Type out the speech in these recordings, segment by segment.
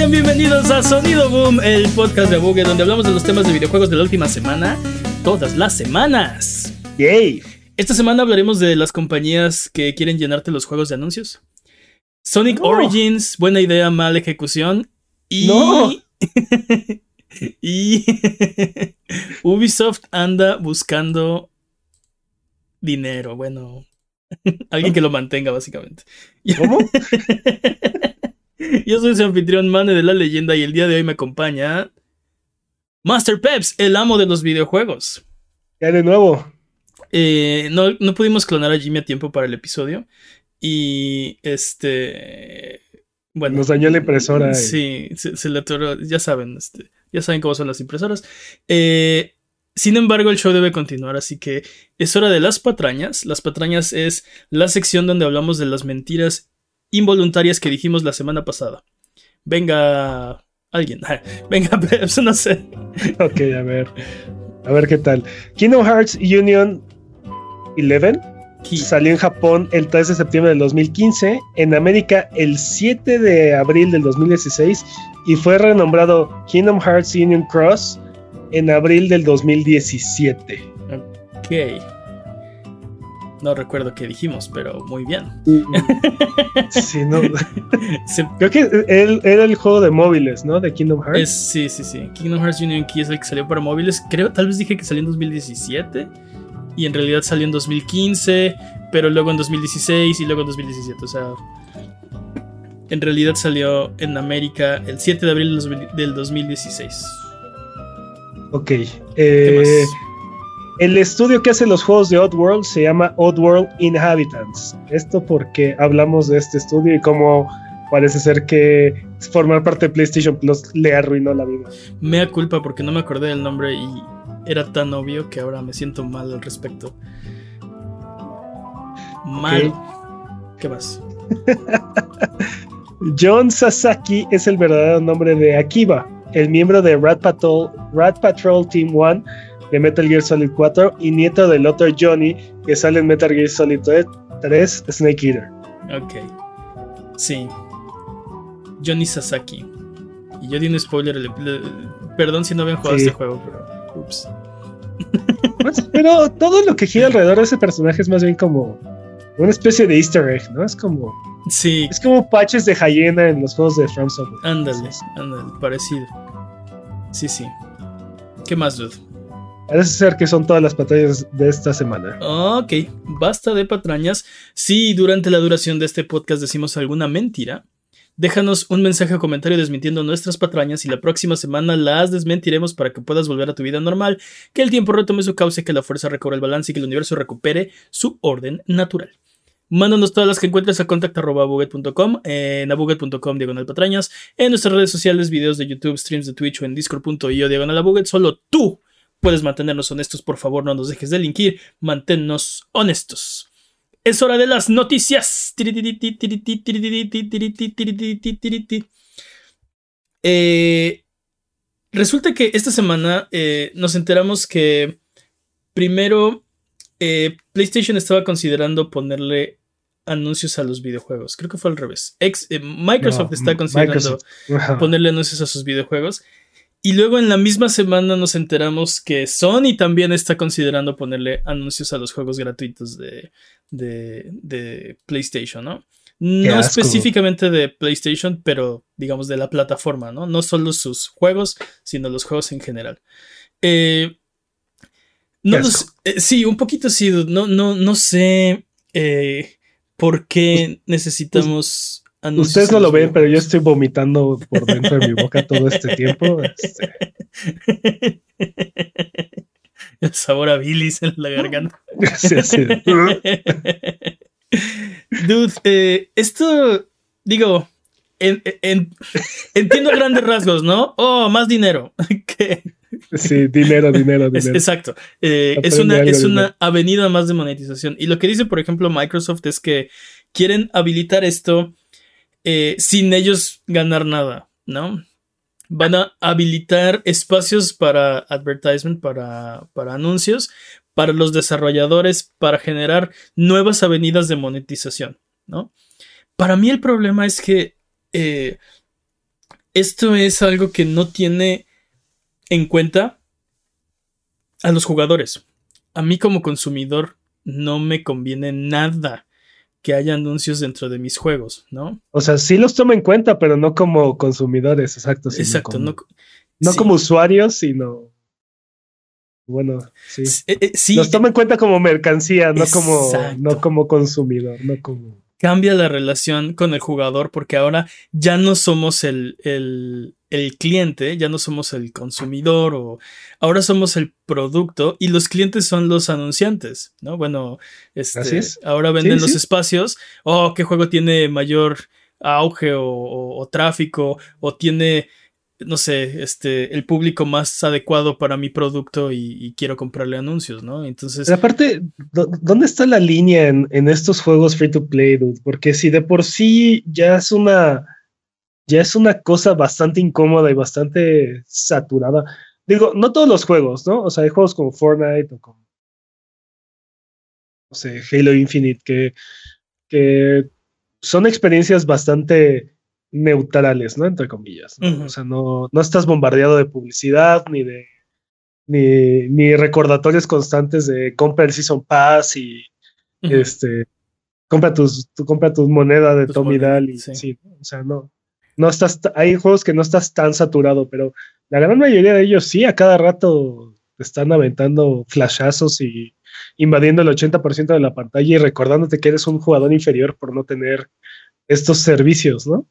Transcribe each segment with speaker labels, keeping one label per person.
Speaker 1: Sean bienvenidos a Sonido Boom, el podcast de Abuget, donde hablamos de los temas de videojuegos de la última semana, todas las semanas.
Speaker 2: Yay.
Speaker 1: Esta semana hablaremos de las compañías que quieren llenarte los juegos de anuncios. Sonic
Speaker 2: No.
Speaker 1: Origins, buena idea, mala ejecución. Y.
Speaker 2: No.
Speaker 1: y. Ubisoft anda buscando dinero. Bueno, alguien que lo mantenga, básicamente.
Speaker 2: ¿Cómo?
Speaker 1: Yo soy su anfitrión Mane de la leyenda y el día de hoy me acompaña Master Peps, el amo de los videojuegos.
Speaker 2: Ya de nuevo.
Speaker 1: Eh, no, no pudimos clonar a Jimmy a tiempo para el episodio. Y este. Bueno.
Speaker 2: Nos dañó la impresora. y-
Speaker 1: Sí, se, se le atoró. Ya saben, este, ya saben cómo son las impresoras. Eh, sin embargo, el show debe continuar, así que es hora de las patrañas. Las patrañas es la sección donde hablamos de las mentiras involuntarias que dijimos la semana pasada. Venga, alguien. Venga, no sé.
Speaker 2: Ok, a ver. A ver qué tal. Kingdom Hearts Union 11
Speaker 1: Ki-
Speaker 2: salió en Japón el 3 de septiembre del 2015, en América el 7 de abril del 2016 y fue renombrado Kingdom Hearts Union Cross en abril del 2017.
Speaker 1: Ok. No recuerdo qué dijimos, pero muy bien.
Speaker 2: Sí, no.
Speaker 1: Se-
Speaker 2: Creo que él era el juego de móviles, ¿no? De Kingdom Hearts.
Speaker 1: Es, sí, sí, sí. Kingdom Hearts Union Key es el que salió para móviles. Creo, tal vez dije que salió en 2017. Y en realidad salió en 2015. Pero luego en 2016 y luego en 2017. O sea. En realidad salió en América el 7 de abril del 2000 del 2016.
Speaker 2: Ok.
Speaker 1: ¿Qué
Speaker 2: eh,
Speaker 1: más?
Speaker 2: El estudio que hace los juegos de Oddworld se llama Oddworld Inhabitants. Esto porque hablamos de este estudio y cómo parece ser que formar parte de PlayStation Plus le arruinó la vida.
Speaker 1: Mea culpa porque no me acordé del nombre y era tan obvio que ahora me siento mal al respecto. Mal. ¿Qué más?
Speaker 2: John Sasaki es el verdadero nombre de Akiba, el miembro de Rat Patrol, Rat Patrol Team 1 de Metal Gear Solid 4 y nieto del otro Johnny que sale en Metal Gear Solid 3 Snake Eater.
Speaker 1: Ok. Sí. Johnny Sasaki. Y yo di un spoiler. le- le- perdón si no habían jugado
Speaker 2: Sí.
Speaker 1: este juego, pero. Ups.
Speaker 2: Pues, Pero todo lo que gira alrededor de ese personaje es más bien como una especie de easter egg, ¿no? Es como
Speaker 1: Sí,
Speaker 2: es como patches de hyena en los juegos de From Software.
Speaker 1: ándale, ándale, parecido. Sí, sí. ¿Qué más, dude?
Speaker 2: Parece ser que son todas las batallas de esta semana.
Speaker 1: Ok, basta de patrañas. Si durante la duración de este podcast decimos alguna mentira, déjanos un mensaje o comentario desmintiendo nuestras patrañas y la próxima semana las desmentiremos para que puedas volver a tu vida normal, que el tiempo retome su cauce, que la fuerza recobre el balance y que el universo recupere su orden natural. Mándanos todas las que encuentres a contact.abuget.com, en abuget.com diagonal patrañas, en nuestras redes sociales, videos de YouTube, streams de Twitch o en discord.io diagonal abuget. Solo tú puedes mantenernos honestos, por favor, no nos dejes delinquir, manténnos honestos. Es hora de las noticias. Eh, resulta que esta semana eh, nos enteramos que primero eh, PlayStation estaba considerando ponerle anuncios a los videojuegos. Creo que fue al revés. Ex- eh, Microsoft
Speaker 2: No,
Speaker 1: está considerando
Speaker 2: Microsoft.
Speaker 1: Ponerle anuncios a sus videojuegos. Y luego en la misma semana nos enteramos que Sony también está considerando ponerle anuncios a los juegos gratuitos de, de, de PlayStation, ¿no? No específicamente de PlayStation, pero digamos de la plataforma, ¿no? No solo sus juegos, sino los juegos en general. Eh, no los- eh, sí, un poquito sí, no, no, no sé eh, por qué necesitamos anuncios.
Speaker 2: Ustedes
Speaker 1: a
Speaker 2: no lo ven, pero yo estoy vomitando por dentro de mi boca todo este tiempo. Este,
Speaker 1: El sabor a bilis en la garganta.
Speaker 2: sí, de-
Speaker 1: Dude, eh, esto, digo, en- en- entiendo a grandes rasgos, ¿no? Oh, más dinero.
Speaker 2: Sí, dinero, dinero,
Speaker 1: es-
Speaker 2: dinero.
Speaker 1: exacto. Eh, es una, es una
Speaker 2: dinero.
Speaker 1: avenida más de monetización. Y lo que dice, por ejemplo, Microsoft es que quieren habilitar esto eh, sin ellos ganar nada, ¿no? Van a habilitar espacios para advertisement, para, para anuncios, para los desarrolladores, para generar nuevas avenidas de monetización, ¿no? Para mí el problema es que eh, esto es algo que no tiene en cuenta a los jugadores. A mí como consumidor no me conviene nada que haya anuncios dentro de mis juegos, ¿no?
Speaker 2: O sea, sí los tomo en cuenta, pero no como consumidores, exacto.
Speaker 1: Exacto,
Speaker 2: no, no como usuarios, sino bueno, sí.
Speaker 1: Eh, eh,
Speaker 2: los tomo en cuenta como mercancía, no como, no como consumidor, no como
Speaker 1: cambia la relación con el jugador porque ahora ya no somos el, cliente, ya no somos el consumidor o ahora somos el producto y los clientes son los anunciantes, ¿no? Bueno, este, ahora venden los espacios, oh, ¿qué juego tiene mayor auge o tráfico o tiene no sé, este, el público más adecuado para mi producto y, quiero comprarle anuncios, ¿no? Entonces.
Speaker 2: aparte, ¿dónde está la línea en, estos juegos free to play, dude? Porque si de por sí ya es una. Ya es una cosa bastante incómoda y bastante saturada. Digo, no todos los juegos, ¿no? O sea, hay juegos como Fortnite o como. No sé, Halo Infinite, que, que son experiencias bastante neutrales, ¿no? Entre comillas. O sea, no, no estás bombardeado de publicidad ni de ni, ni, recordatorios constantes de compra el Season Pass y este compra tus tu, compra tus monedas de Tommy Dal y sí. o sea, no no estás hay juegos que no estás tan saturado, pero la gran mayoría de ellos sí a cada rato te están aventando flashazos y invadiendo el 80% de la pantalla y recordándote que eres un jugador inferior por no tener estos servicios, ¿no?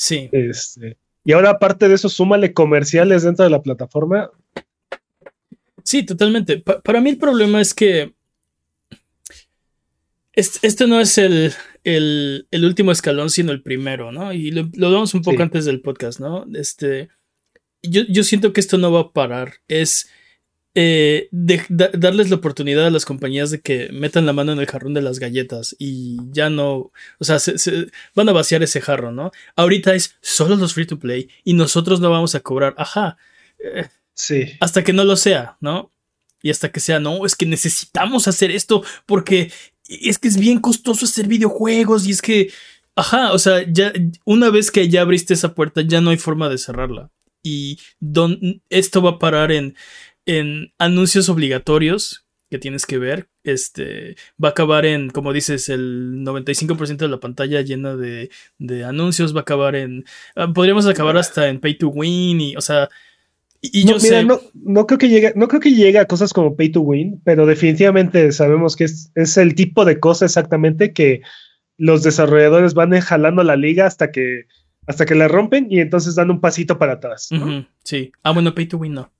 Speaker 1: Sí.
Speaker 2: Este, y ahora, aparte de eso, súmale comerciales dentro de la plataforma.
Speaker 1: Sí, totalmente. para mí el problema es que este, no es el, último escalón, sino el primero, ¿no? Y lo, lo un poco antes del podcast, ¿no? Este, yo, yo, siento que esto no va a parar. Es eh, darles la oportunidad a las compañías de que metan la mano en el jarrón de las galletas y ya no, o sea, se, van a vaciar ese jarro, ¿no? Ahorita es solo los free to play y nosotros no vamos a cobrar, ajá.
Speaker 2: Eh, sí.
Speaker 1: Hasta que no lo sea, ¿no? Y hasta que sea, no, es que necesitamos hacer esto porque es que es bien costoso hacer videojuegos y es que, ajá, o sea, ya una vez que ya abriste esa puerta ya no hay forma de cerrarla. Y don, esto va a parar en en anuncios obligatorios que tienes que ver. Este va a acabar en, como dices, el 95% de la pantalla llena de, anuncios. Va a acabar en. Ah, podríamos acabar hasta en pay to win. Y, o sea. Y, yo sé.
Speaker 2: No, creo que llegue, no creo que llegue a cosas como pay to win, pero definitivamente sabemos que es, el tipo de cosa exactamente que los desarrolladores van jalando la liga hasta que hasta que la rompen y entonces dan un pasito para atrás.
Speaker 1: sí. Ah, bueno, pay to win no.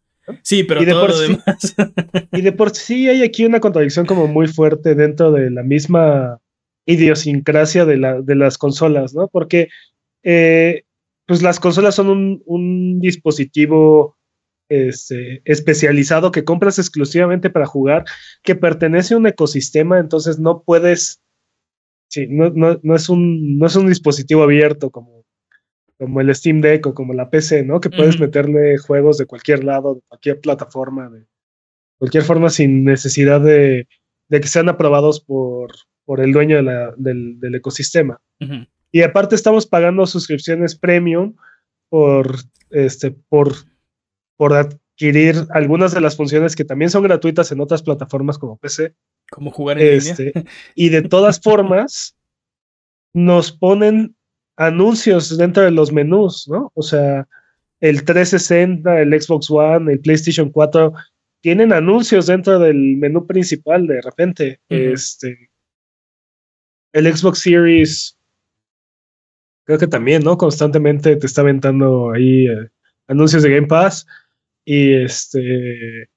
Speaker 1: Sí, pero y de por sí,
Speaker 2: y de por sí hay aquí una contradicción como muy fuerte dentro de la misma idiosincrasia de, la, de las consolas, ¿no? Porque eh, pues las consolas son un, dispositivo este, especializado que compras exclusivamente para jugar, que pertenece a un ecosistema, entonces no puedes, sí, no, no, es, un, no es un dispositivo abierto como como el Steam Deck o como la PC, ¿no? Que puedes meterle juegos de cualquier lado, de cualquier plataforma, de cualquier forma sin necesidad de, que sean aprobados por, por el dueño del, ecosistema. Y aparte estamos pagando suscripciones premium por, este, por, por adquirir algunas de las funciones que también son gratuitas en otras plataformas como PC.
Speaker 1: Como jugar en
Speaker 2: este, Y de todas formas, nos ponen anuncios dentro de los menús, ¿no? O sea, el 360, el Xbox One, el PlayStation 4 tienen anuncios dentro del menú principal de repente. Este el Xbox Series creo que también, ¿no? Constantemente te está aventando ahí eh, anuncios de Game Pass y este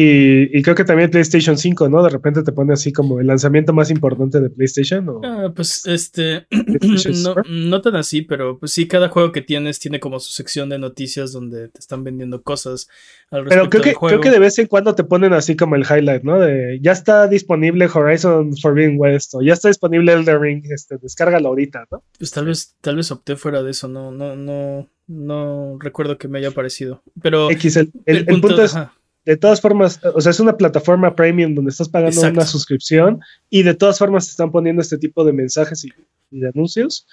Speaker 2: y, creo que también PlayStation 5, ¿no? De repente te pone así como el lanzamiento más importante de PlayStation. ¿o?
Speaker 1: Ah, pues este. no, tan así, pero pues sí, cada juego que tienes tiene como su sección de noticias donde te están vendiendo cosas al respecto
Speaker 2: Pero creo que, creo que de vez en cuando te ponen así como el highlight, ¿no? De ya está disponible Horizon Forbidden West o ya está disponible Elder Ring, este, descárgalo ahorita, ¿no?
Speaker 1: Pues tal vez, tal vez opté fuera de eso, no, no, no, no recuerdo que me haya parecido. Pero
Speaker 2: X, el, punto, es de todas formas, o sea, es una plataforma premium donde estás pagando una suscripción y de todas formas te están poniendo este tipo de mensajes y, de anuncios.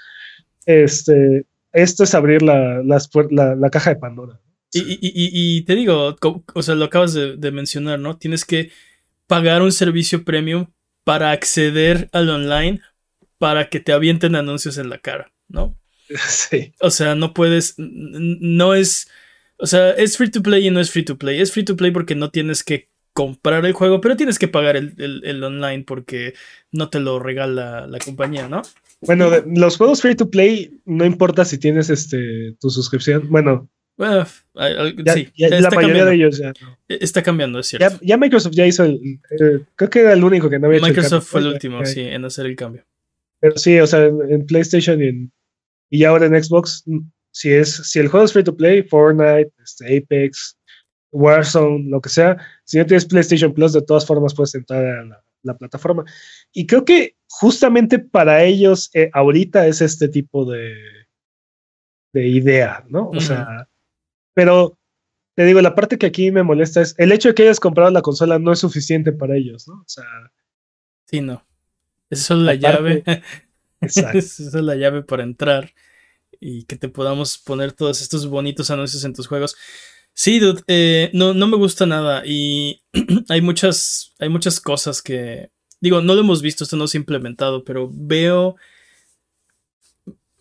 Speaker 2: Este, esto es abrir la, la, caja de Pandora.
Speaker 1: Y, te digo, o sea, lo acabas de, mencionar, ¿no? Tienes que pagar un servicio premium para acceder al online para que te avienten anuncios en la cara, ¿no?
Speaker 2: Sí.
Speaker 1: O sea, no puedes, no es, o sea, es free to play y no es free to play. Es free to play porque no tienes que comprar el juego, pero tienes que pagar el, online porque no te lo regala la compañía, ¿no?
Speaker 2: Bueno, los juegos free to play, no importa si tienes este tu suscripción. Bueno,
Speaker 1: sí,
Speaker 2: la mayoría de ellos ya.
Speaker 1: E, está cambiando, es cierto.
Speaker 2: Ya, Microsoft ya hizo el. Eh, creo que era el único que no había
Speaker 1: Microsoft hecho el fue el último, sí, en hacer el cambio.
Speaker 2: Pero sí, o sea, en, PlayStation y, en, y ahora en Xbox, si es si el juego es free to play, Fortnite, este, Apex, Warzone, lo que sea, si no tienes PlayStation Plus, de todas formas puedes entrar a la, plataforma. Y creo que justamente para ellos eh, ahorita es este tipo de, de idea, ¿no? O sea, pero te digo, la parte que aquí me molesta es el hecho de que hayas comprado la consola no es suficiente para ellos, ¿no? O sea.
Speaker 1: Sí, no. Esa es la llave. Exacto. Esa es la llave para entrar y que te podamos poner todos estos bonitos anuncios en tus juegos. Sí, dude, eh, no, no me gusta nada y hay muchas, hay muchas cosas que, digo, no lo hemos visto, esto no se ha implementado, pero veo,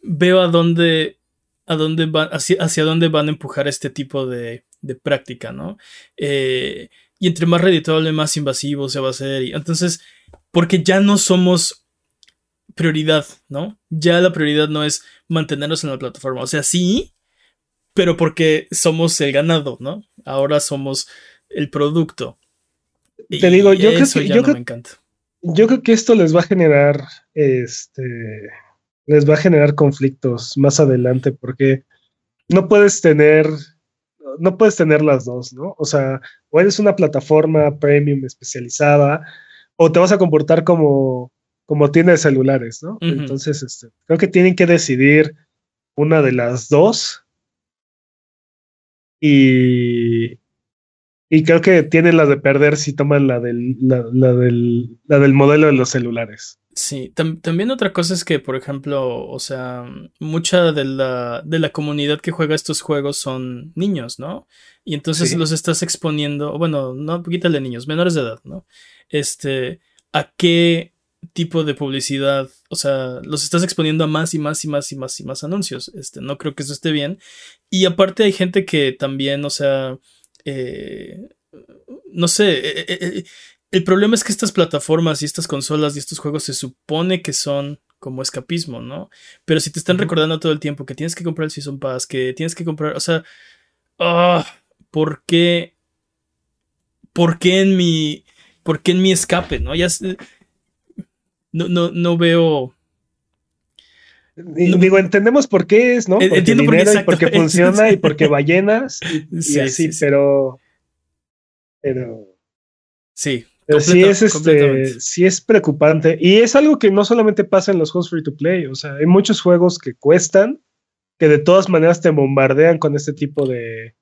Speaker 1: veo a dónde, a dónde van, hacia, hacia dónde van a empujar este tipo de, práctica, ¿no? Eh, y entre más redituable, más invasivo se va a hacer. Y, entonces, porque ya no somos prioridad, ¿no? Ya la prioridad no es mantenernos en la plataforma. O sea, sí, pero porque somos el ganado, ¿no? Ahora somos el producto.
Speaker 2: Te digo, yo creo que yo me encanta. Yo creo que esto les va a generar, este, les va a generar conflictos más adelante porque no puedes tener, no puedes tener las dos, ¿no? O sea, o eres una plataforma premium especializada o te vas a comportar como, como tienda de celulares, ¿no? Entonces, este, creo que tienen que decidir una de las dos y, y creo que tienen la de perder si toman la del, la, del, la del modelo de los celulares.
Speaker 1: Sí, también otra cosa es que, por ejemplo, o sea, mucha de la, de la comunidad que juega estos juegos son niños, ¿no? Y entonces los estás exponiendo, bueno, no, quítale niños, menores de edad, ¿no? Este, ¿a qué tipo de publicidad, o sea, los estás exponiendo a más y más y más y más y más anuncios. Este, no creo que eso esté bien. Y aparte hay gente que también, o sea, eh, no sé, eh, eh, el problema es que estas plataformas y estas consolas y estos juegos se supone que son como escapismo, ¿no? Pero si te están recordando todo el tiempo que tienes que comprar el Season Pass, que tienes que comprar, o sea, ah, ¿por qué? ¿Por qué en mi, por qué en mi escape, no? Ya no, no, no veo.
Speaker 2: Digo, entendemos por qué es, ¿no? Porque entiendo por qué, y porque funciona y porque ballenas y, sí, así, pero. Pero.
Speaker 1: Sí.
Speaker 2: Pero sí es este, sí es preocupante. Y es algo que no solamente pasa en los juegos free to play. O sea, hay muchos juegos que cuestan, que de todas maneras te bombardean con este tipo de,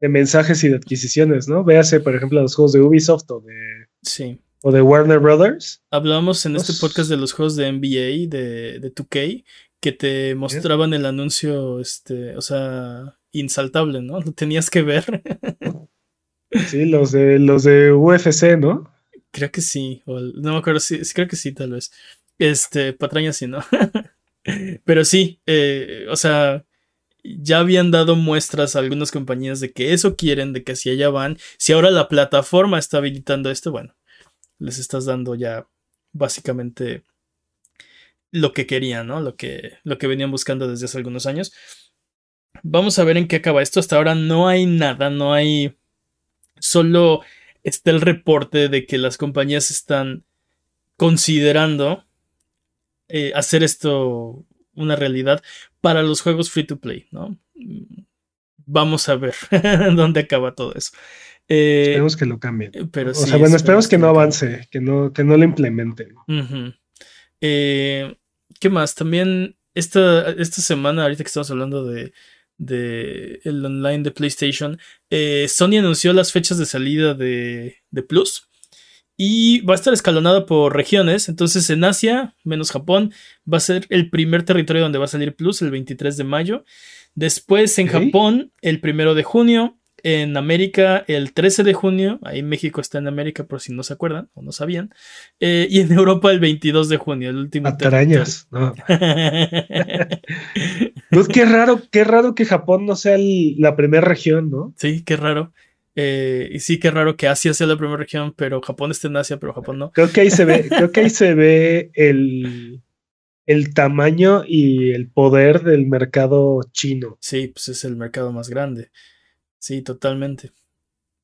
Speaker 2: de mensajes y de adquisiciones, ¿no? Véase, por ejemplo, los juegos de Ubisoft o de.
Speaker 1: Sí
Speaker 2: o de Warner Brothers.
Speaker 1: Hablábamos en este podcast de los juegos de NBA, de, de 2K, que te mostraban el anuncio, este, o sea, insaltable, ¿no? Lo tenías que ver.
Speaker 2: sí, los de los de UFC, ¿no?
Speaker 1: Creo que sí, no me acuerdo, sí, creo que sí, tal vez. Este, patraña sí, ¿no? Pero sí, eh, o sea, ya habían dado muestras a algunas compañías de que eso quieren, de que hacia allá van. Si ahora la plataforma está habilitando esto, bueno, les estás dando ya básicamente lo que querían, ¿no? Lo que, lo que venían buscando desde hace algunos años. Vamos a ver en qué acaba esto. Hasta ahora no hay nada, no hay... Solo está el reporte de que las compañías están considerando eh, hacer esto una realidad para los juegos free to play, ¿no? Vamos a ver dónde acaba todo eso.
Speaker 2: Eh, esperemos que lo cambien. Eh, pero o sea, bueno, esperemos que, no avance, que no, que no lo implementen.
Speaker 1: Eh, ¿Qué más? También esta, esta semana, ahorita que estamos hablando de, de el online de PlayStation, Sony anunció las fechas de salida de, de Plus. y va a estar escalonado por regiones. Entonces en Asia, menos Japón, va a ser el primer territorio donde va a salir Plus el 23 de mayo. Después en Japón, el primero de junio. En América, el 13 de junio. Ahí México está en América, por si no se acuerdan o no sabían. Eh, y en Europa, el 22 de junio, el último.
Speaker 2: Atarañas, no. pues qué raro, qué raro que Japón no sea la primera región, ¿no?
Speaker 1: Sí, qué raro. Eh, y sí, qué raro que Asia sea la primera región, pero Japón está en Asia, pero Japón no.
Speaker 2: Creo que ahí se ve, creo que ahí se ve el, el tamaño y el poder del mercado chino.
Speaker 1: Sí, pues es el mercado más grande. Sí, totalmente.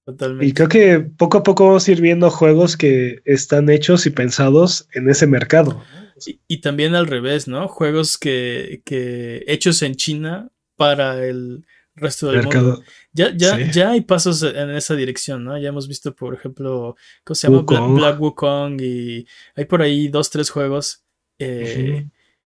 Speaker 1: Totalmente.
Speaker 2: Y creo que poco a poco vamos a ir viendo juegos que están hechos y pensados en ese mercado.
Speaker 1: Y, también al revés, ¿no? Juegos que, que hechos en China para el resto del mercado. mundo. Ya, ya, ya hay pasos en esa dirección, ¿no? Ya hemos visto, por ejemplo, ¿cómo se llama? Black, Wukong y hay por ahí dos, tres juegos eh,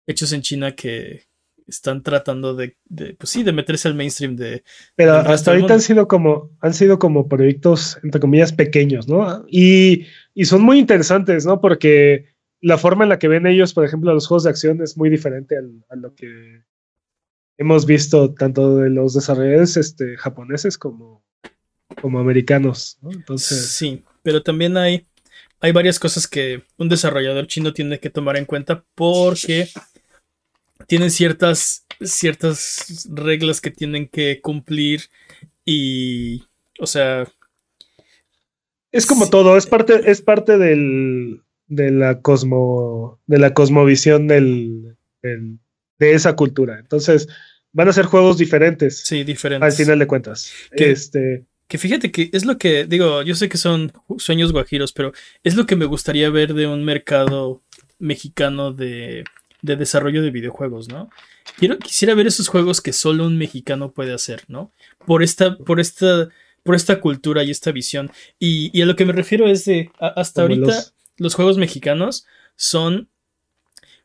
Speaker 1: hechos en China que, están tratando de, pues sí, de meterse al mainstream de.
Speaker 2: Pero hasta ahorita han sido como, han sido como proyectos, entre comillas, pequeños, ¿no? Y, y, son muy interesantes, ¿no? Porque la forma en la que ven ellos, por ejemplo, los juegos de acción es muy diferente a lo que hemos visto tanto de los desarrolladores este, japoneses como, como americanos, ¿no? Entonces.
Speaker 1: Sí, pero también hay. Hay varias cosas que un desarrollador chino tiene que tomar en cuenta porque tienen ciertas, ciertas reglas que tienen que cumplir y, o sea...
Speaker 2: Es como todo, es parte, es parte del, de la cosmo, de la cosmovisión del, de esa cultura. Entonces, van a ser juegos diferentes.
Speaker 1: Sí, diferentes.
Speaker 2: Al final de cuentas.
Speaker 1: Que,
Speaker 2: este.
Speaker 1: Que fíjate que es lo que, digo, yo sé que son sueños guajiros, pero es lo que me gustaría ver de un mercado mexicano de de desarrollo de videojuegos, ¿no? Quiero, quisiera ver esos juegos que solo un mexicano puede hacer, ¿no? Por esta, por esta, por esta cultura y esta visión. Y, a lo que me refiero es de, hasta ahorita los... juegos mexicanos son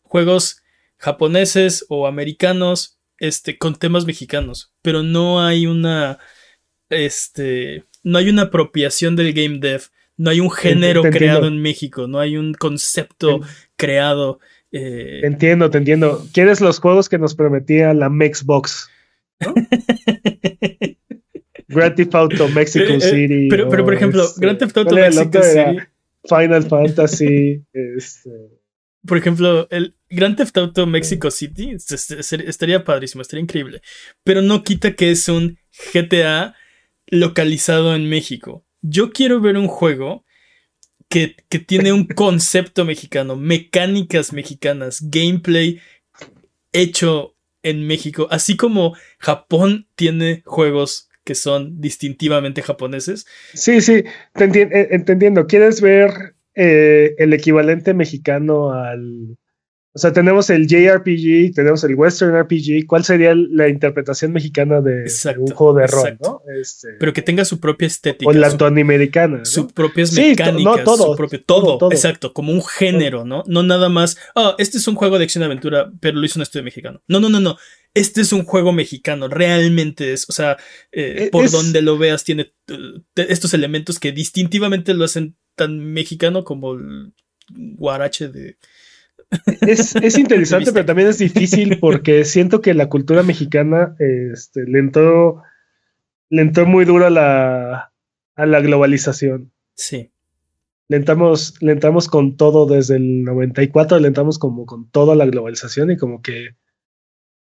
Speaker 1: juegos japoneses o americanos, este, con temas mexicanos, pero no hay una, este, no hay una apropiación del game dev, no hay un género creado en México, no hay un concepto creado
Speaker 2: eh, te entiendo, te entiendo. ¿Quieres los juegos que nos prometía la Mexbox? ¿no? Grand Theft Auto Mexico eh, eh, City.
Speaker 1: Pero, pero por ejemplo, este, Grand Theft Auto Mexico City.
Speaker 2: Final Fantasy. este.
Speaker 1: Por ejemplo, el Grand Theft Auto Mexico City estaría padrísimo, estaría increíble. Pero no quita que es un GTA localizado en México. Yo quiero ver un juego que, tiene un concepto mexicano, mecánicas mexicanas, gameplay hecho en México, así como Japón tiene juegos que son distintivamente japoneses.
Speaker 2: Sí, sí, te eh, entendiendo. ¿Quieres ver eh, el equivalente mexicano al, o sea, tenemos el JRPG, tenemos el Western RPG. ¿Cuál sería la interpretación mexicana de, un juego de rol? ¿no?
Speaker 1: Este, Pero que tenga su propia estética.
Speaker 2: O la latinoamericana. ¿no?
Speaker 1: Sus propias mecánicas. todo, su propio, todo, exacto, como un género, ¿no? No nada más, oh, este es un juego de acción-aventura, pero lo hizo un estudio mexicano. No, no, no, no. Este es un juego mexicano, realmente es, o sea, eh, e, por donde lo veas tiene eh, estos elementos que distintivamente lo hacen tan mexicano como el guarache de
Speaker 2: es, interesante, pero también es difícil porque siento que la cultura mexicana este, le, entró, le entró muy duro a la, a la globalización.
Speaker 1: Sí.
Speaker 2: Le entramos, le entramos con todo desde el 94, le entramos como con toda la globalización y como que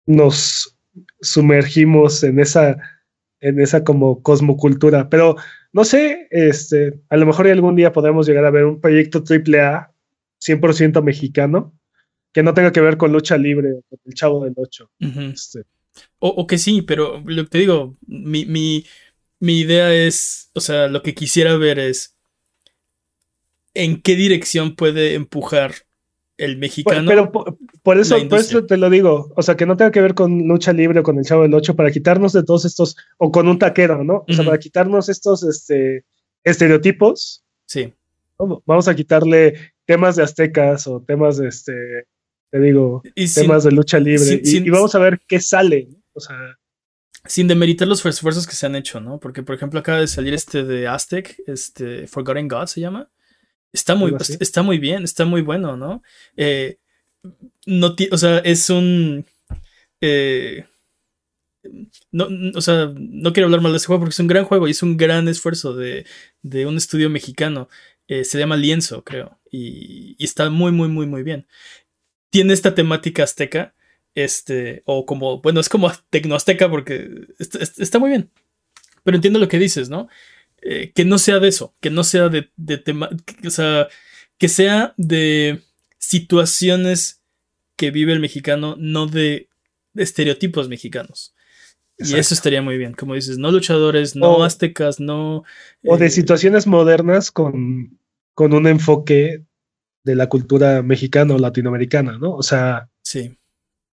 Speaker 2: nos sumergimos en esa, en esa como cosmocultura. Pero no sé, este, a lo mejor algún día podremos llegar a ver un proyecto AAA 100% mexicano que no tenga que ver con lucha libre, con el chavo del 8. Este.
Speaker 1: o, que sí, pero lo que te digo, mi, mi, mi idea es, o sea, lo que quisiera ver es en qué dirección puede empujar el mexicano.
Speaker 2: Pero, por, eso, por eso te lo digo. O sea, que no tenga que ver con lucha libre o con el Chavo del 8 para quitarnos de todos estos, o con un taquero, ¿no? O sea, para quitarnos estos este, estereotipos.
Speaker 1: Sí.
Speaker 2: Vamos a quitarle temas de aztecas o temas de este, te digo, temas de lucha libre. y, vamos a ver qué sale. O sea.
Speaker 1: Sin demeritar los esfuerzos que se han hecho, ¿no? Porque, por ejemplo, acaba de salir este de Aztec, este Forgotten God se llama. Está muy, está muy bien, está muy bueno, ¿no? Eh, no o sea, es un. eh, no, o sea, no quiero hablar mal de ese juego porque es un gran juego y es un gran esfuerzo de, de un estudio mexicano. Eh, se llama Lienzo, creo. Y, y está muy, muy, muy, muy bien. Tiene esta temática azteca. Este, o como, bueno, es como tecnoazteca porque está, muy bien. Pero entiendo lo que dices, ¿no? Eh, que no sea de eso, que no sea de, de tema, que- o sea, que sea de situaciones que vive el mexicano, no de estereotipos mexicanos. Y eso estaría muy bien, como dices, no luchadores, no
Speaker 2: O-
Speaker 1: aztecas, no...
Speaker 2: O de
Speaker 1: eh,
Speaker 2: situaciones modernas con, con un enfoque de la cultura mexicana o latinoamericana, ¿no? O sea,
Speaker 1: Sí.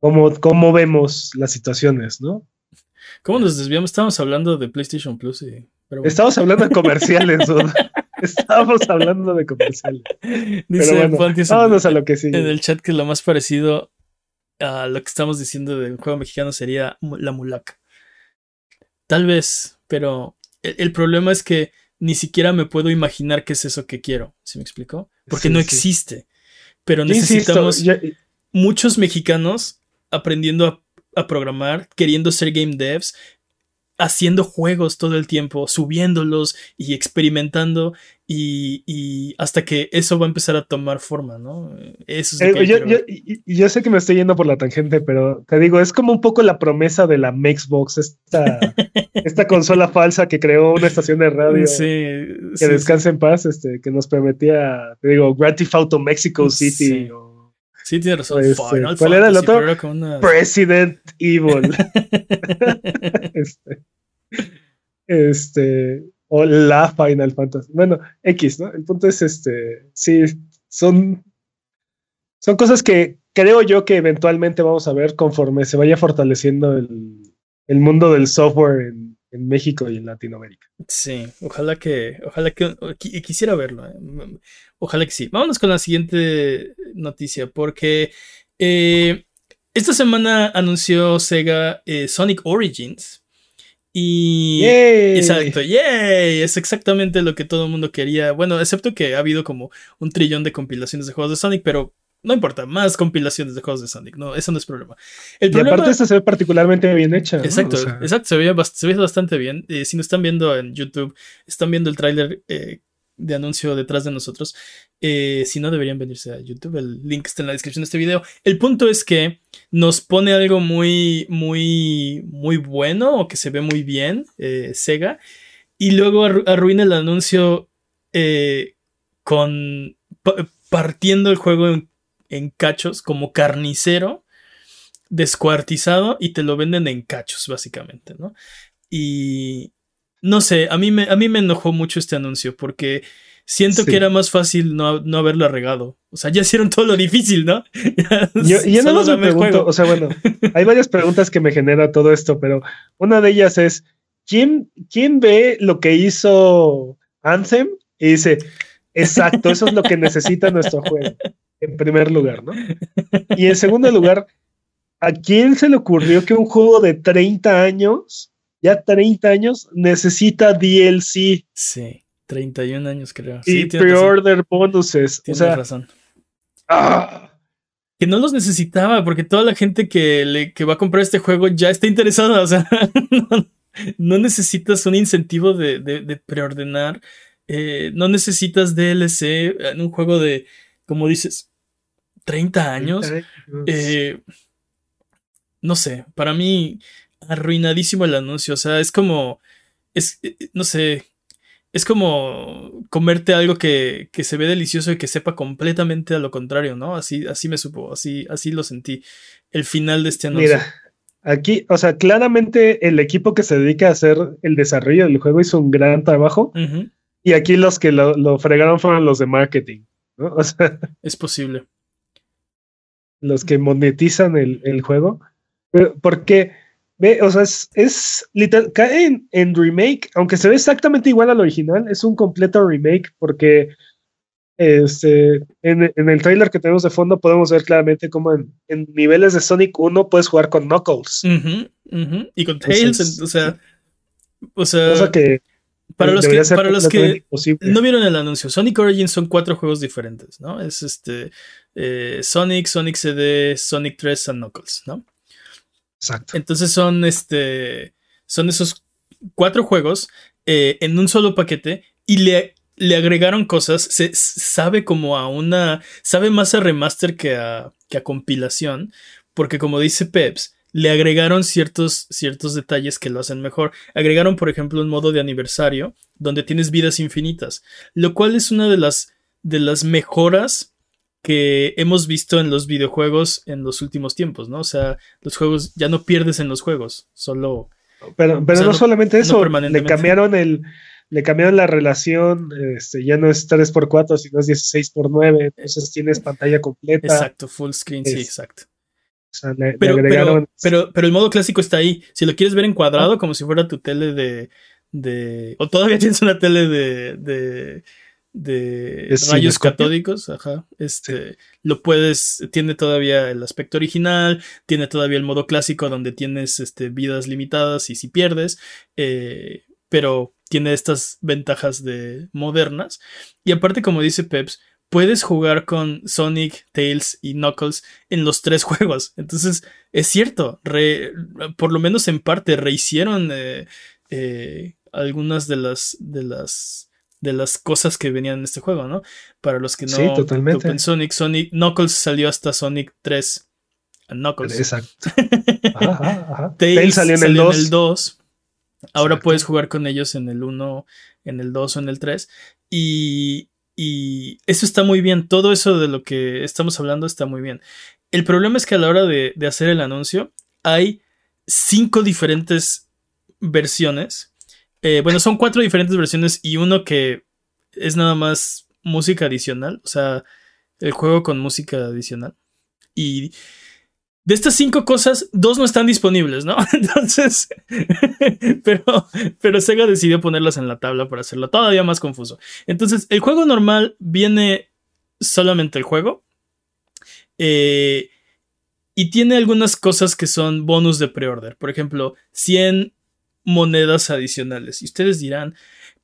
Speaker 2: cómo, cómo vemos las situaciones, ¿no?
Speaker 1: ¿Cómo nos desviamos? Estábamos hablando de PlayStation Plus y... pero bueno.
Speaker 2: Estamos hablando de comerciales, ¿no? Estábamos hablando de comerciales.
Speaker 1: Dice
Speaker 2: bueno, vámonos a
Speaker 1: en,
Speaker 2: lo que sigue.
Speaker 1: en el chat que lo más parecido a lo que estamos diciendo del juego mexicano sería la mulaca. Tal vez, pero el, el problema es que ni siquiera me puedo imaginar qué es eso que quiero. ¿Sí me explicó? Porque
Speaker 2: Sí,
Speaker 1: no
Speaker 2: sí.
Speaker 1: existe. Pero
Speaker 2: Yo insisto,
Speaker 1: necesitamos
Speaker 2: yo-
Speaker 1: muchos mexicanos aprendiendo a, a programar, queriendo ser game devs, haciendo juegos todo el tiempo, subiéndolos y experimentando y, y hasta que eso va a empezar a tomar forma, ¿no? Eso es lo
Speaker 2: eh,
Speaker 1: que
Speaker 2: yo, yo- yo sé que me estoy yendo por la tangente, pero te digo, es como un poco la promesa de la Xbox, esta, esta consola falsa que creó una estación de radio.
Speaker 1: Sí,
Speaker 2: que
Speaker 1: sí,
Speaker 2: descanse en paz, este, que nos prometía, te digo, Grand Theft Auto Mexico
Speaker 1: Sí.
Speaker 2: City o
Speaker 1: sí, tiene razón.
Speaker 2: Este,
Speaker 1: Final
Speaker 2: ¿cuál era el otro?
Speaker 1: una-
Speaker 2: President Evil. este, este, o la Final Fantasy. Bueno, X, ¿no? El punto es, este, sí, son, son cosas que creo yo que eventualmente vamos a ver conforme se vaya fortaleciendo el, el mundo del software en, en México y en Latinoamérica.
Speaker 1: Sí, ojalá que, ojalá que, qui- quisiera verlo. eh. Ojalá que sí. Vámonos con la siguiente noticia, porque eh, esta semana anunció Sega eh, Sonic Origins. Y...
Speaker 2: ¡Yay!
Speaker 1: Exacto, yay, es exactamente lo que todo el mundo quería. Bueno, excepto que ha habido como un trillón de compilaciones de juegos de Sonic, pero no importa, más compilaciones de juegos de Sonic, no, eso no es problema. El
Speaker 2: Y
Speaker 1: problema
Speaker 2: aparte esta se ve particularmente bien hecha. ¿no?
Speaker 1: Exacto,
Speaker 2: O sea,
Speaker 1: exacto, se ve, se ve bastante bien. Eh, si nos están viendo en YouTube, están viendo el tráiler eh, de anuncio detrás de nosotros. Eh, si no, deberían venirse a YouTube. El link está en la descripción de este video. El punto es que nos pone algo muy, muy, muy bueno o que se ve muy bien, eh, Sega, y luego arru- arruina el anuncio eh, con pa- partiendo el juego en, en cachos como carnicero descuartizado y te lo venden en cachos, básicamente, ¿no? Y no sé, a mí me, a mí me enojó mucho este anuncio porque siento
Speaker 2: Sí.
Speaker 1: que era más fácil no, no haberla regado. O sea, ya hicieron todo lo difícil, ¿no?
Speaker 2: Yo, yo nada más me pregunto,
Speaker 1: juego.
Speaker 2: o sea, bueno, hay varias preguntas que me genera todo esto, pero una de ellas es, ¿quién, quién ve lo que hizo Anthem y dice, exacto, eso es lo que necesita nuestro juego, en primer lugar, ¿no? Y en segundo lugar, ¿a quién se le ocurrió que un juego de 30 años, ya 30 años, necesita DLC
Speaker 1: Sí, 31 años creo.
Speaker 2: y
Speaker 1: Sí, razón.
Speaker 2: pre-order bonuses? O
Speaker 1: Tienes
Speaker 2: sea,
Speaker 1: razón.
Speaker 2: ¡ah!
Speaker 1: Que no los necesitaba, porque toda la gente que, le, que va a comprar este juego ya está interesada. O sea, no, no necesitas un incentivo de, de- de preordenar. eh, no necesitas DLC en un juego de, como dices, 30 años. Eh, no sé, para mí, arruinadísimo el anuncio. O sea, es como. Es, eh, no sé. Es como comerte algo que, que se ve delicioso y que sepa completamente a lo contrario, ¿no? Así, así me supo, así, así lo sentí. El final de este anuncio.
Speaker 2: Mira, aquí, o sea, claramente el equipo que se dedica a hacer el desarrollo del juego hizo un gran trabajo y aquí los que lo, lo fregaron fueron los de marketing, ¿no? O sea,
Speaker 1: es posible.
Speaker 2: los que monetizan el, el juego. Porque, ve, o sea, es, es literal, cae en, en remake, aunque se ve exactamente igual al original, es un completo remake porque este, en, en el trailer que tenemos de fondo podemos ver claramente cómo en, en niveles de Sonic 1 puedes jugar con Knuckles.
Speaker 1: Y con Tails, o sea. O sea,
Speaker 2: Cosa que
Speaker 1: Para los que, para los que
Speaker 2: imposible.
Speaker 1: no vieron el anuncio, Sonic Origins son cuatro juegos diferentes, ¿no? Es este eh, Sonic, Sonic CD, Sonic 3 y Knuckles, ¿no?
Speaker 2: Exacto.
Speaker 1: Entonces son este. Son esos cuatro juegos eh, en un solo paquete y le, le agregaron cosas. Se sabe como a una. Sabe más a remaster que a, que a compilación. Porque como dice Peps, le agregaron ciertos, ciertos detalles que lo hacen mejor. Agregaron, por ejemplo, un modo de aniversario donde tienes vidas infinitas. Lo cual es una de las, de las mejoras que hemos visto en los videojuegos en los últimos tiempos, ¿no? O sea, los juegos ya no pierdes en los juegos, solo
Speaker 2: Pero, pero
Speaker 1: o sea,
Speaker 2: no,
Speaker 1: no-
Speaker 2: solamente
Speaker 1: no
Speaker 2: eso, le
Speaker 1: permanentemente.
Speaker 2: cambiaron el, le cambiaron la relación, este, ya no es 3x4, sino es 16x9, entonces tienes pantalla completa.
Speaker 1: exacto, full screen, sí, exacto.
Speaker 2: O sea, le, le
Speaker 1: Pero,
Speaker 2: agregaron.
Speaker 1: pero, pero, pero el modo clásico está ahí. Si lo quieres ver encuadrado, como si fuera tu tele de. de o todavía tienes una tele de. de, de
Speaker 2: ¿Es
Speaker 1: rayos catódicos, ajá. Este, lo puedes, tiene todavía el aspecto original, tiene todavía el modo clásico donde tienes este, vidas limitadas y si pierdes, eh, pero tiene estas ventajas de modernas. Y aparte, como dice Peps, puedes jugar con Sonic, Tails y Knuckles en los tres juegos. Entonces, es cierto, re- por lo menos en parte rehicieron eh, eh, algunas de las, de las de las cosas que venían en este juego, ¿no? Para los que no
Speaker 2: Sí, totalmente.
Speaker 1: topen Sonic, Sonic Knuckles salió hasta Sonic 3 a Knuckles.
Speaker 2: Exacto. Ajá, ajá.
Speaker 1: Tails,
Speaker 2: salió en el 2.
Speaker 1: 2. Ahora
Speaker 2: Exacto.
Speaker 1: puedes jugar con ellos en el 1, en el 2 o en el 3. Y, y eso está muy bien. Todo eso de lo que estamos hablando está muy bien. El problema es que a la hora de, de hacer el anuncio hay cinco diferentes versiones. Eh, bueno, son cuatro diferentes versiones y uno que es nada más música adicional. O sea, el juego con música adicional. Y de estas cinco cosas, dos no están disponibles, ¿no? Entonces, pero, pero Sega decidió ponerlas en la tabla para hacerlo todavía más confuso. Entonces, el juego normal viene solamente el juego. eh, y tiene algunas cosas que son bonus de pre-order. Por ejemplo, 100 monedas adicionales. Y ustedes dirán,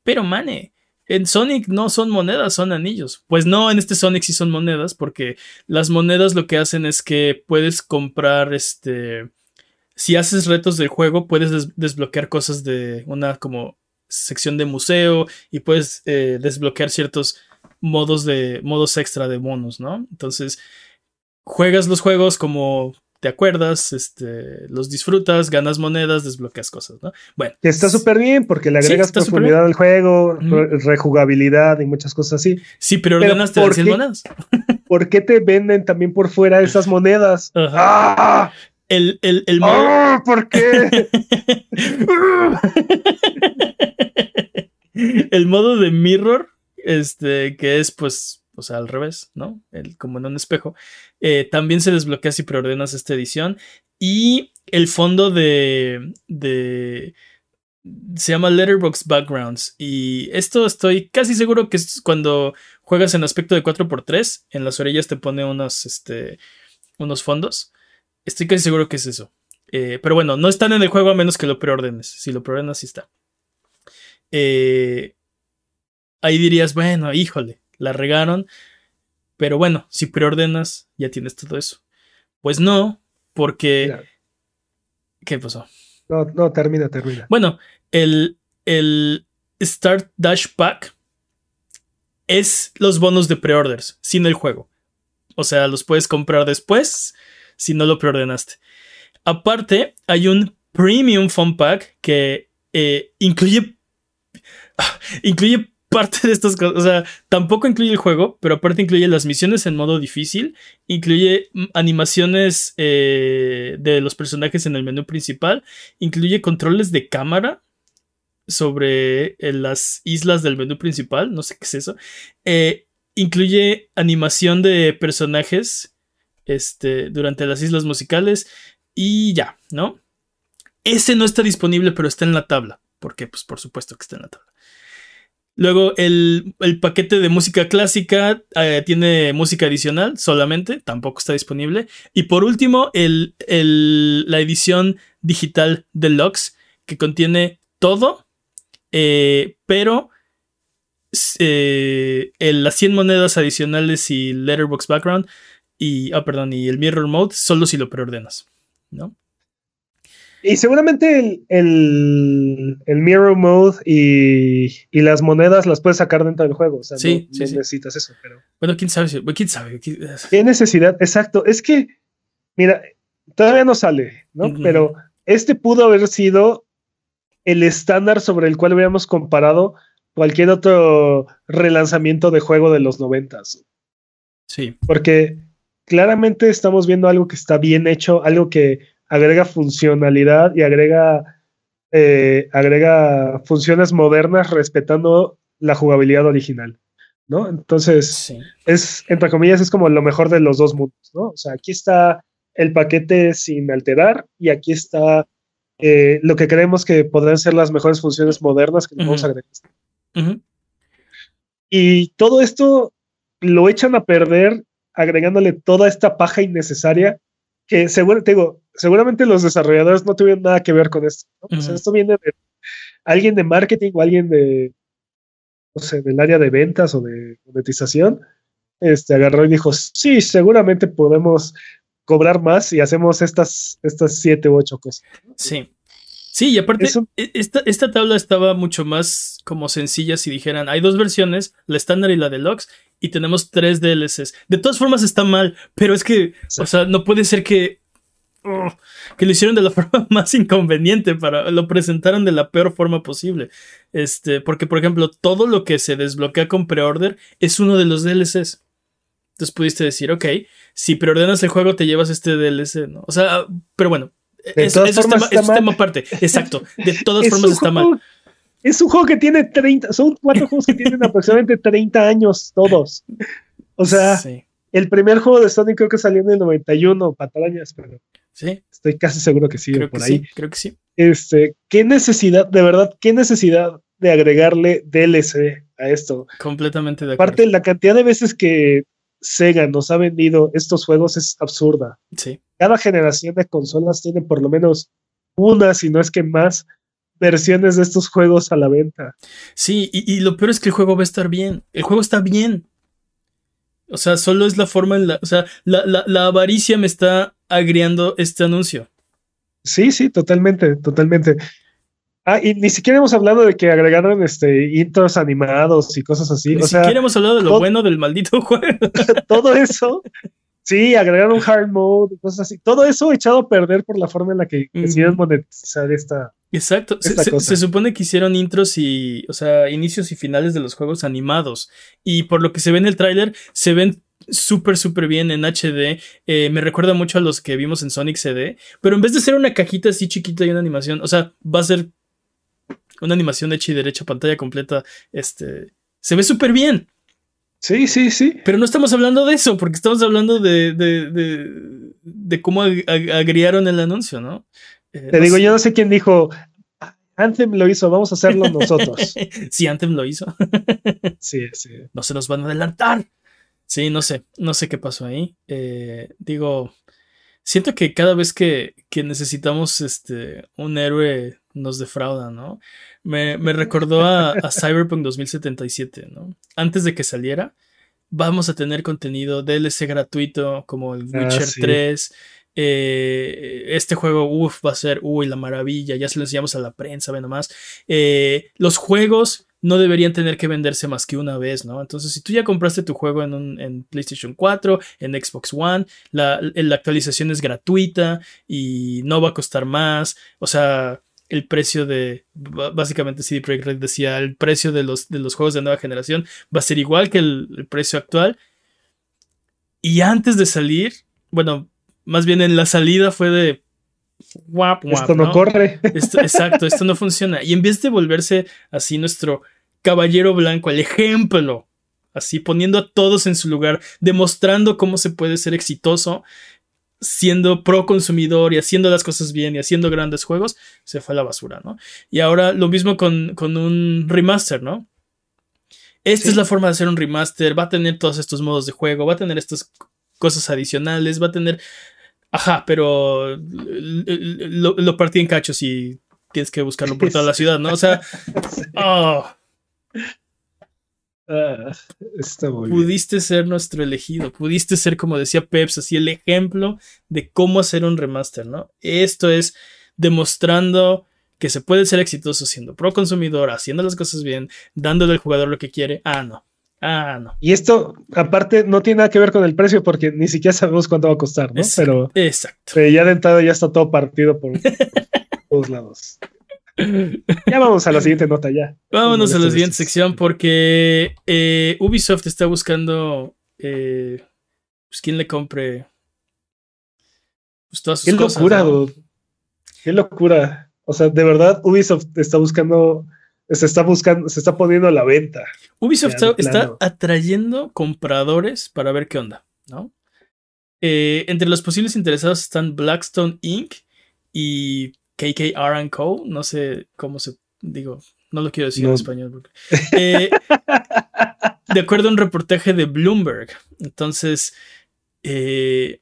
Speaker 1: pero mane, en Sonic no son monedas, son anillos. Pues no, en este Sonic sí son monedas, porque las monedas lo que hacen es que puedes comprar este. Si haces retos del juego, puedes des- desbloquear cosas de una como sección de museo y puedes eh, desbloquear ciertos modos de modos extra de bonus, ¿no? Entonces juegas los juegos como te acuerdas, este, los disfrutas, ganas monedas, desbloqueas cosas, ¿no? Bueno,
Speaker 2: Que está súper bien porque le
Speaker 1: Sí,
Speaker 2: agregas
Speaker 1: súper
Speaker 2: profundidad al juego, re- rejugabilidad y muchas cosas así.
Speaker 1: sí, pero te
Speaker 2: ¿por
Speaker 1: dan 100
Speaker 2: qué?
Speaker 1: monedas.
Speaker 2: ¿Por qué te venden también por fuera esas monedas?
Speaker 1: Ajá.
Speaker 2: ¡Ah!
Speaker 1: El, el, el modo-
Speaker 2: ¡Ah! ¿Por qué?
Speaker 1: el modo de mirror, este, que es pues, o sea, al revés, ¿no? El, como en un espejo, eh, también se desbloquea si preordenas esta edición. Y el fondo de, de... Se llama Letterbox Backgrounds. Y esto estoy casi seguro que es cuando juegas en aspecto de 4x3, en las orillas te pone unos, este, unos fondos. Estoy casi seguro que es eso. Eh, pero bueno, no están en el juego a menos que lo preordenes. Si lo preordenas, sí está. Eh, ahí dirías, bueno, híjole, la regaron. Pero bueno, si preordenas, ya tienes todo eso. Pues no, porque. ¿Qué pasó?
Speaker 2: No, no, termina, termina.
Speaker 1: Bueno, el, el Start Dash Pack es los bonos de preorders, sin el juego. O sea, los puedes comprar después si no lo preordenaste. Aparte, hay un Premium Fun Pack que eh, incluye. incluye parte de estas cosas. O sea, tampoco incluye el juego, pero aparte incluye las misiones en modo difícil. Incluye mm, animaciones eh, de los personajes en el menú principal. Incluye controles de cámara sobre eh, las islas del menú principal. No sé qué es eso. Eh, incluye animación de personajes este, durante las islas musicales. Y ya, ¿no? Ese no está disponible, pero está en la tabla. Porque, pues, por supuesto que está en la tabla. Luego, el, el paquete de música clásica eh, tiene música adicional solamente, tampoco está disponible. Y por último, el, el- la edición digital deluxe, que contiene todo Eh, pero eh, las 100 monedas adicionales y Letterbox Background y, ah, perdón, y el Mirror Mode solo si lo preordenas, ¿no?
Speaker 2: Y seguramente el, Mirror Mode y, las monedas las puedes sacar dentro del juego. O sea,
Speaker 1: sí,
Speaker 2: no, necesitas eso. Pero...
Speaker 1: Bueno, quién sabe. ¿Quién sabe?
Speaker 2: ¿Qué necesidad? Exacto. Es que, mira, todavía no sale, ¿no? Pero este pudo haber sido el estándar sobre el cual hubiéramos comparado cualquier otro relanzamiento de juego de los noventas.
Speaker 1: Sí.
Speaker 2: Porque claramente estamos viendo algo que está bien hecho, algo que agrega funcionalidad y agrega, eh, agrega funciones modernas respetando la jugabilidad original. ¿no? Entonces, es, entre comillas, es como lo mejor de los dos mundos, ¿no? O sea, aquí está el paquete sin alterar y aquí está eh, lo que creemos que podrán ser las mejores funciones modernas que vamos a agregar. Y todo esto lo echan a perder agregándole toda esta paja innecesaria que seguro, te digo, seguramente los desarrolladores no tuvieron nada que ver con esto. o sea, esto viene de alguien de marketing o alguien de, no sé, del área de ventas o de monetización. Este agarró y dijo, sí, seguramente podemos cobrar más y hacemos estas, estas siete u ocho cosas.
Speaker 1: Sí. Sí, y aparte, e, esta, esta, tabla estaba mucho más como sencilla si dijeran, hay dos versiones, la estándar y la deluxe, y tenemos tres DLCs. De todas formas está mal, pero es que, o sea, no puede ser que... Oh, que lo hicieron de la forma más inconveniente para lo presentaron de la peor forma posible. Este, porque por ejemplo, todo lo que se desbloquea con preorder es uno de los DLCs. Entonces pudiste decir, ok, si preordenas el juego te llevas este DLC, ¿no? O sea, pero bueno, eso, es, tema, aparte. Exacto. De todas formas está mal.
Speaker 2: Es un juego que tiene 30, son cuatro juegos que tienen aproximadamente 30 años todos. O sea, el primer juego de Sonic creo que salió en el 91, patrañas, pero
Speaker 1: sí.
Speaker 2: estoy casi seguro que sí, por ahí.
Speaker 1: creo que sí.
Speaker 2: Este, qué necesidad, de verdad, qué necesidad de agregarle DLC a esto.
Speaker 1: Completamente de acuerdo.
Speaker 2: Aparte, la cantidad de veces que Sega nos ha vendido estos juegos es absurda.
Speaker 1: Sí.
Speaker 2: Cada generación de consolas tiene por lo menos una, si no es que más, versiones de estos juegos a la venta.
Speaker 1: Sí, y, lo peor es que el juego va a estar bien. El juego está bien. O sea, solo es la forma en la. O sea, la, la avaricia me está agriando este anuncio.
Speaker 2: Sí, sí, totalmente, totalmente. Ah, y ni siquiera hemos hablado de que agregaron este intros animados y cosas así.
Speaker 1: Ni
Speaker 2: o
Speaker 1: siquiera hemos hablado de lo bueno del maldito juego.
Speaker 2: todo eso. Sí, agregaron hard mode y cosas así. Todo eso echado a perder por la forma en la que decidieron monetizar esta.
Speaker 1: Exacto. se, supone que hicieron intros y, o sea, inicios y finales de los juegos animados. Y por lo que se ve en el tráiler, se ven súper, súper bien en HD. Eh, me recuerda mucho a los que vimos en Sonic CD. Pero en vez de ser una cajita así chiquita y una animación, o sea, va a ser una animación hecha y derecha, pantalla completa, este, se ve súper bien.
Speaker 2: Sí, sí, sí.
Speaker 1: Pero no estamos hablando de eso, porque estamos hablando de, de, de, cómo agriaron el anuncio, ¿no?
Speaker 2: Eh, Te digo, yo no sé quién dijo, Anthem lo hizo, vamos a hacerlo nosotros.
Speaker 1: sí, Anthem lo hizo.
Speaker 2: sí, sí.
Speaker 1: No se nos van a adelantar. Sí, no sé, no sé qué pasó ahí. Eh, digo, siento que cada vez que, que necesitamos este, un héroe nos defrauda, ¿no? Me, recordó a, Cyberpunk 2077, ¿no? Antes de que saliera, vamos a tener contenido DLC gratuito como el ah, Witcher 3. Eh, este juego, uff, va a ser, uy, la maravilla, ya se lo enseñamos a la prensa, ve nomás. Eh, los juegos no deberían tener que venderse más que una vez, ¿no? Entonces, si tú ya compraste tu juego en, un, en PlayStation 4, en Xbox One, la, la actualización es gratuita y no va a costar más, o sea, el precio de, básicamente CD Projekt Red decía, el precio de los, de los juegos de nueva generación va a ser igual que el, precio actual. Y antes de salir, bueno, más bien en la salida fue de...
Speaker 2: Guap, esto no, corre.
Speaker 1: exacto, esto no funciona. Y en vez de volverse así nuestro caballero blanco, el ejemplo, así poniendo a todos en su lugar, demostrando cómo se puede ser exitoso, siendo pro consumidor y haciendo las cosas bien y haciendo grandes juegos, se fue a la basura, ¿no? Y ahora lo mismo con, un remaster, ¿no? Esta es la forma de hacer un remaster, va a tener todos estos modos de juego, va a tener estas cosas adicionales, va a tener... Ajá, pero lo, partí en cachos y tienes que buscarlo por toda la ciudad, ¿no? O sea, oh,
Speaker 2: Ah, está muy bien.
Speaker 1: pudiste ser nuestro elegido, pudiste ser, como decía Peps, así el ejemplo de cómo hacer un remaster, ¿no? Esto es demostrando que se puede ser exitoso siendo pro consumidor, haciendo las cosas bien, dándole al jugador lo que quiere. Ah, no. Ah, no.
Speaker 2: Y esto, aparte, no tiene nada que ver con el precio porque ni siquiera sabemos cuánto va a costar, ¿no?
Speaker 1: Es-
Speaker 2: Pero
Speaker 1: Exacto.
Speaker 2: eh, ya de entrada ya está todo partido por todos lados. Ya vamos a la siguiente nota ya.
Speaker 1: Vámonos a la siguiente sección porque eh, Ubisoft está buscando eh, pues quién le compre pues, todas sus
Speaker 2: Qué
Speaker 1: cosas.
Speaker 2: locura. Qué locura. O sea, de verdad, Ubisoft está buscando, se está buscando, se está poniendo a la venta.
Speaker 1: Ubisoft está, está atrayendo compradores para ver qué onda, ¿no? Eh, entre los posibles interesados están Blackstone Inc. y KKR Co. No sé cómo se digo, no lo quiero decir en español. porque- Eh, de acuerdo a un reportaje de Bloomberg. Entonces, eh,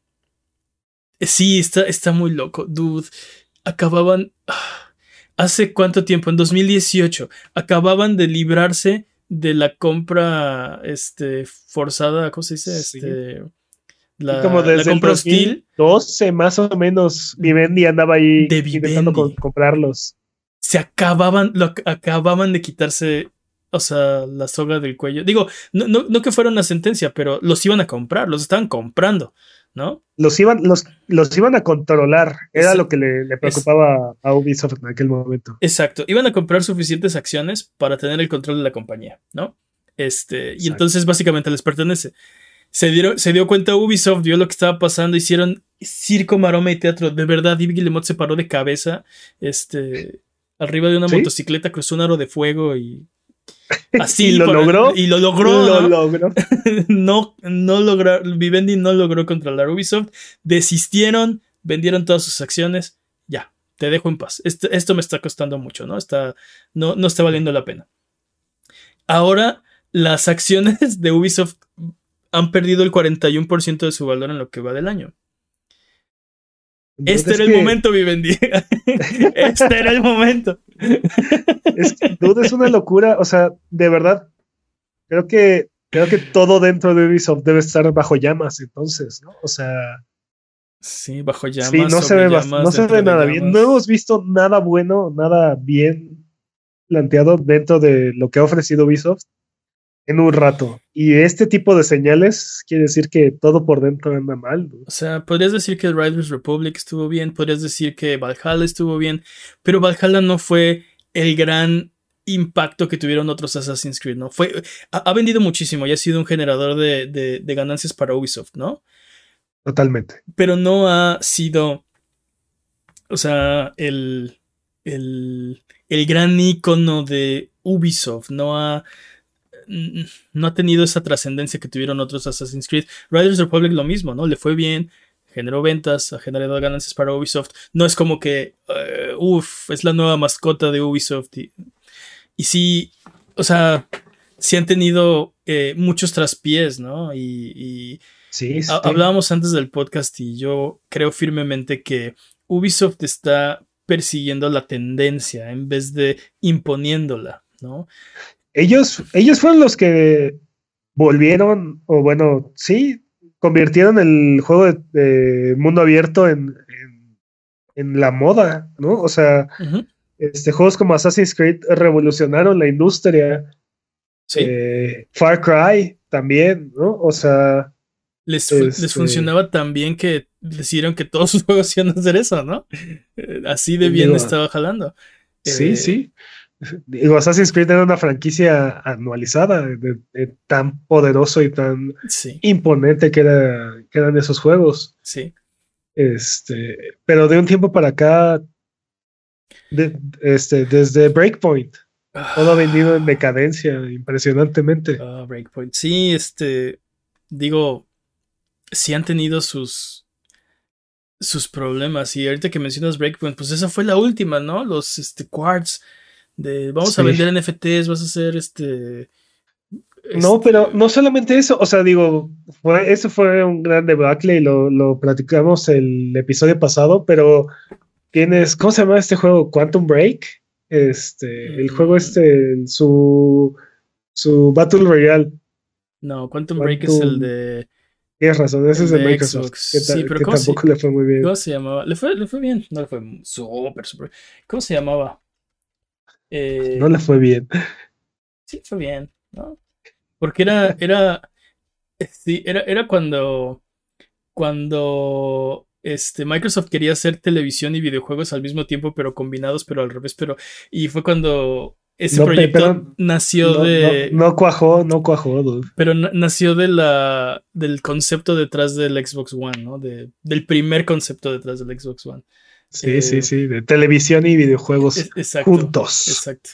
Speaker 1: sí, está, está muy loco, dude. Acababan. ah, ¿Hace cuánto tiempo? En 2018. Acababan de librarse de la compra este, forzada, ¿cómo se dice? Este, la,
Speaker 2: como
Speaker 1: la
Speaker 2: desde
Speaker 1: hostil.
Speaker 2: 2012 más o menos, Vivendi andaba ahí
Speaker 1: De
Speaker 2: intentando co- comprarlos.
Speaker 1: se acababan, lo ac- acababan de quitarse, o sea, la soga del cuello. Digo, no, no, no que fuera una sentencia, pero los iban a comprar, los estaban comprando, ¿no?
Speaker 2: Los iban, los, los iban a controlar. Era
Speaker 1: Es-
Speaker 2: lo que le, le preocupaba a Ubisoft en aquel momento.
Speaker 1: Exacto, iban a comprar suficientes acciones para tener el control de la compañía, ¿no? Este, y
Speaker 2: Exacto.
Speaker 1: entonces básicamente les pertenece. Se, dieron, se dio cuenta Ubisoft, vio lo que estaba pasando, hicieron circo, maroma y teatro. De verdad, Yves Guillemot se paró de cabeza, este, arriba de una
Speaker 2: ¿Sí?
Speaker 1: motocicleta, cruzó un aro de fuego y así.
Speaker 2: ¿Y lo logró?
Speaker 1: Y lo logró.
Speaker 2: Lo
Speaker 1: ¿no?
Speaker 2: logró.
Speaker 1: no, no lograron, Vivendi no logró controlar Ubisoft, desistieron, vendieron todas sus acciones, ya, te dejo en paz. Este- esto me está costando mucho, ¿no? Está, no, no está valiendo la pena. Ahora, las acciones de Ubisoft han perdido el 41% de su valor en lo que va del año. Este
Speaker 2: Es
Speaker 1: era el momento, Vivendi. este era el momento.
Speaker 2: Es, dude, es una locura. O sea, de verdad, creo que, creo que todo dentro de Ubisoft debe estar bajo llamas, entonces, ¿no? O sea,
Speaker 1: Sí, bajo llamas.
Speaker 2: sí, no se ve,
Speaker 1: llamas,
Speaker 2: no se ve nada bien. No hemos visto nada bueno, nada bien planteado dentro de lo que ha ofrecido Ubisoft en un rato. Y este tipo de señales quiere decir que todo por dentro anda mal.
Speaker 1: O sea, podrías decir que Riders Republic estuvo bien, podrías decir que Valhalla estuvo bien, pero Valhalla no fue el gran impacto que tuvieron otros Assassin's Creed, ¿no? Fue, ha, ha vendido muchísimo y ha sido un generador de, de- de ganancias para Ubisoft, ¿no?
Speaker 2: Totalmente.
Speaker 1: Pero no ha sido, o sea, el, el, el gran icono de Ubisoft, no ha, no ha tenido esa trascendencia que tuvieron otros Assassin's Creed. Riders Republic lo mismo, ¿no? Le fue bien, generó ventas, ha generado ganancias para Ubisoft. No es como que, eh, uff, es la nueva mascota de Ubisoft. Y, y sí, o sea, sí han tenido eh, muchos traspiés, ¿no? Y, y
Speaker 2: Sí, sí.
Speaker 1: ha- hablábamos antes del podcast y yo creo firmemente que Ubisoft está persiguiendo la tendencia en vez de imponiéndola, ¿no?
Speaker 2: Ellos, ellos fueron los que volvieron, o bueno, sí, convirtieron el juego de, de mundo abierto en, en, en la moda, ¿no? O sea, este, juegos como Assassin's Creed revolucionaron la industria.
Speaker 1: Sí.
Speaker 2: eh, Far Cry también, ¿no? O sea,
Speaker 1: les, fu- les
Speaker 2: este-
Speaker 1: funcionaba tan bien que decidieron que todos sus juegos iban a hacer eso, ¿no? Eh, Así de bien
Speaker 2: Digo,
Speaker 1: estaba jalando.
Speaker 2: sí,
Speaker 1: Eh,
Speaker 2: sí. Digo, Assassin's Creed era una franquicia anualizada, de- de tan poderoso y tan
Speaker 1: Sí,
Speaker 2: imponente que, era, que eran esos juegos.
Speaker 1: sí.
Speaker 2: Este, pero de un tiempo para acá, de- este, desde Breakpoint, todo ha venido en decadencia impresionantemente.
Speaker 1: Ah, Breakpoint. Sí, este. Digo. Sí han tenido sus. Sus problemas. Y ahorita que mencionas Breakpoint, pues esa fue la última, ¿no? Los este, quartz. De vamos a vender NFTs, vas a hacer este.
Speaker 2: No,
Speaker 1: este,
Speaker 2: pero no solamente eso, o sea, digo, fue, eso fue un gran debacle y lo, lo platicamos el episodio pasado, pero tienes, ¿cómo se llama este juego? Quantum Break. Este, el juego
Speaker 1: Mm.
Speaker 2: este, su, su Battle Royale.
Speaker 1: No, Quantum Break es el de.
Speaker 2: Tienes razón, ese
Speaker 1: El
Speaker 2: es de
Speaker 1: de
Speaker 2: Microsoft.
Speaker 1: Xbox.
Speaker 2: Que,
Speaker 1: Sí, pero
Speaker 2: que
Speaker 1: ¿cómo se-
Speaker 2: tampoco le fue muy bien.
Speaker 1: ¿Cómo se llamaba? Le fue, le fue bien. No le fue súper, súper. ¿Cómo se llamaba? Eh,
Speaker 2: No le fue bien.
Speaker 1: Sí, fue bien, ¿no? Porque era, era, sí, era, era cuando, cuando este, Microsoft quería hacer televisión y videojuegos al mismo tiempo, pero combinados, pero al revés, pero, y fue cuando ese
Speaker 2: No,
Speaker 1: proyecto
Speaker 2: pero
Speaker 1: nació
Speaker 2: No,
Speaker 1: de,
Speaker 2: no, no cuajó, no cuajó, dude.
Speaker 1: pero na- nació de la, del concepto detrás del Xbox One, ¿no? De, del primer concepto detrás del Xbox One.
Speaker 2: Sí,
Speaker 1: Eh,
Speaker 2: sí, sí, de televisión y videojuegos
Speaker 1: Es- exacto.
Speaker 2: juntos.
Speaker 1: Exacto.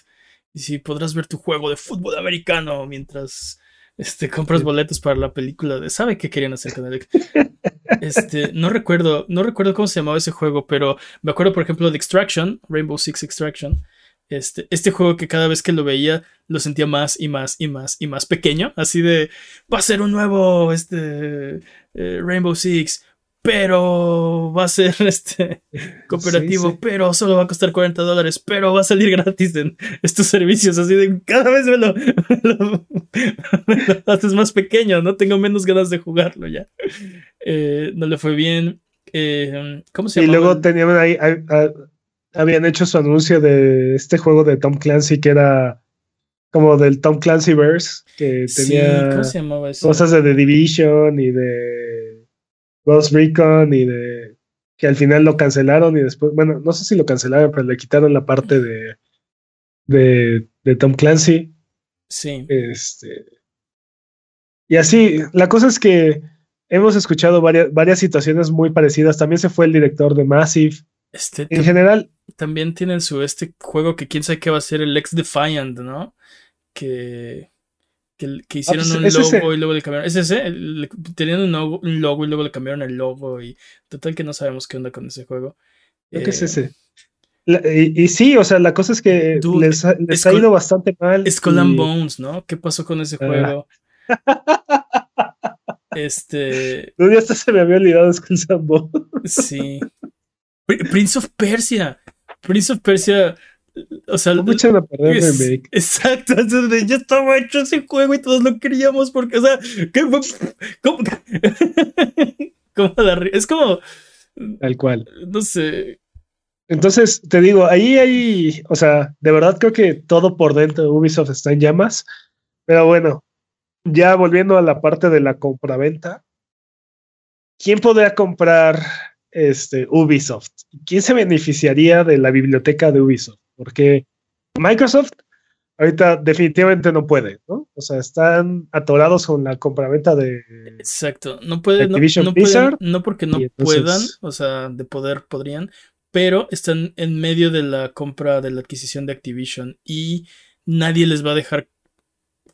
Speaker 1: Y si podrás ver tu juego de fútbol americano mientras este, compras
Speaker 2: Sí.
Speaker 1: boletos para la película de. ¿Sabe qué querían hacer con el Este, no recuerdo, no recuerdo cómo se llamaba ese juego, pero me acuerdo, por ejemplo, de Extraction, Rainbow Six Extraction. Este, este juego que cada vez que lo veía lo sentía más y más y más y más pequeño, así de va a ser un nuevo este, eh, Rainbow Six, pero va a ser este cooperativo,
Speaker 2: Sí, sí.
Speaker 1: pero solo va a costar 40 dólares, pero va a salir gratis en estos servicios, así de cada vez me lo, me lo- me lo haces más pequeño, no tengo menos ganas de jugarlo ya. Eh, no le fue bien. Eh, ¿Cómo se
Speaker 2: Y
Speaker 1: llama?
Speaker 2: luego tenían ahí, ah, ah, habían hecho su anuncio de este juego de Tom Clancy que era como del Tom Clancy Verse, que
Speaker 1: Sí,
Speaker 2: tenía
Speaker 1: ¿cómo se llamaba eso?
Speaker 2: cosas de The Division y de Ghost Recon y de que al final lo cancelaron y después, bueno, no sé si lo cancelaron, pero le quitaron la parte de de, de Tom Clancy.
Speaker 1: Sí.
Speaker 2: Este, y así, la cosa es que hemos escuchado varias, varias situaciones muy parecidas. También se fue el director de Massive.
Speaker 1: Este,
Speaker 2: En general,
Speaker 1: también tienen su este juego que quién sabe qué va a ser el Ex Defiant, ¿no? Que, que, que hicieron
Speaker 2: pues,
Speaker 1: un logo
Speaker 2: ese.
Speaker 1: y luego le cambiaron. Es ese, el- tenían un logo, un logo y luego le cambiaron el logo y total que no sabemos qué onda con ese juego.
Speaker 2: creo que es
Speaker 1: Eh,
Speaker 2: ese. La- y, y sí, o sea, la cosa es que
Speaker 1: Dude,
Speaker 2: les, les
Speaker 1: es
Speaker 2: ha ido bastante mal.
Speaker 1: Skull and
Speaker 2: y-
Speaker 1: Bones, ¿no? ¿Qué pasó con ese
Speaker 2: Ah.
Speaker 1: juego? Este,
Speaker 2: ya hasta se me había olvidado Skull and Bones.
Speaker 1: sí. Pri- Prince of Persia. Prince of Persia. O sea,
Speaker 2: ¿Cómo echan a perder el
Speaker 1: Es-
Speaker 2: remake?
Speaker 1: Exacto, entonces ya estaba hecho ese juego y todos lo queríamos porque, o sea, ¿qué fue? ¿Cómo? ¿Cómo la Es como,
Speaker 2: Tal cual.
Speaker 1: no sé,
Speaker 2: Entonces, te digo, ahí hay, o sea, de verdad creo que todo por dentro de Ubisoft está en llamas. Pero bueno, ya volviendo a la parte de la compraventa, ¿quién podría comprar este Ubisoft? ¿Quién se beneficiaría de la biblioteca de Ubisoft? Porque Microsoft ahorita definitivamente no puede, ¿no? O sea, están atorados con la compraventa de
Speaker 1: exacto, no pueden, no, no pueden- no porque no
Speaker 2: entonces-
Speaker 1: puedan, o sea, de poder podrían, pero están en medio de la compra, de la adquisición de Activision y nadie les va a dejar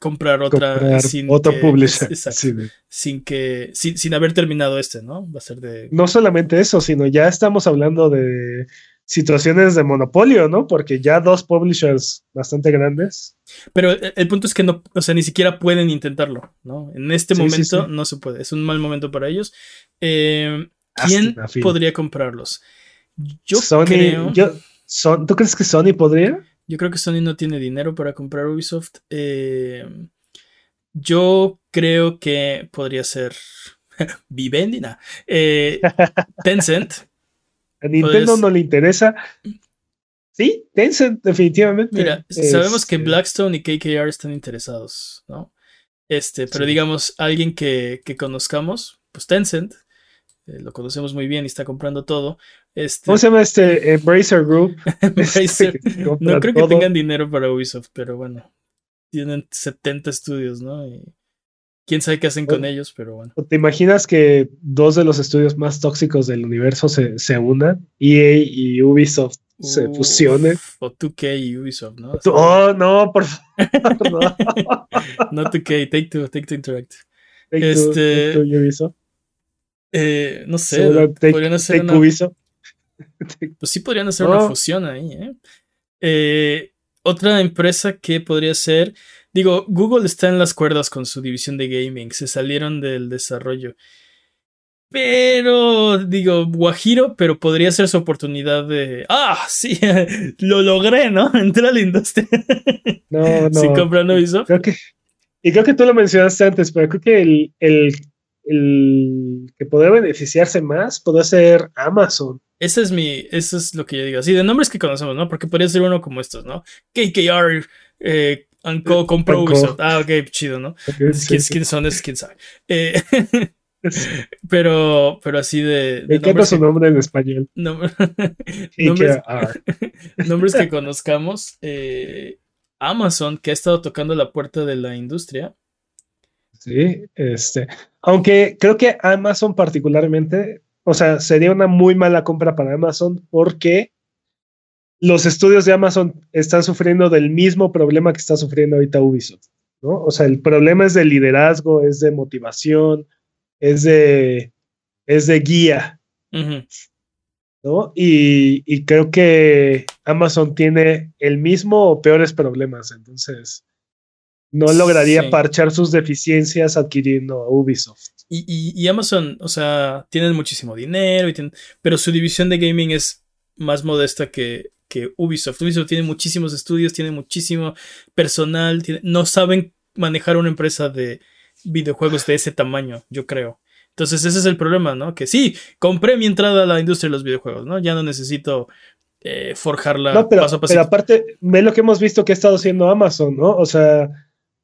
Speaker 1: comprar otra
Speaker 2: comprar
Speaker 1: sin
Speaker 2: otro
Speaker 1: que-
Speaker 2: publisher.
Speaker 1: exacto,
Speaker 2: Sí,
Speaker 1: sin que, sin, sin haber terminado este, ¿no? Va a ser de
Speaker 2: no solamente eso, sino ya estamos hablando de situaciones de monopolio, ¿no? Porque ya dos publishers bastante grandes.
Speaker 1: Pero el, el punto es que no, o sea, ni siquiera pueden intentarlo, ¿no? En este
Speaker 2: Sí,
Speaker 1: momento
Speaker 2: sí.
Speaker 1: no se puede, es un mal momento para ellos. Eh, ¿Quién podría comprarlos? Yo
Speaker 2: Sony,
Speaker 1: creo,
Speaker 2: yo- Son- ¿Tú crees que Sony podría?
Speaker 1: yo creo que Sony no tiene dinero para comprar Ubisoft. Eh, yo creo que podría ser Vivendi. Eh, Tencent.
Speaker 2: A Nintendo
Speaker 1: Pues-
Speaker 2: no le interesa. Sí, Tencent, definitivamente.
Speaker 1: Mira, sabemos que
Speaker 2: Este,
Speaker 1: Blackstone y KKR están interesados, ¿no? Este, pero
Speaker 2: Sí.
Speaker 1: digamos, alguien que, que conozcamos, pues Tencent, eh, lo conocemos muy bien y está comprando todo. Este,
Speaker 2: ¿Cómo se llama este Embracer Group?
Speaker 1: Embracer.
Speaker 2: Este,
Speaker 1: no creo que tengan dinero para Ubisoft, pero bueno, tienen 70 estudios, ¿no? Y quién sabe qué hacen con ellos, pero bueno.
Speaker 2: ¿Te imaginas que dos de los estudios más tóxicos del universo se, se unan? EA y Ubisoft se fusionen.
Speaker 1: O 2K y Ubisoft, ¿no?
Speaker 2: Oh, no, por favor. No.
Speaker 1: No 2K, Take Two, Take Two Interactive.
Speaker 2: Take Two,
Speaker 1: Este,
Speaker 2: Take Two, Ubisoft.
Speaker 1: Eh, no sé,
Speaker 2: Take-
Speaker 1: podrían hacer
Speaker 2: Take
Speaker 1: una,
Speaker 2: Ubisoft.
Speaker 1: Pues sí podrían hacer una fusión ahí, ¿eh? Eh, Otra empresa que podría ser, digo, Google está en las cuerdas con su división de gaming, se salieron del desarrollo. Pero, digo, Guajiro, pero podría ser su oportunidad de. ¡Ah! Sí, lo logré, ¿no? Entré a la industria.
Speaker 2: No, no.
Speaker 1: Sin comprar Ubisoft.
Speaker 2: Creo que, y creo que tú lo mencionaste antes, pero creo que el, el, el que podría beneficiarse más podría ser Amazon.
Speaker 1: Ese es mi, eso es lo que yo digo. Así de nombres que conocemos, ¿no? Porque podría ser uno como estos, ¿no? KKR, eh, Anco compró Ubisoft. Ah, ok, chido, ¿no? ¿Quién, son? Es quién sabe. Eh, pero, pero así de.
Speaker 2: Me encanta su nombre en español.
Speaker 1: nombres, nombres, que conozcamos. Eh, Amazon, que ha estado tocando la puerta de la industria.
Speaker 2: Sí, este. Aunque creo que Amazon, particularmente, o sea, sería una muy mala compra para Amazon porque los estudios de Amazon están sufriendo del mismo problema que está sufriendo ahorita Ubisoft. ¿no? O sea, el problema es de liderazgo, es de motivación, es de, es de guía. ¿no? Y, creo que Amazon tiene el mismo o peores problemas, entonces no lograría parchar sus deficiencias adquiriendo a Ubisoft.
Speaker 1: Y, Amazon, o sea, tienen muchísimo dinero, y pero su división de gaming es más modesta que, que Ubisoft. Ubisoft tiene muchísimos estudios, tiene muchísimo personal, no saben manejar una empresa de videojuegos de ese tamaño, yo creo. Entonces ese es el problema, ¿no? Que sí, compré mi entrada a la industria de los videojuegos, ¿no? Ya no necesito eh, forjarla
Speaker 2: no, pero, paso a paso. Pero aparte, ve lo que hemos visto que ha estado haciendo Amazon, ¿no? O sea,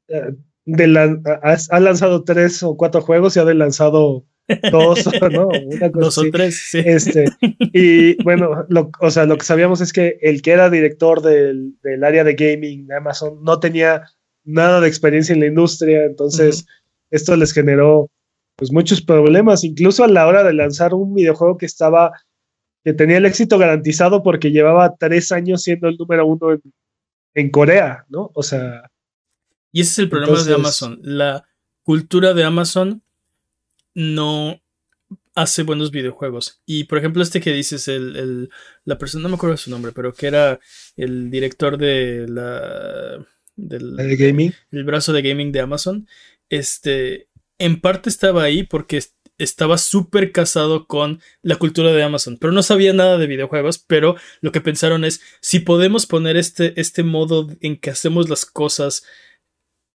Speaker 2: eh, de la, ha, lanzado tres o cuatro juegos y ha lanzado dos, ¿no?
Speaker 1: dos o tres, sí.
Speaker 2: Este, y bueno, lo, o sea, lo que sabíamos es que el que era director del, del, área de gaming de Amazon no tenía nada de experiencia en la industria, entonces esto les generó pues muchos problemas, incluso a la hora de lanzar un videojuego que estaba, que tenía el éxito garantizado porque llevaba tres años siendo el número uno en, Corea, ¿no? O sea.
Speaker 1: Y ese es el problema de Amazon. La cultura de Amazon no hace buenos videojuegos. Y por ejemplo, este que dices, el, la persona, no me acuerdo su nombre, pero que era el director de la. Del,
Speaker 2: ¿De gaming?
Speaker 1: El brazo de gaming de Amazon. Este en parte estaba ahí porque estaba súper casado con la cultura de Amazon, pero no sabía nada de videojuegos, pero lo que pensaron es, si podemos poner este, este modo en que hacemos las cosas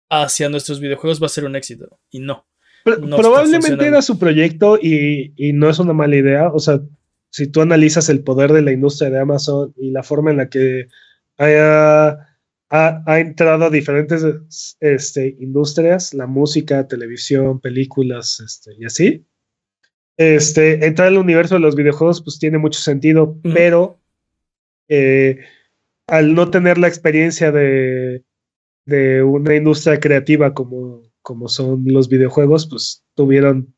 Speaker 1: hacia nuestros videojuegos va a ser un éxito, y no.
Speaker 2: Probablemente era su proyecto y, y no es una mala idea, o sea, si tú analizas el poder de la industria de Amazon y la forma en la que haya ha, entrado a diferentes este, industrias, la música, televisión, películas este, y así. Este, entrar al universo de los videojuegos pues tiene mucho sentido, pero eh, al no tener la experiencia de, de una industria creativa como, como son los videojuegos, pues tuvieron,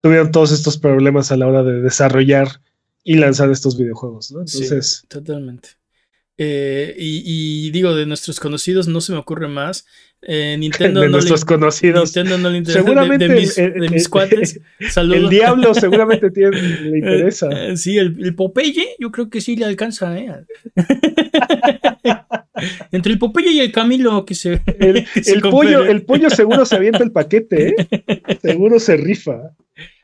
Speaker 2: tuvieron todos estos problemas a la hora de desarrollar y lanzar estos videojuegos, ¿no? Entonces.
Speaker 1: Sí, totalmente. Eh, y, digo, de nuestros conocidos no se me ocurre más. Eh, Nintendo
Speaker 2: de nuestros conocidos.
Speaker 1: Nintendo no le interesa. Seguramente de, mis, de mis cuates.
Speaker 2: Saludos. El diablo seguramente tiene, le interesa.
Speaker 1: Eh, sí, el, el, Popeye, yo creo que sí le alcanza. ¿eh? Entre el Popeye y el Camilo que se.
Speaker 2: El, el pollo, el pollo seguro se avienta el paquete, ¿eh? Seguro se rifa.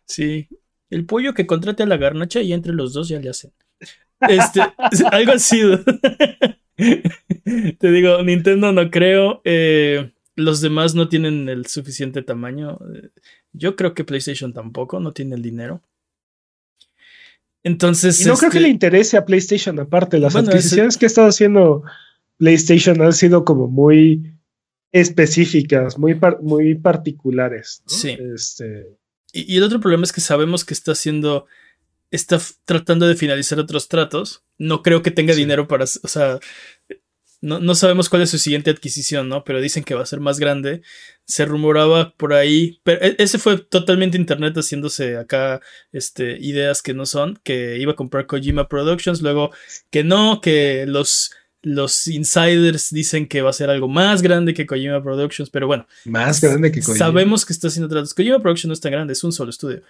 Speaker 1: Sí. El pollo que contrate a la garnacha y entre los dos ya le hacen. Este, algo así. Te digo, Nintendo no creo. Eh, los demás no tienen el suficiente tamaño. Yo creo que PlayStation tampoco, no tiene el dinero. Entonces.
Speaker 2: Y no creo que este le interese a PlayStation, aparte. Las adquisiciones que ha estado haciendo PlayStation han sido como muy específicas, muy, muy particulares.
Speaker 1: Sí.
Speaker 2: Este...
Speaker 1: Y, y, el otro problema es que sabemos que está haciendo está tratando de finalizar otros tratos. No creo que tenga dinero para, o sea, no, sabemos cuál es su siguiente adquisición, ¿no? Pero dicen que va a ser más grande. Se rumoraba por ahí, pero e, ese fue totalmente internet haciéndose acá este, ideas que no son, que iba a comprar Kojima Productions, luego que no, que los, los insiders dicen que va a ser algo más grande que Kojima Productions, pero bueno.
Speaker 2: Más grande que Kojima.
Speaker 1: Sabemos que está haciendo tratos. Kojima Productions no es tan grande, es un solo estudio.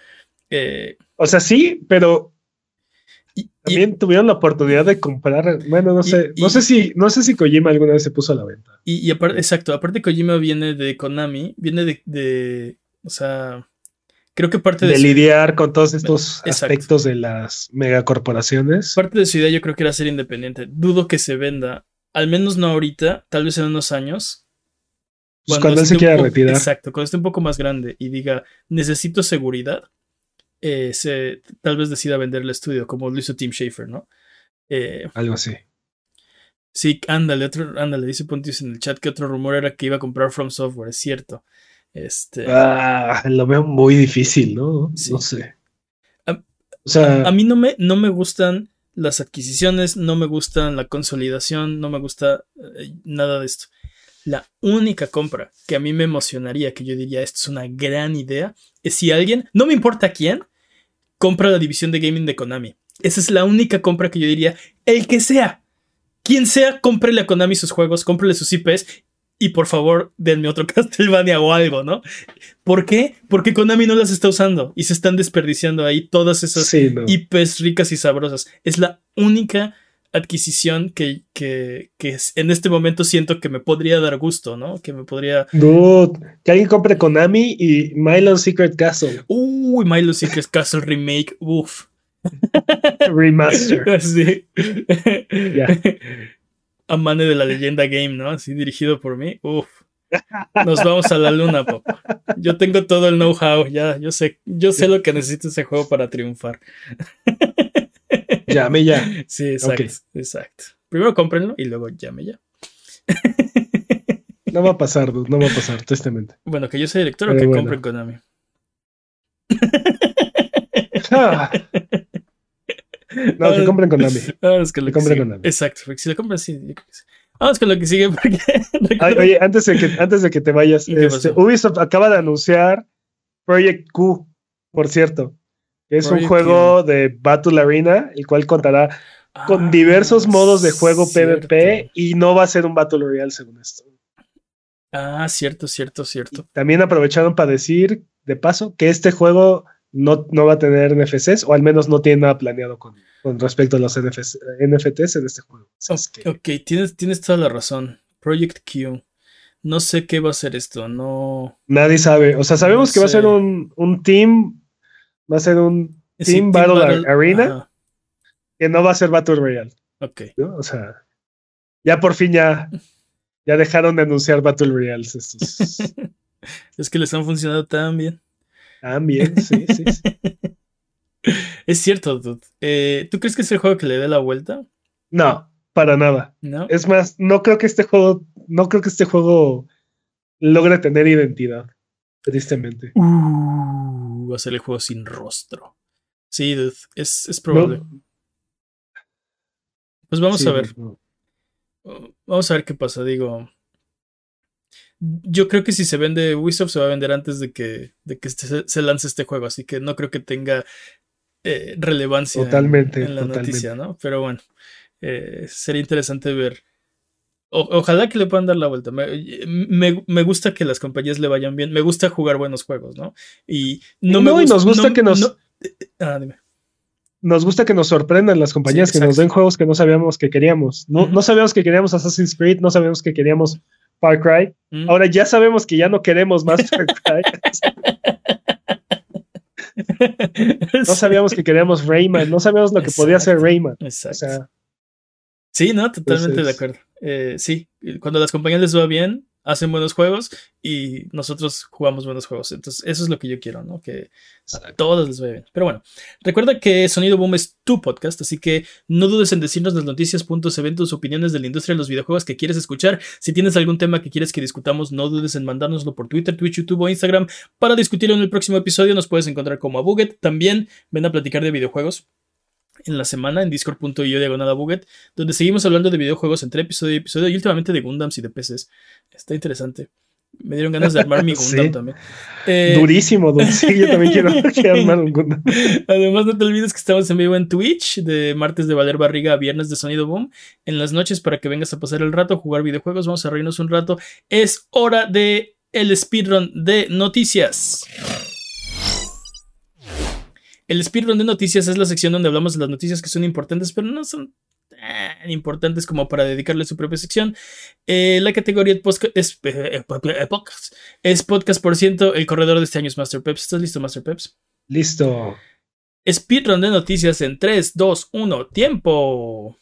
Speaker 1: Eh,
Speaker 2: o sea, sí, pero también tuvieron la oportunidad de comprar. Bueno, no sé, no sé si, no sé si Kojima alguna vez se puso a la venta.
Speaker 1: Y, aparte, exacto, aparte Kojima viene de Konami, viene de, de, o sea, Creo que parte de,
Speaker 2: de
Speaker 1: su-
Speaker 2: lidiar con todos estos
Speaker 1: Exacto.
Speaker 2: aspectos de las megacorporaciones.
Speaker 1: parte de su idea yo creo que era ser independiente. Dudo que se venda, al menos no ahorita, tal vez en unos años.
Speaker 2: Pues cuando él se quiera
Speaker 1: poco-
Speaker 2: retirar.
Speaker 1: Exacto, cuando esté un poco más grande y diga, necesito seguridad, eh, se, tal vez decida vender el estudio, como lo hizo Tim Schafer, ¿no? Eh,
Speaker 2: Algo así.
Speaker 1: sí, ándale, otro, ándale, dice Pontius en el chat que otro rumor era que iba a comprar From Software, es cierto. Este,
Speaker 2: Ah, lo veo muy difícil, ¿no?
Speaker 1: Sí.
Speaker 2: No sé.
Speaker 1: A-
Speaker 2: o sea,
Speaker 1: a mí no me, no me gustan las adquisiciones, no me gustan la consolidación, no me gusta eh, nada de esto. La única compra que a mí me emocionaría, que yo diría esto es una gran idea, es si alguien, no me importa quién, compra la división de gaming de Konami. Esa es la única compra que yo diría, el que sea, quien sea, cómprele a Konami sus juegos, cómprele sus IPs y por favor denme otro Castlevania o algo, ¿no? ¿Por qué? Porque Konami no las está usando y se están desperdiciando ahí todas esas
Speaker 2: sí, no.
Speaker 1: IPs ricas y sabrosas. Es la única adquisición que, que, que en este momento siento que me podría dar gusto, ¿no? Que me podría...
Speaker 2: Dude, que alguien compre Konami y Milo Secret Castle
Speaker 1: Uy, Milo Secret Castle Remake, uff.
Speaker 2: Remaster.
Speaker 1: Así.
Speaker 2: Ya.
Speaker 1: A mane de la leyenda game, ¿no? Así dirigido por mí. Uf. Nos vamos a la luna, papá. Yo tengo todo el know-how, ya, yo sé, yo sé lo que necesita ese juego para triunfar.
Speaker 2: Llame ya.
Speaker 1: Sí, exacto, exacto. Primero cómprenlo y luego llame ya.
Speaker 2: No va a pasar, no va a pasar, tristemente.
Speaker 1: Bueno, que yo sea director o que
Speaker 2: bueno.
Speaker 1: compren Konami.
Speaker 2: Ah. No, que compren Konami.
Speaker 1: Vamos con lo
Speaker 2: Que
Speaker 1: que
Speaker 2: compren. Konami.
Speaker 1: Exacto, si lo compran, sí. que. Vamos con lo que sigue porque.
Speaker 2: Ay, oye, antes de que, antes de que te vayas,
Speaker 1: ¿Qué
Speaker 2: este? Ubisoft acaba de anunciar Project Q, por cierto. Es un juego de Battle Arena, el cual contará con
Speaker 1: Ah,
Speaker 2: diversos modos de juego
Speaker 1: cierto.
Speaker 2: PvP y no va a ser un Battle Royale según esto.
Speaker 1: Ah, cierto, cierto, cierto.
Speaker 2: También aprovecharon para decir, de paso, que este juego no, no va a tener NFCs, o al menos no tiene nada planeado con, con respecto a los NFTs en este juego. Que-
Speaker 1: Ok, tienes, tienes toda la razón. Project Q. No sé qué va a ser esto, no.
Speaker 2: Nadie sabe. O sea, sabemos
Speaker 1: No
Speaker 2: que va a ser un, un team, va a ser un
Speaker 1: Sí,
Speaker 2: Team Battle Arena.
Speaker 1: Ajá,
Speaker 2: que no va a ser Battle Royale.
Speaker 1: Ok.
Speaker 2: ¿no? O sea, ya por fin ya, ya dejaron de anunciar Battle Royales estos.
Speaker 1: Es que les han funcionado tan bien.
Speaker 2: También, sí, sí, sí.
Speaker 1: Es cierto, dude. Eh, ¿Tú crees que es el juego que le dé la vuelta?
Speaker 2: No, para nada.
Speaker 1: ¿No?
Speaker 2: Es más, no creo que este juego, no creo que este juego logre tener identidad. Tristemente.
Speaker 1: Uh, va a ser el juego sin rostro. Sí, dude. Es, es probable.
Speaker 2: No,
Speaker 1: Pues vamos
Speaker 2: sí,
Speaker 1: a ver.
Speaker 2: no.
Speaker 1: Vamos a ver qué pasa. Digo. Yo creo que si se vende Ubisoft se va a vender antes de que, de que se, se lance este juego. Así que no creo que tenga eh, relevancia en-
Speaker 2: Totalmente,
Speaker 1: en, la
Speaker 2: totalmente.
Speaker 1: noticia, ¿no? Pero bueno. eh, sería interesante ver. O- ojalá que le puedan dar la vuelta. Me, me- me gusta que las compañías le vayan bien. Me gusta jugar buenos juegos, ¿no? Y no, me
Speaker 2: No, y
Speaker 1: gusta,
Speaker 2: nos gusta
Speaker 1: no-
Speaker 2: que nos-
Speaker 1: no- eh, ah, dime.
Speaker 2: Nos gusta que nos sorprendan las compañías,
Speaker 1: Sí,
Speaker 2: que nos den juegos que no sabíamos que queríamos. No, no sabíamos que queríamos Assassin's Creed, no sabíamos que queríamos Far Cry. Ahora ya sabemos que ya no queremos más Far Cry. No sabíamos que queríamos Rayman, no sabíamos lo que podía hacer. Rayman.
Speaker 1: Exacto.
Speaker 2: O sea,
Speaker 1: Sí, no, totalmente de acuerdo. Eh, sí, cuando a las compañías les va bien, hacen buenos juegos y nosotros jugamos buenos juegos. Entonces, eso es lo que yo quiero, ¿no? Que a todos les vaya bien. Pero bueno, recuerda que Sonido Boom es tu podcast, así que no dudes en decirnos las noticias, puntos, eventos, opiniones de la industria de los videojuegos que quieres escuchar. Si tienes algún tema que quieres que discutamos, no dudes en mandárnoslo por Twitter, Twitch, YouTube o Instagram para discutirlo en el próximo episodio. Nos puedes encontrar como a Buget. También ven a platicar de videojuegos en la semana en discord.io diagonal Buget, donde seguimos hablando de videojuegos entre episodio y episodio y últimamente de Gundams y de PCs. Está interesante. Me dieron ganas de armar mi Gundam
Speaker 2: Sí.
Speaker 1: también. Eh,
Speaker 2: durísimo. Sí, yo también quiero, quiero armar un Gundam.
Speaker 1: Además, no te olvides que estamos en vivo en Twitch, de martes de Valer Barriga a viernes de Sonido Boom, en las noches para que vengas a pasar el rato, jugar videojuegos, vamos a reírnos un rato. Es hora de el speedrun de noticias. El speedrun de noticias es la sección donde hablamos de las noticias que son importantes, pero no son tan importantes como para dedicarle su propia sección. Eh, la categoría es, eh, podcast, es podcast por ciento. El corredor de este año es Master Peps. ¿Estás listo, Master Peps?
Speaker 2: Listo.
Speaker 1: Speedrun de noticias en 3, 2, 1, tiempo.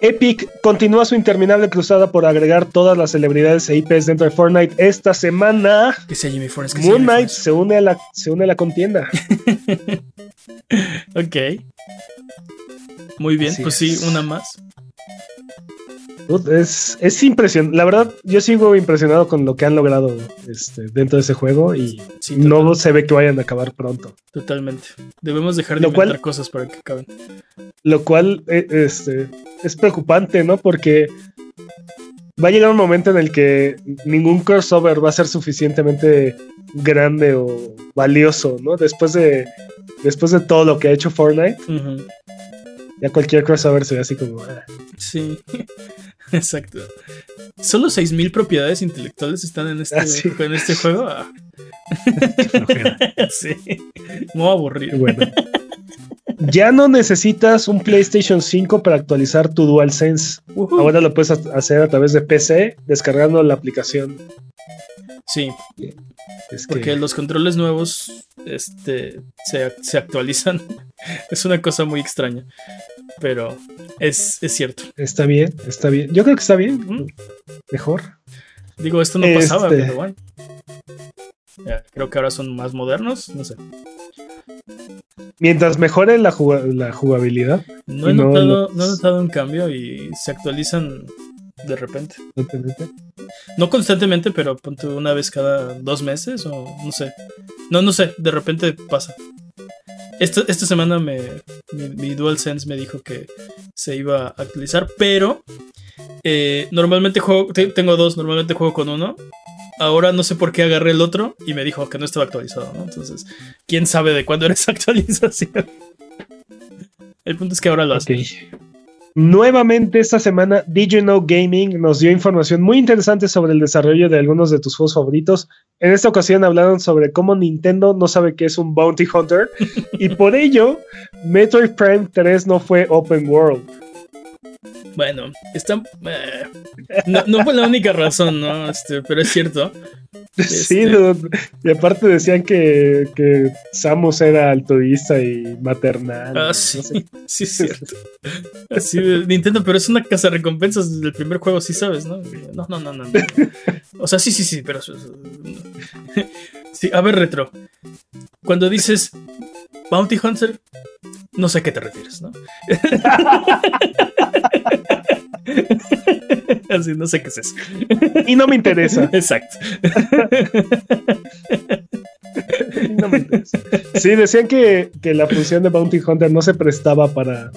Speaker 2: Epic continúa su interminable cruzada por agregar todas las celebridades e IPs dentro de Fortnite esta semana.
Speaker 1: Que sea Jimmy Forrest, que
Speaker 2: Moon Knight se une, a la, se une a la contienda.
Speaker 1: ok. Muy bien, pues sí, una más.
Speaker 2: Es, es impresionante. La verdad, yo sigo impresionado con lo que han logrado este, dentro de ese juego y no se ve que vayan a acabar pronto.
Speaker 1: Totalmente. Debemos dejar de inventar cosas para que acaben.
Speaker 2: Lo cual eh, este, es preocupante, ¿no? Porque va a llegar un momento en el que ningún crossover va a ser suficientemente grande o valioso, ¿no? Después de, después de todo lo que ha hecho Fortnite. Ya cualquier crossover se ve así como. Ah.
Speaker 1: Sí. Exacto. Solo 6.000 propiedades intelectuales están en este, ah, en este juego. Ah. sí. Muy aburrido.
Speaker 2: Bueno. Ya no necesitas un PlayStation 5 para actualizar tu DualSense. Ahora lo puedes hacer a través de PC descargando la aplicación.
Speaker 1: Sí. Porque los controles nuevos este, se, se, actualizan. es una cosa muy extraña. Pero es, cierto.
Speaker 2: Está bien, está bien. Yo creo que está bien. Mejor.
Speaker 1: Digo, esto no pasaba, este pero bueno. creo que ahora son más modernos, no sé.
Speaker 2: Mientras mejore la, la jugabilidad.
Speaker 1: No he, notado, no he notado un cambio y se actualizan de repente. No constantemente, pero ponte una vez cada dos meses o no sé. No, no sé, de repente pasa. Esta, esta semana me, mi, DualSense me dijo que se iba a actualizar, pero eh, normalmente juego, tengo dos, normalmente juego con uno. Ahora no sé por qué agarré el otro y me dijo que no estaba actualizado, ¿no? Entonces, ¿quién sabe de cuándo era esa actualización? El punto es que ahora lo hace.
Speaker 2: Nuevamente esta semana, DJ No Gaming nos dio información muy interesante sobre el desarrollo de algunos de tus juegos favoritos. En esta ocasión hablaron sobre cómo Nintendo no sabe qué es un Bounty Hunter y por ello Metroid Prime 3 no fue Open World.
Speaker 1: Bueno, está, eh, no, fue la única razón, ¿no? Este, pero es cierto.
Speaker 2: Sí, este, y aparte decían que, que, Samus era altruista y maternal.
Speaker 1: Ah, sí, sí, es cierto. Así Nintendo, pero es una casa de recompensas del primer juego, sí sabes, ¿no? No, no, no, no. O sea, sí, sí, sí, pero. Sí, a ver, retro. Cuando dices Bounty Hunter, no sé a qué te refieres, ¿no? Así, no sé qué es eso.
Speaker 2: Y no me interesa.
Speaker 1: Exacto.
Speaker 2: no me interesa. Sí, decían que, la función de Bounty Hunter no se prestaba para,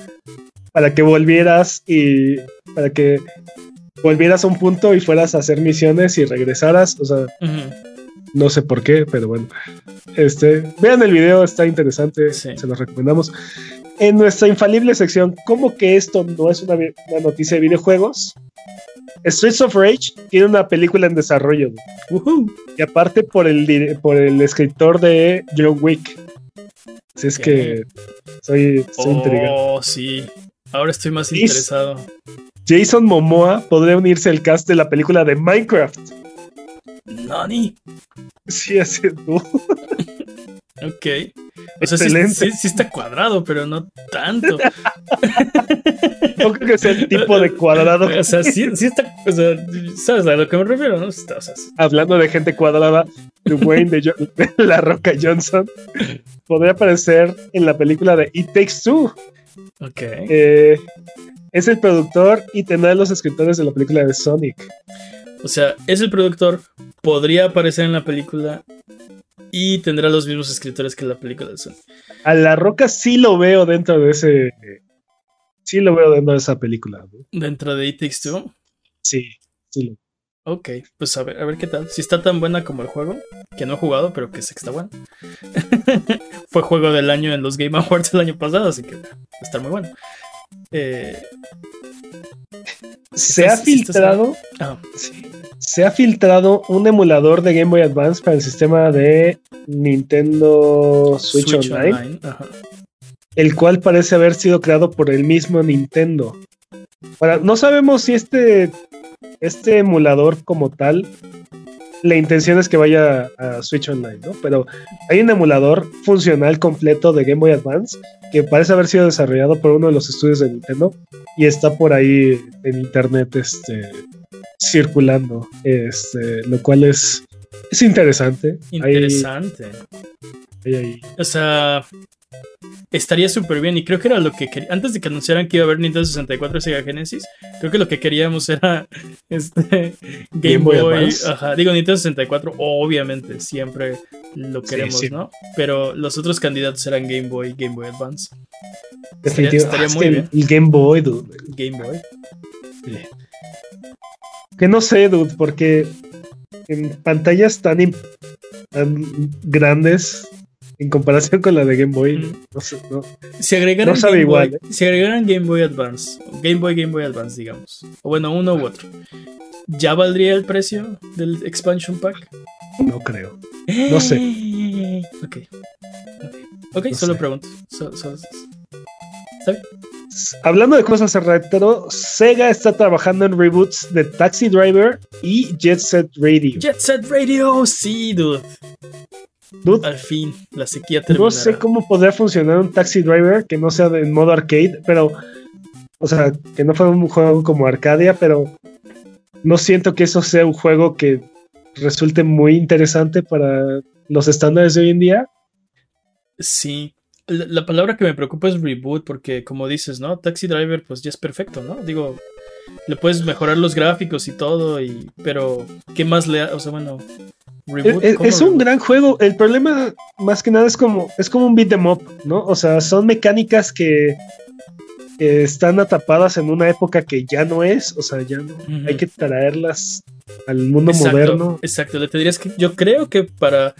Speaker 2: para que volvieras y para que volvieras a un punto y fueras a hacer misiones y regresaras. O sea, no sé por qué, pero bueno. Este, vean el video, está interesante, se los recomendamos. En nuestra infalible sección, ¿cómo que esto no es una, noticia de videojuegos? Streets of Rage tiene una película en desarrollo. Y aparte por el, por el escritor de John Wick. Así es que soy, soy oh,
Speaker 1: intrigado. sí. Ahora estoy más interesado.
Speaker 2: Jason Momoa podría unirse al cast de la película de Minecraft.
Speaker 1: Nani.
Speaker 2: Sí, así tú.
Speaker 1: ok. Excelente. sí, está cuadrado, pero no tanto.
Speaker 2: no creo que sea el tipo de cuadrado.
Speaker 1: O sea, sí, está. O sea, ¿sabes a lo que me refiero? ¿no?
Speaker 2: Hablando de gente cuadrada, Dwayne de, de, La Roca Johnson podría aparecer en la película de It Takes Two.
Speaker 1: Ok.
Speaker 2: Eh, es el productor y tendrá los escritores de la película de Sonic.
Speaker 1: O sea, es el productor, podría aparecer en la película y tendrá los mismos escritores que la película de Sonic.
Speaker 2: A La Roca sí lo veo dentro de ese. Sí lo veo dentro de esa película.
Speaker 1: ¿Dentro de It Takes Two?
Speaker 2: Sí, sí lo
Speaker 1: Ok, pues a ver, a ver qué tal. Si está tan buena como el juego, que no he jugado, pero que sé que está bueno. Fue juego del año en los Game Awards el año pasado, así que va a estar muy bueno. Eh,
Speaker 2: se ha filtrado. Ah. se ha filtrado un emulador de Game Boy Advance para el sistema de Nintendo Switch, Online. el cual parece haber sido creado por el mismo Nintendo. Ahora, no sabemos si este, este emulador como tal, la intención es que vaya a Switch Online, ¿no? Pero hay un emulador funcional completo de Game Boy Advance que parece haber sido desarrollado por uno de los estudios de Nintendo y está por ahí en internet este, circulando, este, lo cual es, es interesante.
Speaker 1: Interesante. O sea, estaría súper bien. Y creo que era lo que quería. Antes de que anunciaran que iba a haber Nintendo 64 y Sega Genesis, creo que lo que queríamos era este Game, Boy. ajá, digo Nintendo 64, obviamente, siempre lo queremos, ¿no? Pero los otros candidatos eran Game Boy, Game Boy Advance.
Speaker 2: Estaría, estaría muy bien. El Game Boy, dude.
Speaker 1: Game Boy.
Speaker 2: Que no sé, dude, porque en pantallas tan, tan grandes en comparación con la de Game Boy, no, sé, no,
Speaker 1: si agregaran Game igual. Boy, ¿eh? Si agregaran Game Boy Advance, Game Boy, Game Boy Advance, digamos, o bueno, uno u otro, ¿ya valdría el precio del expansion pack?
Speaker 2: No creo. No sé.
Speaker 1: Ok. Ok, solo pregunto. ¿Está bien?
Speaker 2: Hablando de cosas retro, Sega está trabajando en reboots de Taxi Driver y Jet Set Radio.
Speaker 1: Jet Set Radio, sí, dude. Al fin, la sequía
Speaker 2: terminó. No sé cómo podría funcionar un Taxi Driver que no sea en modo arcade, pero. O sea, que no fuera un juego como Arcadia, pero no siento que eso sea un juego que resulte muy interesante para los estándares de hoy en día.
Speaker 1: Sí. La, palabra que me preocupa es reboot, porque como dices, ¿no? Taxi Driver, pues ya es perfecto, ¿no? Digo, le puedes mejorar los gráficos y todo, y, pero ¿qué más le... O sea, bueno,
Speaker 2: es, un gran juego. El problema, más que nada, es como, es como un beat em up, ¿no? O sea, son mecánicas que, están atrapadas en una época que ya no es. O sea, ya no. Hay que traerlas al mundo moderno.
Speaker 1: Exacto, le tendrías que. Yo creo que para.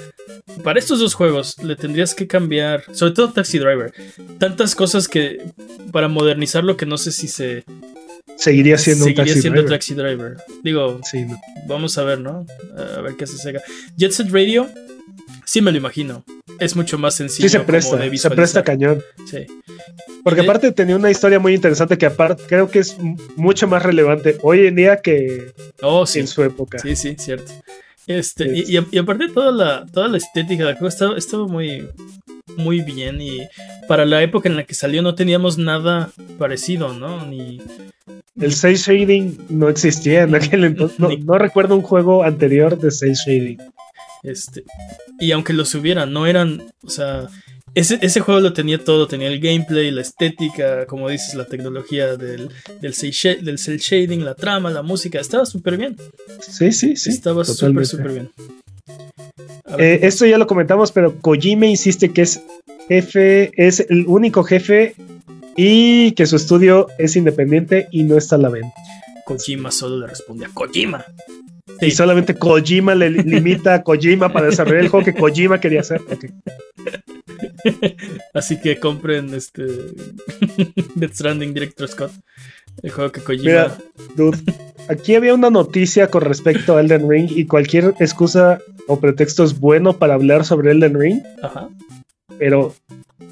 Speaker 1: Para estos dos juegos le tendrías que cambiar. Sobre todo Taxi Driver. Tantas cosas que. Para modernizarlo que no sé si se
Speaker 2: seguiría siendo un taxi
Speaker 1: siendo
Speaker 2: driver.
Speaker 1: taxi driver. Digo, vamos a ver, ¿no? A ver qué se seca. Jet Set Radio, sí me lo imagino. Es mucho más sencillo.
Speaker 2: Sí, se presta, se presta cañón.
Speaker 1: Sí.
Speaker 2: Porque aparte tenía una historia muy interesante que aparte creo que es mucho más relevante hoy en día que
Speaker 1: oh,
Speaker 2: en su época.
Speaker 1: Sí, sí, cierto. Este, y, y, aparte toda la, toda la estética del juego estaba, estaba muy, muy bien y para la época en la que salió no teníamos nada parecido, ¿no? Ni...
Speaker 2: El 6 shading no existía en aquel entonces. No, recuerdo un juego anterior de 6 shading.
Speaker 1: Este, y aunque los hubiera, no eran, o sea, ese, ese, juego lo tenía todo, tenía el gameplay, la estética, como dices, la tecnología del, del, cel, del cel shading, la trama, la música, estaba súper bien.
Speaker 2: Sí, sí, sí.
Speaker 1: Estaba súper, súper bien.
Speaker 2: Eh, esto ya lo comentamos, pero Kojime insiste que es jefe, es el único jefe y que su estudio es independiente y no está a la venta.
Speaker 1: Kojima solo le responde a Kojima.
Speaker 2: Y solamente Kojima le limita a Kojima para desarrollar el juego que Kojima quería hacer.
Speaker 1: Así que compren este Death Stranding Director Scott. El juego que Kojima.
Speaker 2: Mira, dude, aquí había una noticia con respecto a Elden Ring y cualquier excusa o pretexto es bueno para hablar sobre Elden Ring.
Speaker 1: Ajá.
Speaker 2: Pero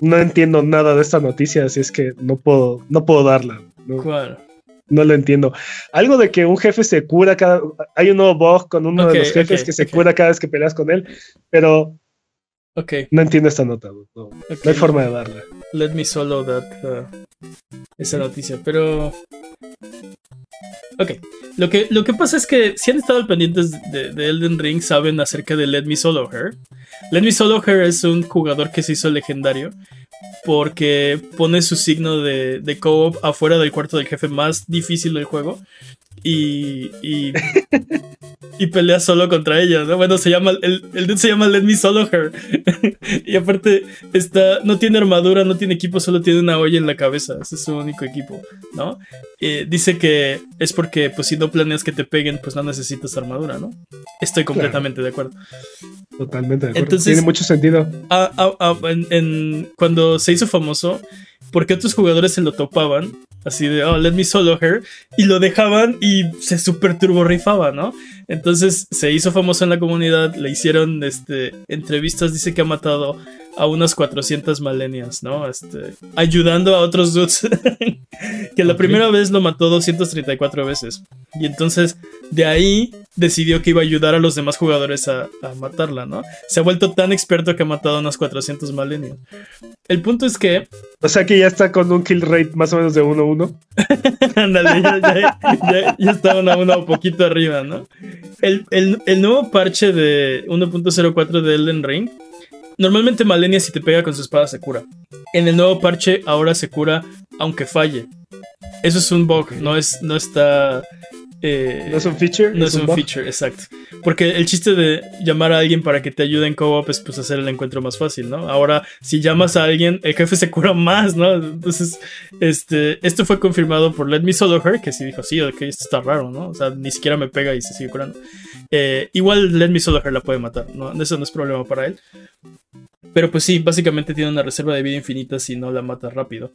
Speaker 2: no entiendo nada de esta noticia, así es que no puedo, no puedo darla. No,
Speaker 1: ¿Cuál?
Speaker 2: No lo entiendo. Algo de que un jefe se cura cada. Hay un nuevo bug con uno de los jefes que se cura cada vez que peleas con él, pero.
Speaker 1: Ok.
Speaker 2: No entiendo esta nota, no, hay forma de darla.
Speaker 1: Let me solo that. Uh, esa noticia, pero. Ok, lo que, lo que pasa es que si han estado pendientes de, de, Elden Ring, saben acerca de Let Me Solo Her. Let Me Solo Her es un jugador que se hizo legendario porque pone su signo de, de co-op afuera del cuarto del jefe más difícil del juego y, y, y pelea solo contra ella, ¿no? Bueno, se llama, el, el dude se llama Let Me Solo Her. y aparte, está, no tiene armadura, no tiene equipo, solo tiene una olla en la cabeza. Ese es su único equipo, ¿no? Eh, dice que es porque, pues, si no planeas que te peguen, pues no necesitas armadura, ¿no? Estoy completamente de acuerdo.
Speaker 2: Totalmente de acuerdo. Entonces, tiene mucho sentido.
Speaker 1: en, cuando se hizo famoso, porque otros jugadores se lo topaban, así de, oh, let me solo her, y lo dejaban y se super turbo rifaba, ¿no? Entonces se hizo famoso en la comunidad, le hicieron este, entrevistas, dice que ha matado a unas 400 malenias, ¿no? Este, ayudando a otros dudes. que la primera vez lo mató 234 veces. Y entonces de ahí decidió que iba a ayudar a los demás jugadores a, a matarla, ¿no? Se ha vuelto tan experto que ha matado a unas 400 malenias. El punto es que
Speaker 2: O sea que ya está con un kill rate más o menos de 1-1.
Speaker 1: Ándale, ya, ya, ya- ya estaban a uno poquito arriba, ¿no? El, el- el nuevo parche de 1.04 de Elden Ring. Normalmente Malenia si te pega con su espada se cura. En el nuevo parche ahora se cura aunque falle. Eso es un bug, no, es, no está... eh,
Speaker 2: ¿No es un feature?
Speaker 1: no es un feature, exacto. Porque el chiste de llamar a alguien para que te ayude en co-op es pues hacer el encuentro más fácil, ¿no? Ahora, si llamas a alguien, el jefe se cura más, ¿no? Entonces, este, esto fue confirmado por Let Me Solo Her, que sí dijo, sí, ok, esto está raro, ¿no? O sea, ni siquiera me pega y se sigue curando. Eh, igual Let Me Solo Her la puede matar, ¿no? Eso no es problema para él. Pero pues sí, básicamente tiene una reserva de vida infinita si no la matas rápido.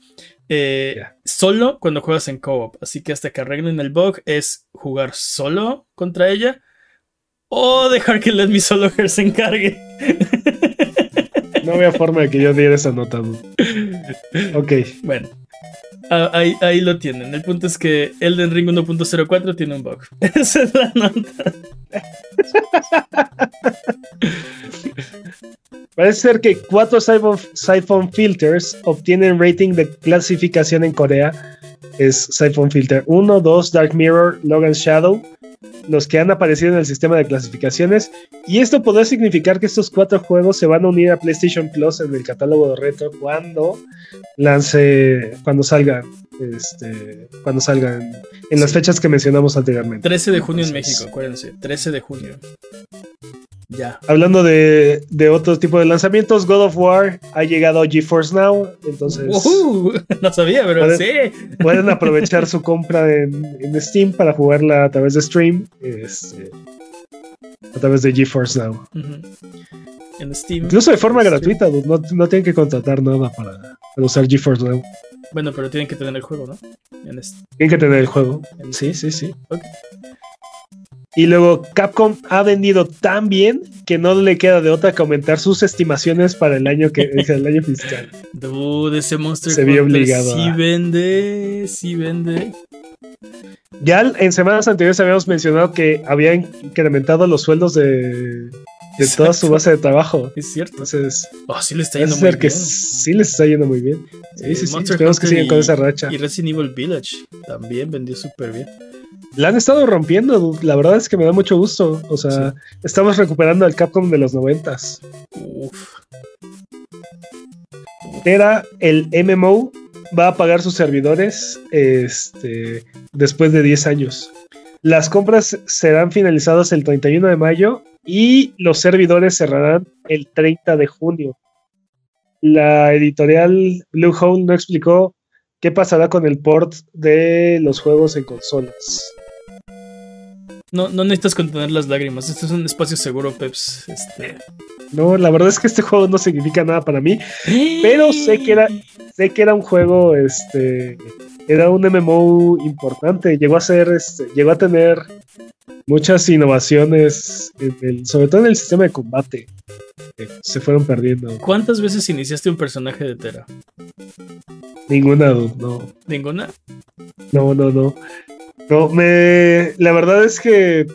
Speaker 1: Eh. Solo cuando juegas en co-op. Así que hasta que arreglen el bug es jugar solo contra ella. O dejar que Let Me Solo Her se encargue.
Speaker 2: No había forma de que yo diera esa nota. Ok.
Speaker 1: Bueno. Ah, ahí, ahí lo tienen. El punto es que Elden Ring 1.04 tiene un bug. Esa es la nota.
Speaker 2: Parece ser que cuatro Siphon, Filters obtienen rating de clasificación en Corea. Es Siphon Filter 1, 2, Dark Mirror, Logan Shadow, los que han aparecido en el sistema de clasificaciones. Y esto podría significar que estos cuatro juegos se van a unir a PlayStation Plus en el catálogo de retro cuando lance, cuando salgan, este, cuando salgan en las fechas que mencionamos anteriormente.
Speaker 1: 13 de junio en México, acuérdense. 13 de junio. Ya.
Speaker 2: Hablando de, de otro tipo de lanzamientos, God of War ha llegado a GeForce Now, entonces
Speaker 1: no sabía, pero
Speaker 2: Puede-
Speaker 1: sí.
Speaker 2: pueden aprovechar su compra en, en Steam para jugarla a través de stream, este, a través de GeForce Now.
Speaker 1: En Steam.
Speaker 2: Incluso de forma gratuita, no, no tienen que contratar nada para, para usar GeForce Now.
Speaker 1: Bueno, pero tienen que tener el juego, ¿no? En este-
Speaker 2: Tienen que tener el juego.
Speaker 1: en
Speaker 2: Sí, sí, sí.
Speaker 1: Ok.
Speaker 2: Y luego Capcom ha vendido tan bien que no le queda de otra que aumentar sus estimaciones para el año que el año fiscal.
Speaker 1: Dude, ese Monster
Speaker 2: Se vio obligado
Speaker 1: sí
Speaker 2: a-
Speaker 1: vende, sí vende.
Speaker 2: Ya en semanas anteriores habíamos mencionado que habían incrementado los sueldos de, de toda su base de trabajo.
Speaker 1: Es cierto.
Speaker 2: Entonces,
Speaker 1: Oh, sí le está yendo muy
Speaker 2: ser que
Speaker 1: bien.
Speaker 2: sí les está yendo muy bien. Sí,
Speaker 1: Eh,
Speaker 2: sí, sí. Esperemos que sigan con esa racha.
Speaker 1: Y Resident Evil Village también vendió súper bien.
Speaker 2: La han estado rompiendo, la verdad es que me da mucho gusto. O sea, estamos recuperando al Capcom de los noventas. Era el MMO, va a pagar sus servidores este, después de 10 años. Las compras serán finalizadas el 31 de mayo y los servidores cerrarán el 30 de junio. La editorial Bluehole no explicó qué pasará con el port de los juegos en consolas.
Speaker 1: No, no necesitas contener las lágrimas. Este es un espacio seguro, Peps. Este.
Speaker 2: No, la verdad es que este juego no significa nada para mí. Pero sé que era- Sé que era un juego, este, era un MMO importante. Llegó a ser, este, llegó a tener muchas innovaciones, en el- sobre todo en el sistema de combate. que se fueron perdiendo.
Speaker 1: ¿Cuántas veces iniciaste un personaje de Tera?
Speaker 2: Ninguna, no.
Speaker 1: ¿Ninguna?
Speaker 2: No, no, no. No, me. La verdad es que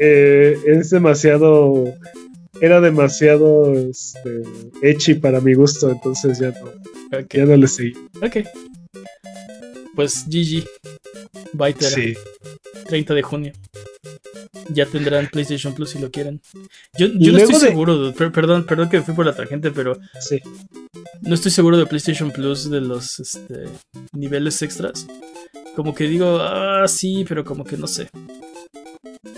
Speaker 2: eh, es demasiado. Era demasiado este, ecchi para mi gusto, entonces ya no, ya no le seguí.
Speaker 1: Ok. Pues GG. Bye Tera.
Speaker 2: Sí.
Speaker 1: 30 de junio. Ya tendrán PlayStation Plus si lo quieren. Yo, yo no estoy
Speaker 2: de-
Speaker 1: seguro, per- perdón, perdón que me fui por la tangente, pero
Speaker 2: Sí.
Speaker 1: no estoy seguro de PlayStation Plus de los este, niveles extras. Como que digo, ah, sí, pero como que no sé.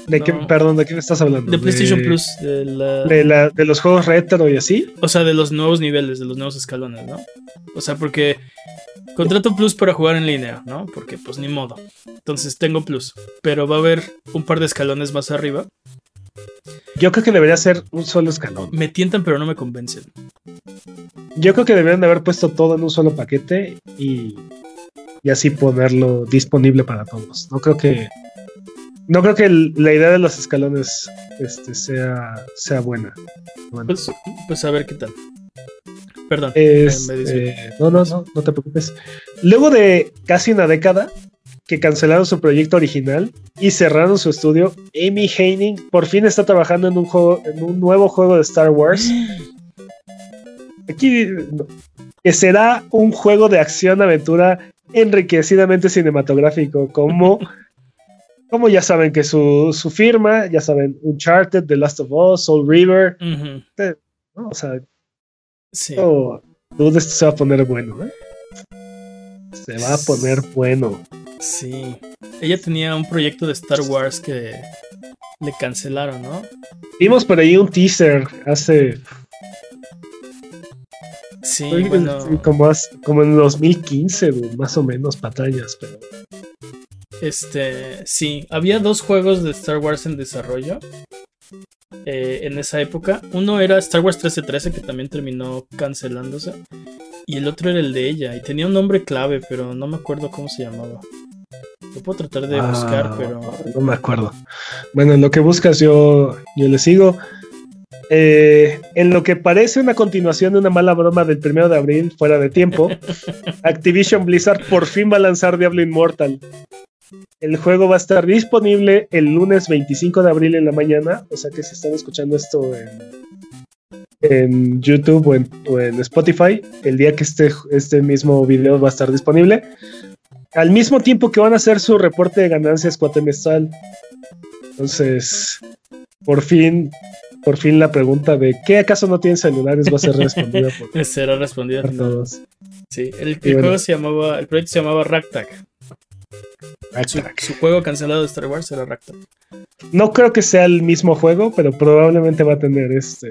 Speaker 2: ¿De qué, perdón, ¿de qué me estás hablando?
Speaker 1: De PlayStation Plus, de la,
Speaker 2: De, la, de los juegos retro y así.
Speaker 1: o sea, de los nuevos niveles, de los nuevos escalones, ¿no? O sea, porque contrato Plus para jugar en línea, ¿no? Porque pues ni modo. Entonces tengo Plus, pero va a haber un par de escalones más arriba.
Speaker 2: Yo creo que debería ser un solo escalón.
Speaker 1: Me tientan, pero no me convencen.
Speaker 2: Yo creo que deberían de haber puesto todo en un solo paquete y, y así ponerlo disponible para todos. No creo que. No creo que el- la idea de los escalones este, sea, sea buena. Bueno,
Speaker 1: Pues, pues a ver qué tal. Perdón.
Speaker 2: Es, eh, no, no, no, no te preocupes. Luego de casi una década que cancelaron su proyecto original y cerraron su estudio, Amy Heining por fin está trabajando en un juego, en un nuevo juego de Star Wars. Aquí que será un juego de acción-aventura enriquecidamente cinematográfico, como, como ya saben que su, su, firma, ya saben, Uncharted, The Last of Us, Soul River. O sea, sí. esto se va a poner bueno. ¿eh? Se va a poner bueno.
Speaker 1: Sí. Ella tenía un proyecto de Star Wars que le cancelaron, ¿no?
Speaker 2: Vimos por ahí un teaser hace.
Speaker 1: Sí, bueno.
Speaker 2: Como, como en 2015, más o menos, batallas, pero.
Speaker 1: Este, sí, había dos juegos de Star Wars en desarrollo eh, en esa época. Uno era Star Wars 1313, que también terminó cancelándose. Y el otro era el de ella. Y tenía un nombre clave, pero no me acuerdo cómo se llamaba. Lo puedo tratar de buscar, ah, pero.
Speaker 2: No me acuerdo. Bueno, en lo que buscas yo, yo le sigo. Eh, en lo que parece una continuación de una mala broma del primero de abril, fuera de tiempo, Activision Blizzard por fin va a lanzar Diablo Immortal. El juego va a estar disponible el lunes 25 de abril en la mañana, o sea que si están escuchando esto en, YouTube o en, Spotify, el día que este, este mismo video va a estar disponible. Al mismo tiempo que van a hacer su reporte de ganancias cuatrimestral. Entonces, por fin, por fin la pregunta de ¿qué acaso no tienen celulares? va a ser respondida por,
Speaker 1: Será respondida por todos. Sí, el, juego se llamaba, el proyecto se llamaba Ragtag. Su, juego cancelado de Star Wars era Ragtag.
Speaker 2: No creo que sea el mismo juego, pero probablemente va a tener este.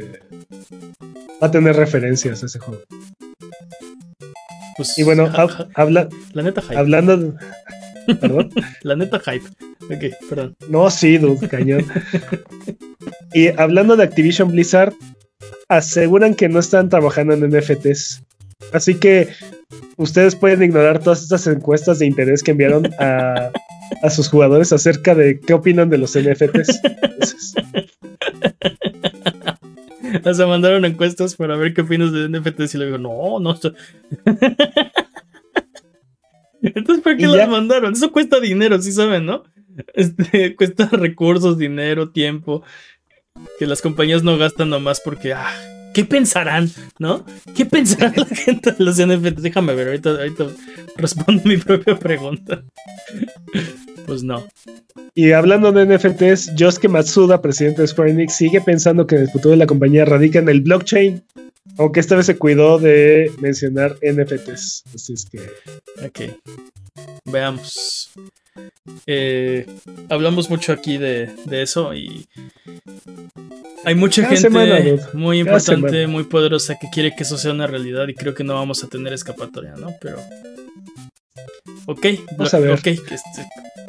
Speaker 2: Va a tener referencias a ese juego. Pues, y bueno, habla,
Speaker 1: la neta hype.
Speaker 2: Hablando
Speaker 1: ¿Perdón? la neta hype. Ok, perdón.
Speaker 2: No, sí, dude, cañón. y hablando de Activision Blizzard, aseguran que no están trabajando en NFTs. Así que ustedes pueden ignorar todas estas encuestas de interés que enviaron a, sus jugadores acerca de qué opinan de los NFTs.
Speaker 1: O sea, mandaron encuestas para ver qué opinas de NFTs y le digo, no, no. Entonces, ¿para qué las mandaron? Eso cuesta dinero, sí saben, ¿no? Este, cuesta recursos, dinero, tiempo. Que las compañías no gastan nomás porque, ah, ¿Qué pensarán? ¿No? ¿Qué pensará la gente de los NFTs? Déjame ver, ahorita, ahorita respondo mi propia pregunta. Pues no.
Speaker 2: Y hablando de NFTs, Josuke Matsuda, presidente de Square Enix, sigue pensando que el futuro de la compañía radica en el blockchain, aunque esta vez se cuidó de mencionar NFTs. Así es que.
Speaker 1: Ok. Veamos. Eh, hablamos mucho aquí de, de eso y hay mucha gente muy importante, muy poderosa que quiere que eso sea una realidad y creo que no vamos a tener escapatoria, ¿no? Pero. Ok,
Speaker 2: vamos a ver. Este,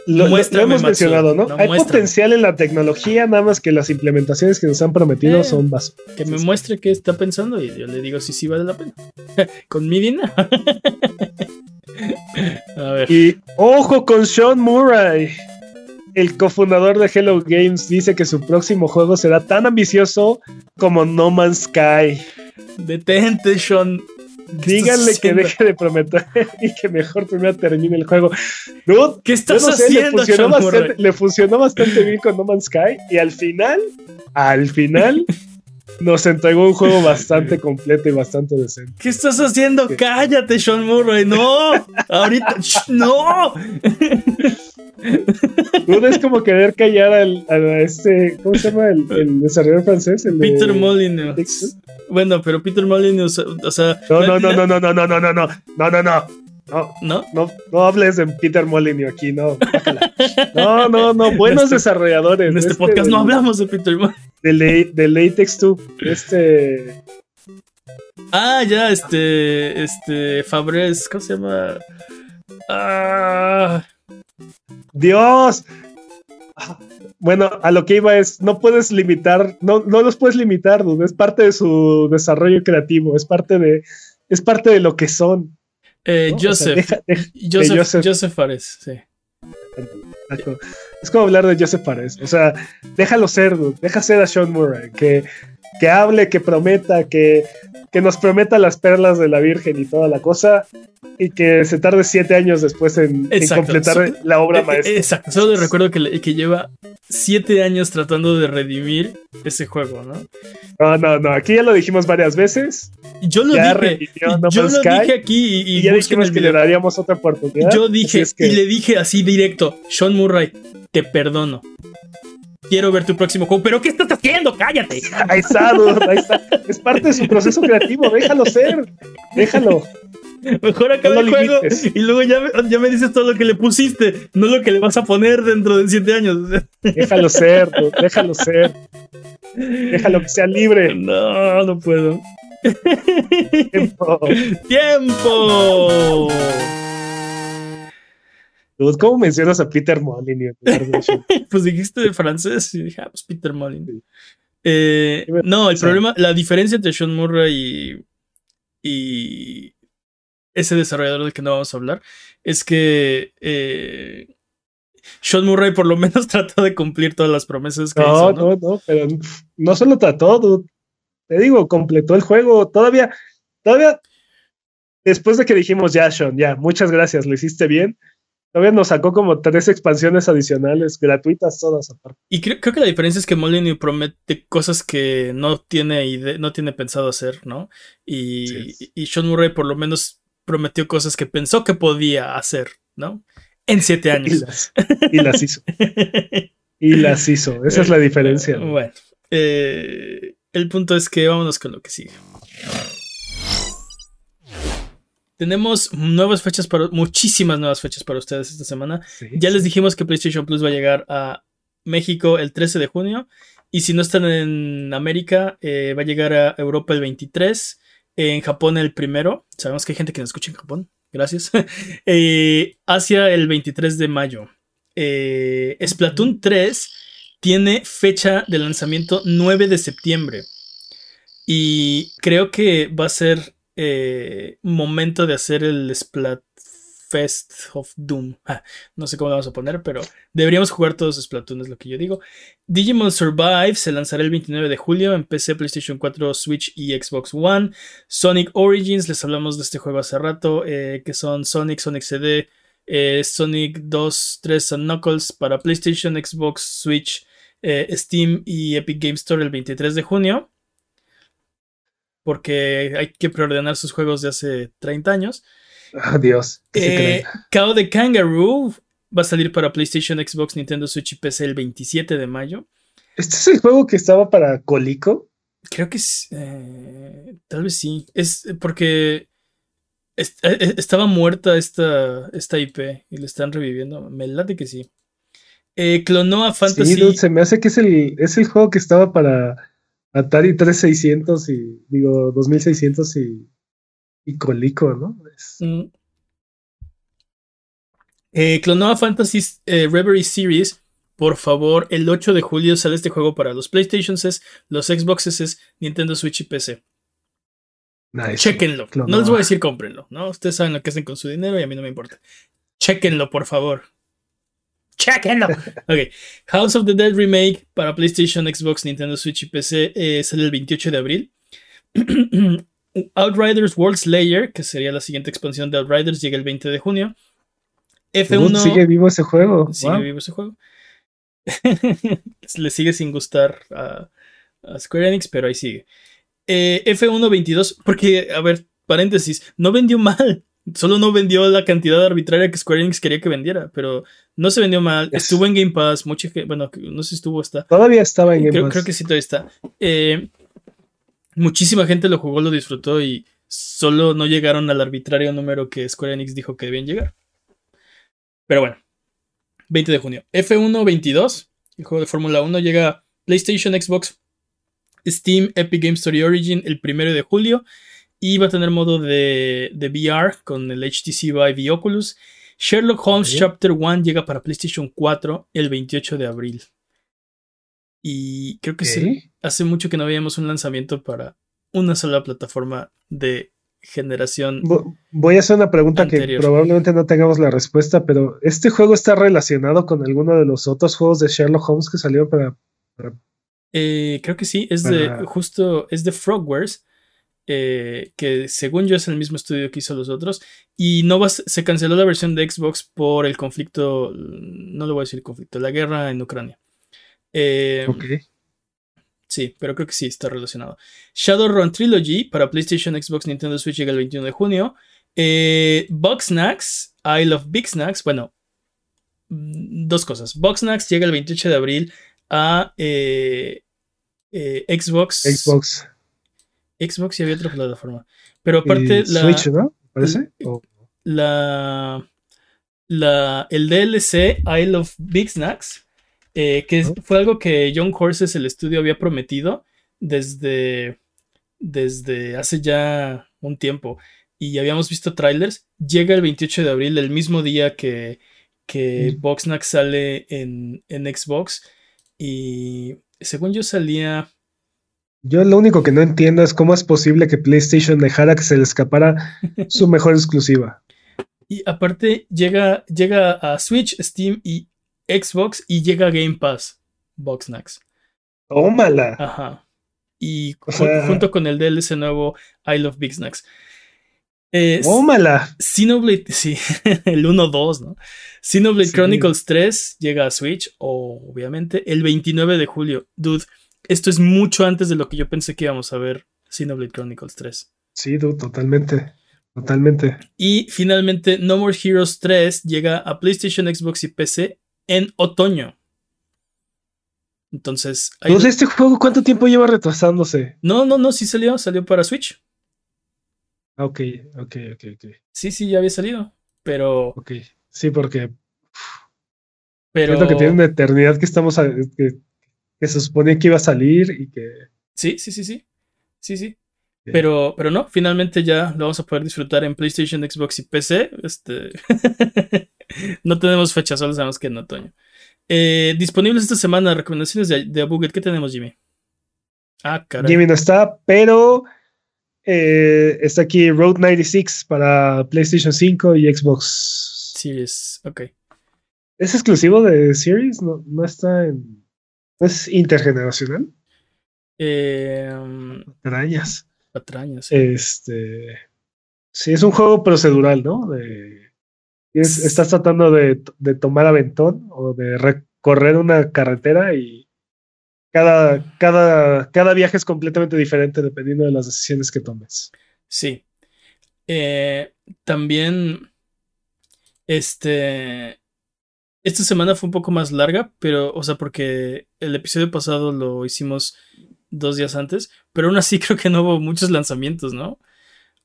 Speaker 2: lo, hemos mencionado, ¿no? Hay potencial en la tecnología, nada más que las implementaciones que nos han prometido eh, son básicas.
Speaker 1: Que me muestre qué está pensando y yo le digo si sí vale la pena. Con mi dinero.
Speaker 2: a ver. Y ojo con Sean Murray el cofundador de Hello Games dice que su próximo juego será tan ambicioso como No Man's Sky.
Speaker 1: Detente, Sean.
Speaker 2: Díganle que deje de prometer y que mejor primero termine el juego.
Speaker 1: ¿Qué estás haciendo?
Speaker 2: Le funcionó, bastante, le funcionó bastante bien con No Man's Sky y al final, al final, nos entregó un juego bastante completo y bastante decente.
Speaker 1: ¿Qué estás haciendo? Cállate, Sean Murray. No, ahorita, no.
Speaker 2: No es como querer callar al, a este, ¿cómo se llama? El, desarrollador francés.
Speaker 1: Peter Molyneux. Bueno, pero Peter Molyneux, o sea.
Speaker 2: No, no, no, no, no, no, no, no, no, no, no, no, no. No, no, no, no hables de Peter Molyneux aquí, no. No, no, no, buenos este, desarrolladores.
Speaker 1: En este, podcast no hablamos de Peter Molyneux.
Speaker 2: De, de Latex 2, este.
Speaker 1: Ah, ya, este, este, Fabres, ¿cómo se llama? Ah.
Speaker 2: Dios. Bueno, a lo que iba es, no puedes limitar, no, no los puedes limitar, es parte de su desarrollo creativo, es parte de, es parte de lo que son.
Speaker 1: Eh, Joseph, Joseph, Joseph, Fares, sí.
Speaker 2: Es como hablar de Joseph Fares, o sea, déjalo ser, deja ser a Sean Murray, que que hable, que prometa, que, que nos prometa las perlas de la Virgen y toda la cosa, y que se tarde siete años después en, completar la obra eh, eh, maestra.
Speaker 1: Exacto, solo le recuerdo que, que lleva siete años tratando de redimir ese juego, ¿no?
Speaker 2: No, no, no, aquí ya lo dijimos varias veces.
Speaker 1: Yo lo dije, yo lo dije aquí y,
Speaker 2: ya dijimos que le daríamos otra oportunidad.
Speaker 1: Yo dije, y le dije así directo, Sean Murray, te perdono quiero ver tu próximo juego. ¿Pero qué estás haciendo? ¡Cállate!
Speaker 2: Ahí está, ahí está. Es parte de su proceso creativo. Déjalo ser. Déjalo.
Speaker 1: Mejor acaba el juego y luego ya me, ya me dices todo lo que le pusiste, no lo que le vas a poner dentro de siete años.
Speaker 2: Déjalo ser, déjalo ser. Déjalo que sea libre.
Speaker 1: No, no puedo.
Speaker 2: Tiempo.
Speaker 1: ¡Tiempo!
Speaker 2: ¿Cómo mencionas a Peter Molyneux?
Speaker 1: pues dijiste de francés y dije, ah, pues Peter Molyneux. Eh, no, el problema, la diferencia entre Sean Murray y, y ese desarrollador del que no vamos a hablar es que eh, Sean Murray por lo menos trató de cumplir todas las promesas que
Speaker 2: hizo. No, no, no, pero no solo trató, te digo, completó el juego. Todavía, todavía, después de que dijimos ya, Sean, ya, muchas gracias, lo hiciste bien Todavía nos sacó como tres expansiones adicionales, gratuitas todas aparte.
Speaker 1: Y creo, que la diferencia es que Molyneux promete cosas que no tiene, no tiene pensado hacer, ¿no? Y, y Sean Murray por lo menos prometió cosas que pensó que podía hacer, ¿no? En siete años.
Speaker 2: Y las, hizo. y las hizo. Esa es la diferencia.
Speaker 1: Bueno, eh, el punto es que vámonos con lo que sigue. Tenemos nuevas fechas para, muchísimas nuevas fechas para ustedes esta semana. ya les dijimos que PlayStation Plus va a llegar a México el 13 de junio. Y si no están en América, eh, va a llegar a Europa el 23. En Japón el primero. Sabemos que hay gente que nos escucha en Japón. Gracias. eh, Asia el 23 de mayo. Eh, Splatoon 3 tiene fecha de lanzamiento 9 de septiembre. Y creo que va a ser eh, momento de hacer el Splatfest of Doom. No sé cómo lo vamos a poner, pero deberíamos jugar todos Splatoon, es lo que yo digo. Digimon Survive se lanzará el 29 de julio en PC, PlayStation 4, Switch y Xbox One. Sonic Origins, les hablamos de este juego hace rato, eh, que son Sonic, Sonic CD, eh, Sonic 2, 3 and Knuckles para PlayStation, Xbox, Switch, Steam y Epic Game Store el 23 de junio porque hay que preordenar sus juegos de hace 30 años.
Speaker 2: Adiós.
Speaker 1: Eh, Kao de Kangaroo va a salir para PlayStation, Xbox, Nintendo Switch y PC el 27 de mayo.
Speaker 2: ¿Este es el juego que estaba para Colico?
Speaker 1: Creo que es. Eh, tal vez sí. Es porque eh, estaba muerta esta, esta IP y le están reviviendo. Me late que sí. Clonoa Fantasy.
Speaker 2: Sí, se me hace que es el, es el juego que estaba para Atari 3600 y digo 2600 y, y Colico, ¿no?
Speaker 1: Mm. Eh, Clonoa Fantasy eh, Reverie Series, por favor, el 8 de julio sale este juego para los PlayStations, los Xboxes, Nintendo Switch y PC. Nice. Chequenlo. No les voy a decir cómprenlo, ¿no? Ustedes saben lo que hacen con su dinero y a mí no me importa. Chequenlo, por favor. Chequenlo. ok. House of the Dead Remake para PlayStation, Xbox, Nintendo Switch y PC eh, sale el 28 de abril. Outriders World Slayer, que sería la siguiente expansión de Outriders, llega el 20 de junio.
Speaker 2: F1. sigue vivo ese juego.
Speaker 1: Sigue vivo ese juego. Le sigue sin gustar a, Square Enix, pero ahí sigue. Eh, F1 22, porque, a ver, paréntesis, no vendió mal. Solo no vendió la cantidad arbitraria que Square Enix quería que vendiera, pero no se vendió mal. Estuvo en Game Pass, mucha bueno, no sé si estuvo hasta.
Speaker 2: Todavía estaba en Game
Speaker 1: creo,
Speaker 2: Pass.
Speaker 1: Creo que sí, todavía está. Eh, muchísima gente lo jugó, lo disfrutó y solo no llegaron al arbitrario número que Square Enix dijo que debían llegar. Pero bueno, 20 de junio. F1 22, el juego de Fórmula 1, llega a PlayStation, Xbox, Steam, Epic Games Story Origin el primero de julio. Y va a tener modo de, de VR con el HTC Vive y Oculus. Sherlock Holmes Chapter 1 llega para PlayStation 4 el 28 de abril. Y creo que hace mucho que no veíamos un lanzamiento para una sola plataforma de generación.
Speaker 2: Voy a hacer una pregunta que probablemente no tengamos la respuesta, pero ¿este juego está relacionado con alguno de los otros juegos de Sherlock Holmes que salieron para,
Speaker 1: Eh, creo que sí, es de justo, es de Frogwares. Eh, que según yo es el mismo estudio que hizo los otros. Y no va, se canceló la versión de Xbox por el conflicto, no le voy a decir conflicto, la guerra en Ucrania. Eh, ok. Sí, pero creo que sí está relacionado. Shadowrun Trilogy para PlayStation, Xbox, Nintendo Switch llega el 21 de junio. Eh, Snacks, I Love Big Snacks. Bueno, mm, dos cosas. Box Snacks llega el 28 de abril a eh, eh, Xbox.
Speaker 2: Xbox.
Speaker 1: Xbox y había otra plataforma. Pero aparte.
Speaker 2: la, Switch, ¿no? ¿Parece?
Speaker 1: La, la, el DLC I Love Big Snacks eh, que fue algo que John Horses, el estudio, había prometido desde, desde hace ya un tiempo. Y habíamos visto trailers. Llega el 28 de abril, el mismo día que, que mm. sale en, Xbox. Y según yo salía.
Speaker 2: Yo lo único que no entiendo es cómo es posible que PlayStation dejara que se le escapara su mejor exclusiva.
Speaker 1: Y aparte llega, llega a Switch, Steam y Xbox y llega Game Pass, Boxnax.
Speaker 2: Tómala.
Speaker 1: Ajá. Y junto con el DLC nuevo I Love Big Snacks.
Speaker 2: Eh, Tómala.
Speaker 1: Xenoblade, sí, el 1-2, ¿no? Xenoblade Chronicles 3 llega a Switch, obviamente, el 29 de julio. Dude, esto es mucho antes de lo que yo pensé que íbamos a ver Xenoblade Chronicles 3.
Speaker 2: Sí, dude, totalmente. Totalmente.
Speaker 1: Y finalmente, No More Heroes 3 llega a PlayStation, Xbox y PC en otoño. Entonces.
Speaker 2: Entonces, ¿este juego cuánto tiempo lleva retrasándose?
Speaker 1: No, no, no, sí salió, salió para Switch.
Speaker 2: Ok, ok, ok, ok.
Speaker 1: Sí, sí, ya había salido. Pero.
Speaker 2: Ok. Sí, porque. Pero. Siento que tiene una eternidad que estamos. que, se supone que iba a salir y que.
Speaker 1: Sí, sí, sí, sí. Sí, sí. Pero, pero no, finalmente ya lo vamos a poder disfrutar en PlayStation, Xbox y PC. Este. no tenemos fecha, solo sabemos que en otoño. Eh, disponibles esta semana, recomendaciones de, de ¿Qué tenemos, Jimmy?
Speaker 2: Ah, caray. Jimmy no está, pero eh, está aquí Road 96 para PlayStation 5 y Xbox
Speaker 1: Series. Ok.
Speaker 2: ¿Es exclusivo de Series? ¿No, no está en. ¿No es intergeneracional?
Speaker 1: Eh,
Speaker 2: patrañas.
Speaker 1: Patrañas.
Speaker 2: Este. Sí, es un juego procedural, ¿no? De estás tratando de, tomar aventón o de recorrer una carretera y cada, cada, cada viaje es completamente diferente dependiendo de las decisiones que tomes.
Speaker 1: Sí. Eh, también, este, esta semana fue un poco más larga, pero, o sea, porque el episodio pasado lo hicimos dos días antes, pero aún así creo que no hubo muchos lanzamientos, ¿no?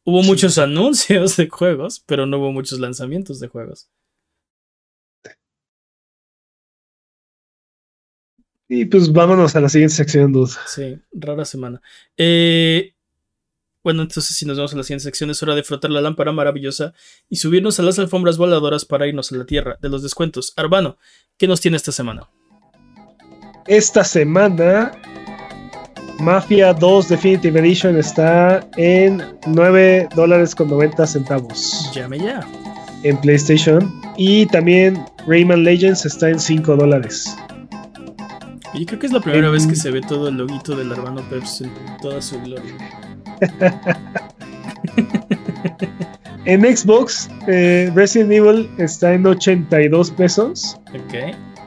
Speaker 1: Hubo muchos anuncios de juegos, pero no hubo muchos lanzamientos de juegos.
Speaker 2: Y pues vámonos a la siguiente sección, dude.
Speaker 1: Sí, rara semana. Eh, bueno, entonces si nos vamos a la siguiente sección es hora de frotar la lámpara maravillosa y subirnos a las alfombras voladoras para irnos a la tierra de los descuentos. Arbano, ¿qué nos tiene esta semana?
Speaker 2: Esta semana Mafia 2 Definitive Edition está en 9 dólares con 90 centavos.
Speaker 1: Llame ya.
Speaker 2: En PlayStation. Y también Rayman Legends está en 5 dólares.
Speaker 1: Y creo que es la primera vez que se ve todo el loguito del hermano Peps en toda su gloria.
Speaker 2: en Xbox, eh, Resident Evil está en 82 pesos.
Speaker 1: Ok.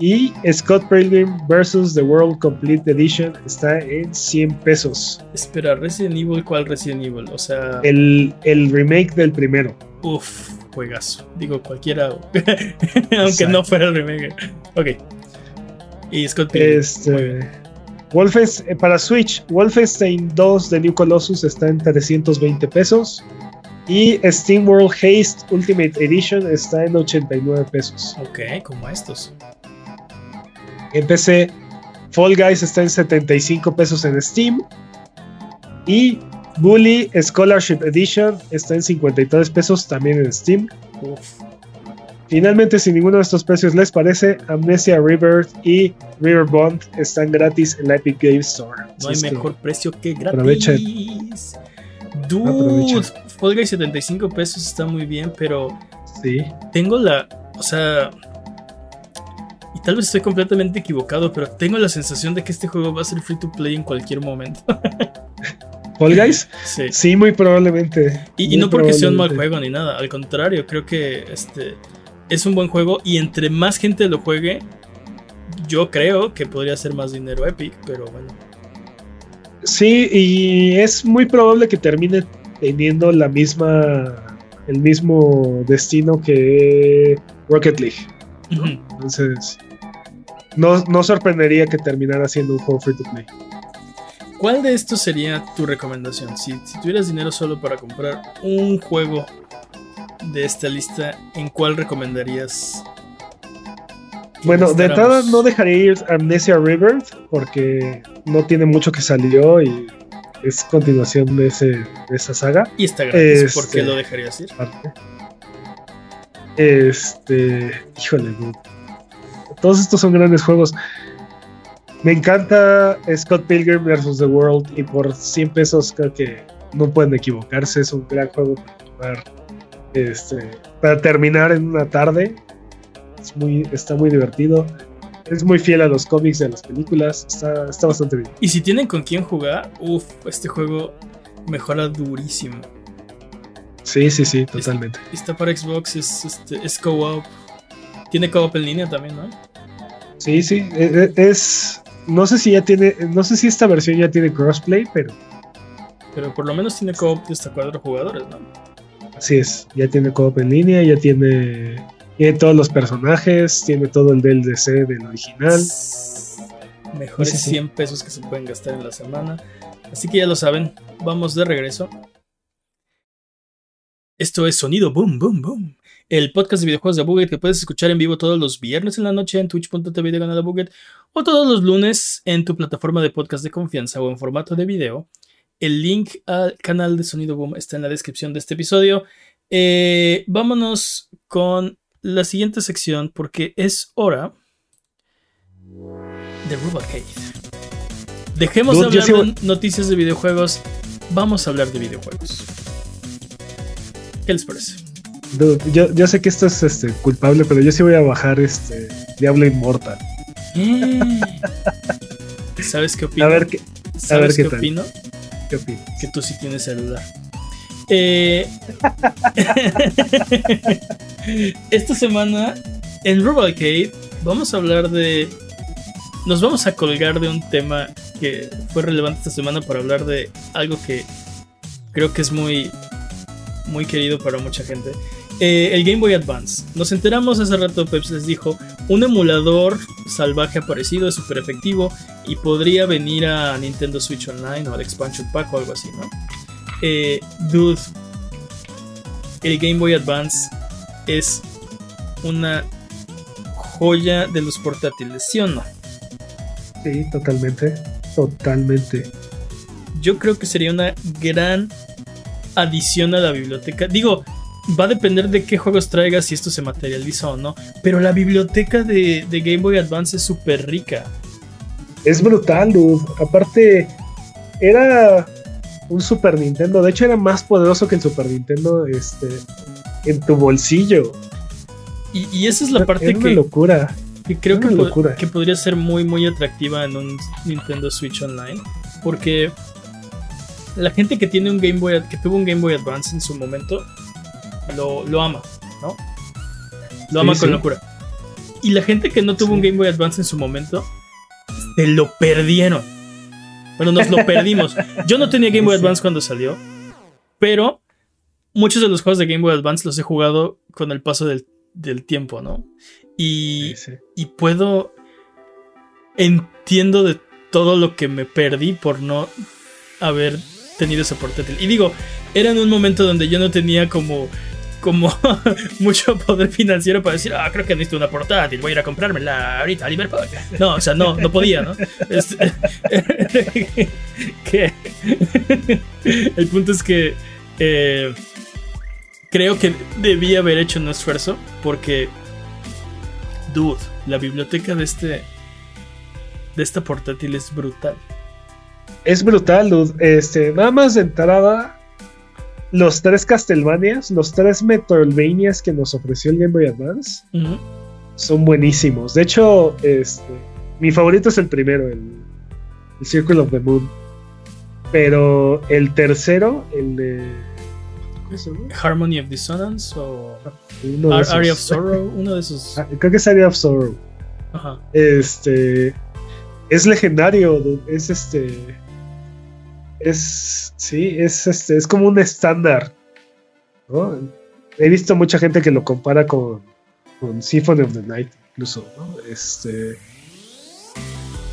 Speaker 2: Y Scott Pilgrim vs. The World Complete Edition está en 100 pesos.
Speaker 1: Espera, Resident Evil, ¿cuál Resident Evil? O sea.
Speaker 2: El, remake del primero.
Speaker 1: Uf, juegazo. Digo, cualquiera. Aunque no fuera el remake. Ok. Y Scott Pilgrim.
Speaker 2: Este. Eh, para Switch, Wolfenstein 2 de New Colossus está en 320 pesos. Y Steam World Haste Ultimate Edition está en 89 pesos.
Speaker 1: Ok, como estos.
Speaker 2: En PC, Fall Guys está en 75 pesos en Steam. Y Bully Scholarship Edition está en 53 pesos también en Steam. Finalmente, si ninguno de estos precios les parece, Amnesia River y River Bond están gratis en la Epic Games Store.
Speaker 1: No hay mejor precio que gratis. Aprovechen. Dude, Fall Guys 75 pesos está muy bien, pero.
Speaker 2: Sí.
Speaker 1: Tengo la. O sea y tal vez estoy completamente equivocado, pero tengo la sensación de que este juego va a ser free to play en cualquier momento.
Speaker 2: ¿Fall Guys?
Speaker 1: sí.
Speaker 2: Sí, muy probablemente.
Speaker 1: Y, no porque sea un mal juego ni nada, al contrario, creo que este es un buen juego y entre más gente lo juegue, yo creo que podría ser más dinero Epic, pero bueno.
Speaker 2: Sí, y es muy probable que termine teniendo la misma. el mismo destino que Rocket League. Entonces. No, no sorprendería que terminara siendo un juego free to play.
Speaker 1: ¿Cuál de estos sería tu recomendación? Si, si tuvieras dinero solo para comprar un juego de esta lista, ¿en cuál recomendarías?
Speaker 2: Bueno, de entrada no dejaría ir Amnesia Rebirth porque no tiene mucho que salió y es continuación de, ese, de esa saga.
Speaker 1: Y está gratis, ¿por
Speaker 2: Este-
Speaker 1: qué lo dejarías ir?
Speaker 2: Este, híjole, dude. todos estos son grandes juegos. Me encanta Scott Pilgrim vs. The World y por 100 pesos creo que no pueden equivocarse. Es un gran juego para jugar, este, para terminar en una tarde. Es muy, está muy divertido. Es muy fiel a los cómics de las películas. Está, está bastante bien.
Speaker 1: Y si tienen con quién jugar, uff, este juego mejora durísimo.
Speaker 2: Sí, sí, sí, totalmente.
Speaker 1: Está para Xbox, es, este, es co-op. Tiene co-op en línea también, ¿no?
Speaker 2: Sí, sí, e- e- es. No sé si ya tiene. No sé si esta versión ya tiene crossplay, pero
Speaker 1: Pero por lo menos tiene co-op de hasta cuatro jugadores, ¿no?
Speaker 2: Así es. Ya tiene co-op en línea, ya tiene. Tiene todos los personajes, tiene todo el DLC del original.
Speaker 1: Mejores
Speaker 2: Sí, sí, sí.
Speaker 1: 100 pesos que se pueden gastar en la semana. Así que ya lo saben, vamos de regreso. Esto es Sonido Boom Boom Boom. El podcast de videojuegos de Buget que puedes escuchar en vivo todos los viernes en la noche en twitch.tv a Buget o todos los lunes en tu plataforma de podcast de confianza o en formato de video. El link al canal de Sonido Boom está en la descripción de este episodio. Eh, vámonos con la siguiente sección porque es hora de Robotcade. Dejemos de hablar de noticias de videojuegos. Vamos a hablar de videojuegos. ¿Qué les parece?
Speaker 2: Dude, yo, yo sé que esto es este, culpable, pero yo sí voy a bajar este Diablo Immortal.
Speaker 1: Eh. ¿Sabes qué opino?
Speaker 2: A ver qué,
Speaker 1: ¿Sabes
Speaker 2: qué
Speaker 1: qué
Speaker 2: tal.
Speaker 1: Que tú sí tienes celular. Eh, Esta semana en Robalcade vamos a hablar de. Nos vamos a colgar de un tema que fue relevante esta semana para hablar de algo que creo que es muy, muy querido para mucha gente. Eh, el Game Boy Advance. Nos enteramos hace rato, Peps les dijo, un emulador salvaje aparecido, es súper efectivo y podría venir a Nintendo Switch Online o al Expansion Pack o algo así, ¿no? Eh, dude, el Game Boy Advance es una joya de los portátiles, ¿sí o no?
Speaker 2: Sí, totalmente. Totalmente.
Speaker 1: Yo creo que sería una gran adición a la biblioteca. Digo, va a depender de qué juegos traigas si esto se materializa o no. Pero la biblioteca de, de Game Boy Advance es súper rica.
Speaker 2: Es brutal, dude. Aparte, era un Super Nintendo. De hecho, era más poderoso que el Super Nintendo este, en tu bolsillo.
Speaker 1: Y, y esa es la parte
Speaker 2: era una
Speaker 1: que,
Speaker 2: locura.
Speaker 1: que creo que,
Speaker 2: una locura.
Speaker 1: que podría ser muy, muy atractiva en un Nintendo Switch Online. Porque la gente que tiene un Game Boy, que tuvo un Game Boy Advance en su momento, lo, lo ama, ¿no? Lo
Speaker 2: Sí,
Speaker 1: ama con
Speaker 2: sí.
Speaker 1: locura. Y la gente que no tuvo
Speaker 2: Sí.
Speaker 1: un Game Boy Advance en su momento, se lo perdieron. Bueno, nos lo perdimos. Yo no tenía Game Boy. Advance cuando salió, pero muchos de los juegos de Game Boy Advance los he jugado con el paso del, del tiempo, ¿no? Y, y puedo. Entiendo de todo lo que me perdí por no haber tenido ese portátil. Y digo, era en un momento donde yo no tenía como. Como mucho poder financiero para decir, ah, creo que necesito una portátil, voy a ir a comprármela ahorita a Liverpool. No, o sea, no, no podía, ¿no? El punto es que eh, creo que debí haber hecho un esfuerzo porque Dude, la biblioteca de este. de esta portátil es brutal.
Speaker 2: Es brutal, dude. Este, nada más de entrada, los tres Castlevanias, los tres Metroidvanias que nos ofreció el Game Boy Advance, son buenísimos. De hecho, este, mi favorito es el primero, el, el Circle of the Moon. Pero el tercero, el de. ¿cómo se llama?
Speaker 1: Harmony of Dissonance o
Speaker 2: Uno de
Speaker 1: Ar-
Speaker 2: esos.
Speaker 1: Aria of Sorrow, uno de esos.
Speaker 2: Ah, Creo que es Area of Sorrow.
Speaker 1: Ajá.
Speaker 2: Este. Es legendario. Es este. Es. Sí, es este. Es como un estándar. ¿no? He visto mucha gente que lo compara con. Con Symphony of the Night, incluso. ¿no? Este.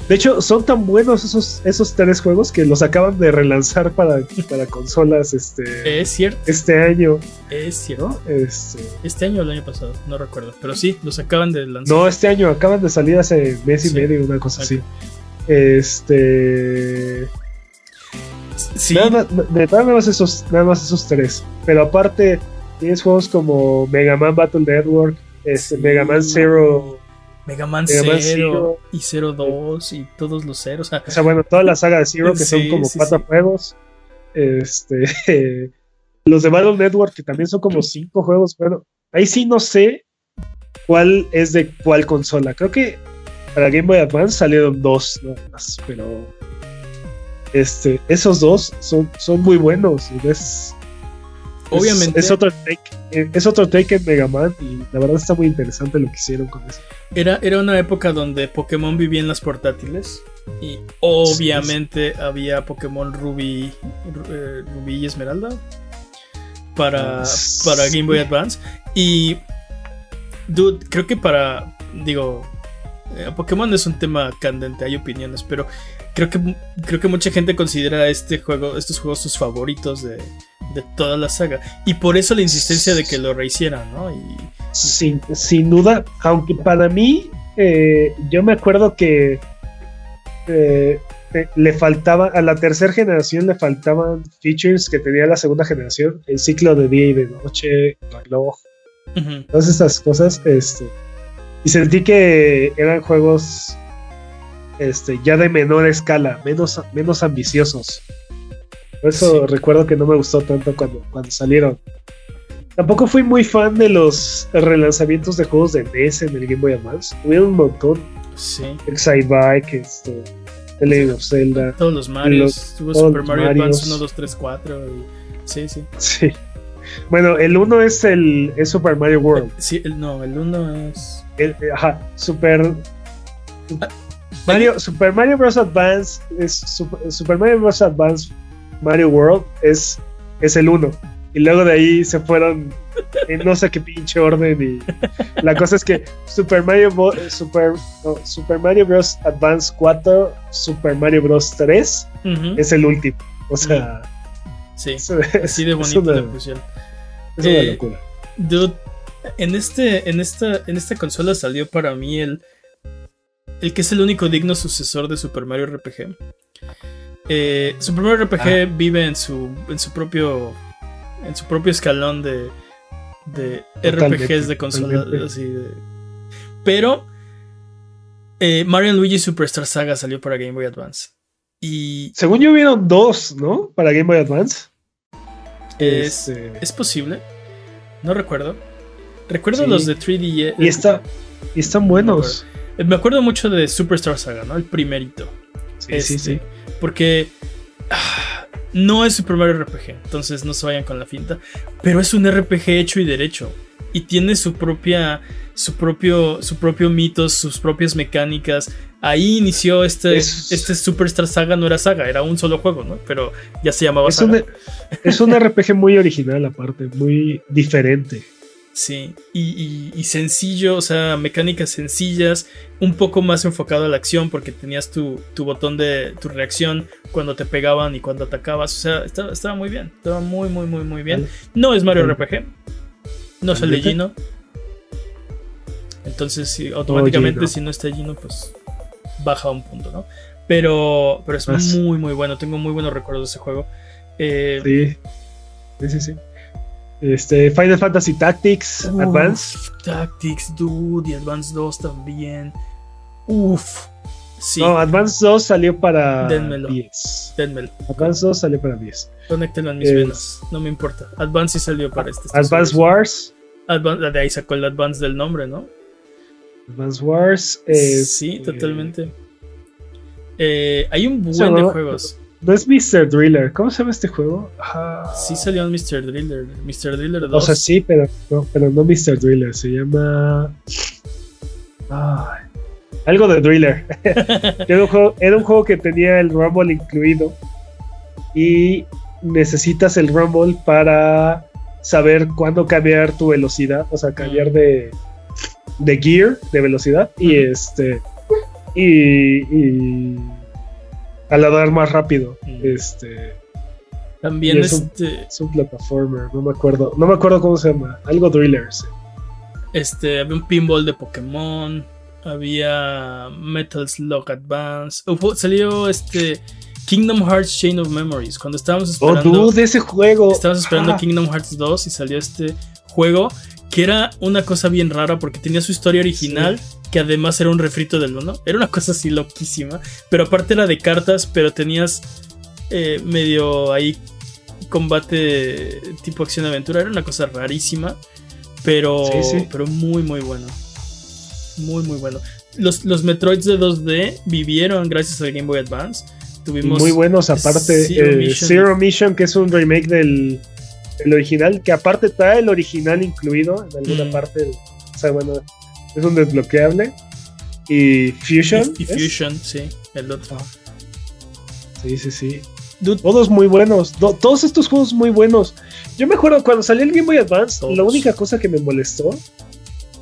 Speaker 2: De hecho, son tan buenos esos, esos tres juegos que los acaban de relanzar para, para consolas este,
Speaker 1: Es cierto,
Speaker 2: este año,
Speaker 1: es cierto.
Speaker 2: ¿no? Este,
Speaker 1: Este año o el año pasado, no recuerdo. Pero sí, los acaban de lanzar.
Speaker 2: No, este año acaban de salir hace mes y
Speaker 1: Sí.
Speaker 2: medio, una cosa así.
Speaker 1: Ok. Sí,
Speaker 2: Nada, de- nada más esos, nada más esos tres. Pero aparte, tienes juegos como Mega Man Battle Network, este,
Speaker 1: Sí.
Speaker 2: Mega Man Zero.
Speaker 1: Mega Man
Speaker 2: Mega Man
Speaker 1: 0
Speaker 2: Zero.
Speaker 1: y 02 y todos los ceros. O sea,
Speaker 2: O sea, bueno, toda la saga de Zero, que son como
Speaker 1: sí,
Speaker 2: cuatro juegos. Este. Los de Battle Network, que también son como cinco juegos. Bueno, ahí sí no sé cuál es de cuál consola. Creo que para Game Boy Advance salieron dos nada más, pero este, esos dos son, son muy buenos. y Es,
Speaker 1: Obviamente.
Speaker 2: Es, es otro take, es otro take en Mega Man y la verdad está muy interesante lo que hicieron con eso.
Speaker 1: Era, era una época donde Pokémon vivía en las portátiles. Y obviamente había Pokémon Ruby, Ru- eh, y Esmeralda para,
Speaker 2: Sí.
Speaker 1: para Game Boy Advance. Y, dude, creo que para, digo, eh, Pokémon es un tema candente, hay opiniones, pero creo que, creo que mucha gente considera este juego, estos juegos sus favoritos de, de toda la saga. Y por eso la insistencia de que lo rehicieran, ¿no? Y,
Speaker 2: Sin, sin duda, aunque para mí, eh, yo me acuerdo que eh, eh, le faltaba, a la tercera generación le faltaban features que tenía la segunda generación, el ciclo de día y de noche, el reloj, todas estas cosas, este, y sentí que eran juegos este, ya de menor escala, menos, menos ambiciosos. Por eso
Speaker 1: Sí.
Speaker 2: recuerdo que no me gustó tanto cuando, cuando salieron. Tampoco fui muy fan de los relanzamientos de juegos de NES en el Game Boy Advance. Hubieron un montón.
Speaker 1: Sí.
Speaker 2: Excite Bike, este, The Legend of Zelda.
Speaker 1: Todos los Marios. Tuvo Super Mario
Speaker 2: Marios.
Speaker 1: Advance 1, 2, 3, 4. Y... Sí, sí.
Speaker 2: Sí. Bueno, el uno es el es Super Mario World.
Speaker 1: Sí, el, no, el 1 es.
Speaker 2: El- ajá, Super Mario, Super Mario Bros. Advance es Super, Super Mario Bros. Advance Mario World es, es el 1. Y luego de ahí se fueron en no sé qué pinche orden. Y la cosa es que Super Mario, Bo- Super, no, Super Mario Bros. Advance 4, Super Mario Bros. 3
Speaker 1: Ujú.
Speaker 2: es el último. O sea,
Speaker 1: Sí,
Speaker 2: es,
Speaker 1: así de bonito
Speaker 2: una,
Speaker 1: le pusieron.
Speaker 2: es una
Speaker 1: Eh,
Speaker 2: locura.
Speaker 1: Dude, en, este, en, esta, en esta consola salió para mí el, el que es el único digno sucesor de Super Mario RPG. Eh, Super Mario RPG
Speaker 2: Ah.
Speaker 1: vive en su, en su propio en su propio escalón de, de
Speaker 2: Totalmente,
Speaker 1: RPGs de consola. así de- pero eh, Mario Luigi Superstar Saga salió para Game Boy Advance. Y
Speaker 2: Según yo, hubieron dos, ¿no? Para Game Boy Advance.
Speaker 1: es,
Speaker 2: Este,
Speaker 1: es posible. No recuerdo. Recuerdo
Speaker 2: Sí.
Speaker 1: los de 3D.
Speaker 2: y, está, y están buenos.
Speaker 1: Eh, Me acuerdo mucho de Superstar Saga, ¿no? El primerito.
Speaker 2: Sí, sí,
Speaker 1: Este,
Speaker 2: sí.
Speaker 1: Porque ah, no es Super Mario RPG, entonces no se vayan con la finta. Pero es un RPG hecho y derecho. Y tiene su propia. Su propio, su propio mito, sus propias mecánicas. Ahí inició este,
Speaker 2: Es-
Speaker 1: este Superstar Saga, no era saga, era un solo juego, ¿no? Pero ya se llamaba
Speaker 2: Es
Speaker 1: saga.
Speaker 2: un, es un RPG muy original, aparte, muy diferente.
Speaker 1: Sí, y, y- y sencillo, o sea, mecánicas sencillas, un poco más enfocado a la acción porque tenías tu, tu botón de tu reacción cuando te pegaban y cuando atacabas, o sea, estaba, estaba muy bien, estaba muy, muy, muy, muy bien. No es Mario. RPG, no
Speaker 2: ¿Neta?
Speaker 1: Gino. Entonces, sí, automáticamente si no está Gino, pues baja un punto, ¿no? Pero, pero es muy, muy bueno, tengo muy buenos recuerdos de ese juego. Eh,
Speaker 2: Sí. Sí, sí, sí. Este, Final Fantasy Tactics
Speaker 1: Uf,
Speaker 2: Advance.
Speaker 1: Tactics, dude, y Advance 2 también. Uf. Sí,
Speaker 2: No, Advance 2 salió para
Speaker 1: Denmelo.
Speaker 2: 10.
Speaker 1: denmelo.
Speaker 2: Advance 2 salió para 10.
Speaker 1: Conéctenlo en mis
Speaker 2: Es-
Speaker 1: venas. No me importa. Advance sí salió para este. estoy
Speaker 2: Advance. Wars.
Speaker 1: Advan- de ahí sacó el Advance del nombre, ¿no?
Speaker 2: Advance Wars. es-
Speaker 1: sí,
Speaker 2: eh,
Speaker 1: totalmente. Eh, hay un buen de juegos.
Speaker 2: No es Mr. Driller. ¿Cómo se llama este juego? Ah,
Speaker 1: Sí salió un Mr. Driller. Mr. Driller 2.
Speaker 2: O sea, sí, pero no, pero no Mr. Driller. Se llama. Ay, algo de Driller. era, un juego, era un juego que tenía el Rumble incluido. Y necesitas el Rumble para saber cuándo cambiar tu velocidad. O sea, cambiar
Speaker 1: Mm.
Speaker 2: de, de gear, de velocidad. Y este. Y. y aladar más rápido.
Speaker 1: Mm.
Speaker 2: Este.
Speaker 1: También
Speaker 2: es un-
Speaker 1: este,
Speaker 2: Es un plataformer, no me acuerdo. No me acuerdo cómo se llama. Algo Driller. sí.
Speaker 1: este, había un pinball de Pokémon. Había Metal Slug Advance. Hubo- salió este Kingdom Hearts Chain of Memories. Cuando estábamos
Speaker 2: Oh,
Speaker 1: esperando.
Speaker 2: dude, ese juego.
Speaker 1: Estábamos esperando
Speaker 2: Ah,
Speaker 1: Kingdom Hearts 2 y salió este juego que era una cosa bien rara porque tenía su historia original, que además era un refrito del 1. Era una cosa así loquísima, pero aparte era de cartas, pero tenías eh, medio ahí combate tipo acción-aventura. Era una cosa rarísima, pero,
Speaker 2: Sí, sí.
Speaker 1: pero muy, muy bueno. Muy, muy bueno. Los, los Metroids de 2D vivieron gracias al Game Boy Advance. Tuvimos
Speaker 2: muy buenos, aparte.
Speaker 1: Zero
Speaker 2: eh,
Speaker 1: Mission.
Speaker 2: Zero Mission, que es un remake del, del original, que aparte trae el original incluido en alguna
Speaker 1: Mm.
Speaker 2: parte. O sea, bueno, es un desbloqueable. Y Fusion.
Speaker 1: y, y
Speaker 2: ¿es?
Speaker 1: Fusion, sí, el otro.
Speaker 2: Ah. Sí, sí, sí.
Speaker 1: Dude,
Speaker 2: Todos muy buenos. do- todos estos juegos muy buenos. Yo me acuerdo cuando salió el Game Boy Advance,
Speaker 1: Todos.
Speaker 2: la única cosa que me molestó.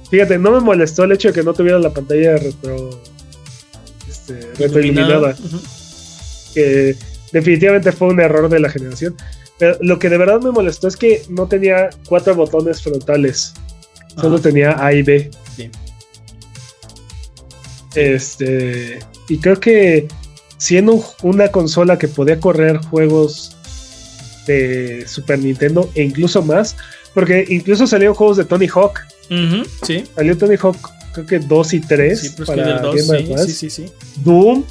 Speaker 2: Fíjate, no me molestó el hecho de que no tuviera la pantalla retro. Este, retroiluminada. Que definitivamente fue un error de la generación. Pero lo que de verdad me molestó es que no tenía cuatro botones frontales. Solo tenía A y B.
Speaker 1: Sí.
Speaker 2: Este. Y creo que siendo un- una consola que podía correr juegos de Super Nintendo e incluso más, porque incluso salieron juegos de Tony Hawk.
Speaker 1: Sí.
Speaker 2: Salió Tony Hawk, creo que 2 y 3
Speaker 1: Sí,
Speaker 2: para
Speaker 1: Skater 2,
Speaker 2: Game Boy
Speaker 1: sí,
Speaker 2: Advance.
Speaker 1: sí, sí, sí.
Speaker 2: Doom,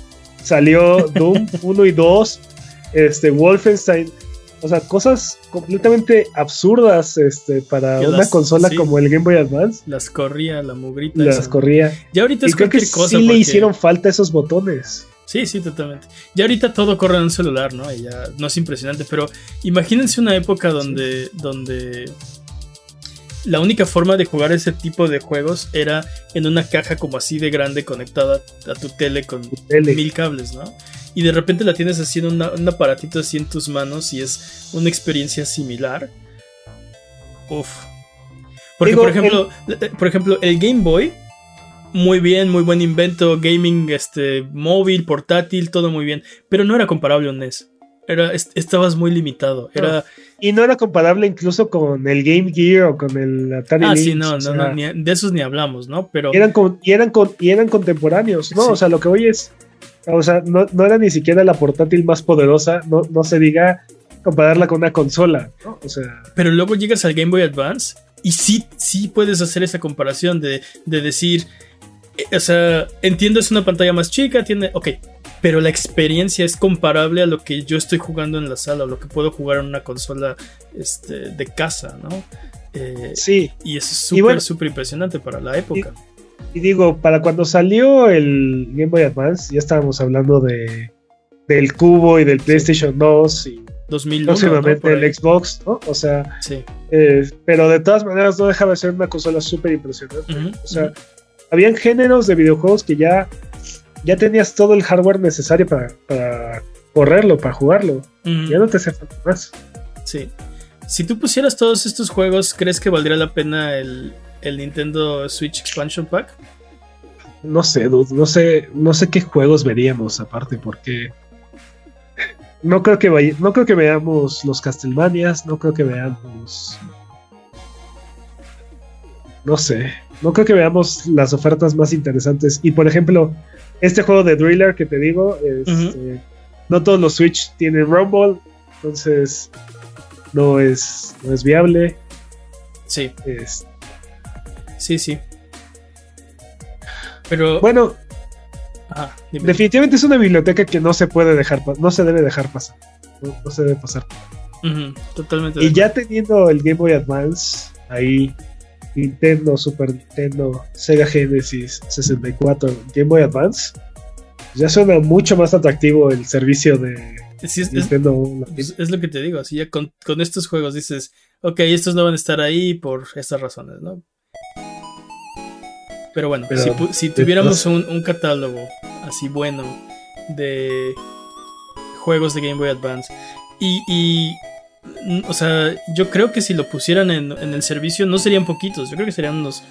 Speaker 2: salió Doom 1 y 2, este, Wolfenstein. O sea, cosas completamente absurdas este, para
Speaker 1: Que
Speaker 2: una
Speaker 1: las-
Speaker 2: consola
Speaker 1: sí.
Speaker 2: como el Game Boy Advance.
Speaker 1: Las corría, la mugrita.
Speaker 2: Las
Speaker 1: esa.
Speaker 2: corría.
Speaker 1: Ya ahorita
Speaker 2: Y
Speaker 1: es
Speaker 2: creo que
Speaker 1: cosa.
Speaker 2: sí le hicieron falta esos botones.
Speaker 1: Sí, sí, totalmente. Ya ahorita todo corre en un celular, ¿no? Y ya no es impresionante, pero imagínense una época donde, donde la única forma de jugar ese tipo de juegos era en una caja como así de grande conectada a tu tele con
Speaker 2: Tele.
Speaker 1: mil cables, ¿no? Y de repente la tienes así en una- un aparatito así en tus manos y es una experiencia similar. Uf. Porque,
Speaker 2: Digo,
Speaker 1: por ejemplo, eh, por ejemplo, el Game Boy, muy bien, muy buen invento, gaming, este, móvil, portátil, todo muy bien. Pero no era comparable a un NES. Era, est- estabas muy limitado. Era.
Speaker 2: Y no era comparable incluso con el Game Gear o con el Atari
Speaker 1: Ah, sí, no,
Speaker 2: o
Speaker 1: no,
Speaker 2: sea,
Speaker 1: no, ni- de esos ni hablamos, ¿no? Pero.
Speaker 2: eran, con- y, eran con- y eran contemporáneos, ¿no?
Speaker 1: Sí.
Speaker 2: O sea, lo que hoy es, o sea, no, no era ni siquiera la portátil más poderosa, no, no se diga compararla con una consola, ¿no? O sea,
Speaker 1: Pero luego llegas al Game Boy Advance y sí, sí puedes hacer esa comparación de, de decir, o sea, entiendo es una pantalla más chica, tiene, ok, pero la experiencia es comparable a lo que yo estoy jugando en la sala, o lo que puedo jugar en una consola este, de casa, ¿no? Eh,
Speaker 2: sí.
Speaker 1: y es súper,
Speaker 2: bueno-
Speaker 1: súper impresionante para la época.
Speaker 2: Y digo, para cuando salió el Game Boy Advance, ya estábamos hablando de del cubo y del PlayStation 2 y
Speaker 1: 2001, ¿no?
Speaker 2: próximamente el Xbox, ¿no? O sea,
Speaker 1: Sí.
Speaker 2: eh, pero de todas maneras no dejaba de ser una consola súper impresionante. O sea, habían géneros de videojuegos que ya, ya tenías todo el hardware necesario para, para correrlo, para jugarlo. Ya no te hace falta más.
Speaker 1: Sí. Si tú pusieras todos estos juegos, ¿crees que valdría la pena el, el Nintendo Switch Expansion Pack?
Speaker 2: No sé, dude, no sé, no sé qué juegos veríamos aparte, porque no creo que vaya- no creo que veamos los Castlevanias, no creo que veamos. No sé, no creo que veamos las ofertas más interesantes. Y por ejemplo, este juego de Driller que te digo, este, no todos los Switch tienen Rumble, entonces no es, no es viable.
Speaker 1: Sí,
Speaker 2: Es-
Speaker 1: sí, sí. Pero.
Speaker 2: bueno,
Speaker 1: ajá,
Speaker 2: definitivamente es una biblioteca que no se puede dejar, no se debe dejar pasar. No, no se debe pasar.
Speaker 1: Totalmente.
Speaker 2: Y ya teniendo el Game Boy Advance ahí Nintendo, Super Nintendo, Sega Genesis, 64, Game Boy Advance, ya suena mucho más atractivo el servicio de Nintendo.
Speaker 1: Es, lo que te digo, así ya con, estos juegos dices, ok, estos no van a estar ahí por estas razones, ¿no? Pero bueno, si, tuviéramos un, catálogo así bueno de juegos de Game Boy Advance y o sea, yo creo que si lo pusieran en, el servicio no serían poquitos, yo creo que serían unos,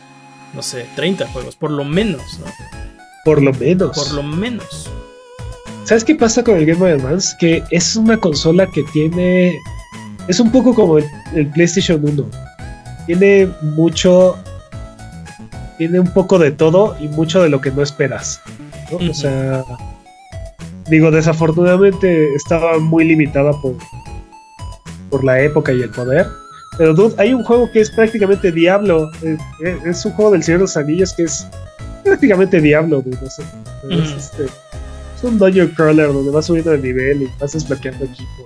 Speaker 1: no sé, 30 juegos, por lo menos, ¿no?
Speaker 2: Por lo menos.
Speaker 1: Por lo menos.
Speaker 2: ¿Sabes qué pasa con el Game Boy Advance? Que es una consola que tiene... Es un poco como el, PlayStation 1. Tiene mucho... Tiene un poco de todo y mucho de lo que no esperas. O sea... Digo, desafortunadamente estaba muy limitada por, por la época y el poder. Pero dude, hay un juego que es prácticamente Diablo. Es, un juego del Señor de los Anillos que es prácticamente Diablo, dude. es, este, es, un dungeon crawler donde vas subiendo de nivel y vas desbloqueando equipo.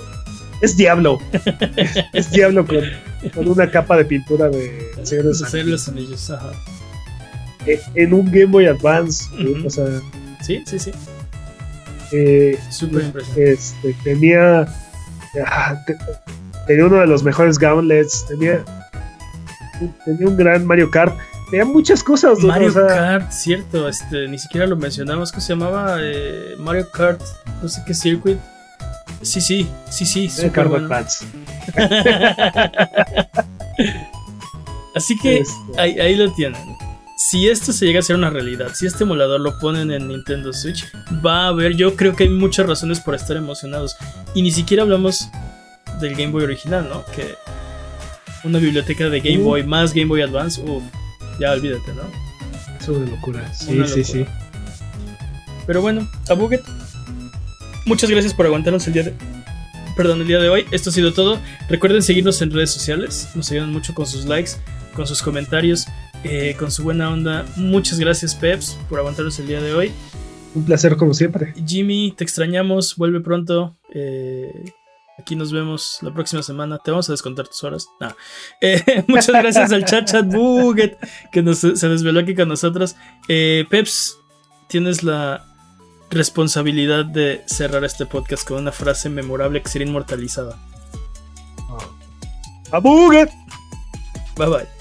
Speaker 2: Es Diablo. es, Diablo con, una capa de pintura de
Speaker 1: Señor de los Anillos. ajá.
Speaker 2: E, en un Game Boy Advance, o sea.
Speaker 1: Sí, sí, sí.
Speaker 2: Eh,
Speaker 1: Súper impresionante.
Speaker 2: Este, tenía. Ah, tenía uno de los mejores gauntlets, tenía, tenía un gran Mario Kart, tenía muchas cosas.
Speaker 1: Mario Kart, cierto, este, ni siquiera lo mencionamos, que se llamaba eh, Mario Kart, no sé qué circuit. Sí, sí, sí, sí, super bueno. Así que este. ahí, ahí lo tienen si esto se llega a ser una realidad, si este emulador lo ponen en Nintendo Switch, va a haber, yo creo que hay muchas razones por estar emocionados. Y ni siquiera hablamos del Game Boy original, ¿no? Que una biblioteca de Game Boy más Game Boy Advance, uff, ya olvídate, ¿no?
Speaker 2: Es una locura. Sí, sí, sí.
Speaker 1: Pero bueno, a Buget, muchas gracias por aguantarnos el día de. Perdón, el día de hoy. Esto ha sido todo. Recuerden seguirnos en redes sociales. Nos ayudan mucho con sus likes, con sus comentarios, eh, con su buena onda. Muchas gracias, Peps, por aguantarnos el día de hoy.
Speaker 2: Un placer como siempre.
Speaker 1: Jimmy, te extrañamos. Vuelve pronto. Eh, Aquí nos vemos la próxima semana. Te vamos a descontar tus horas. Eh, muchas gracias al chat chat Buget que se desveló aquí con nosotros. Eh, Peps, tienes la responsabilidad de cerrar este podcast con una frase memorable que sería inmortalizada.
Speaker 2: A Buget.
Speaker 1: Bye bye.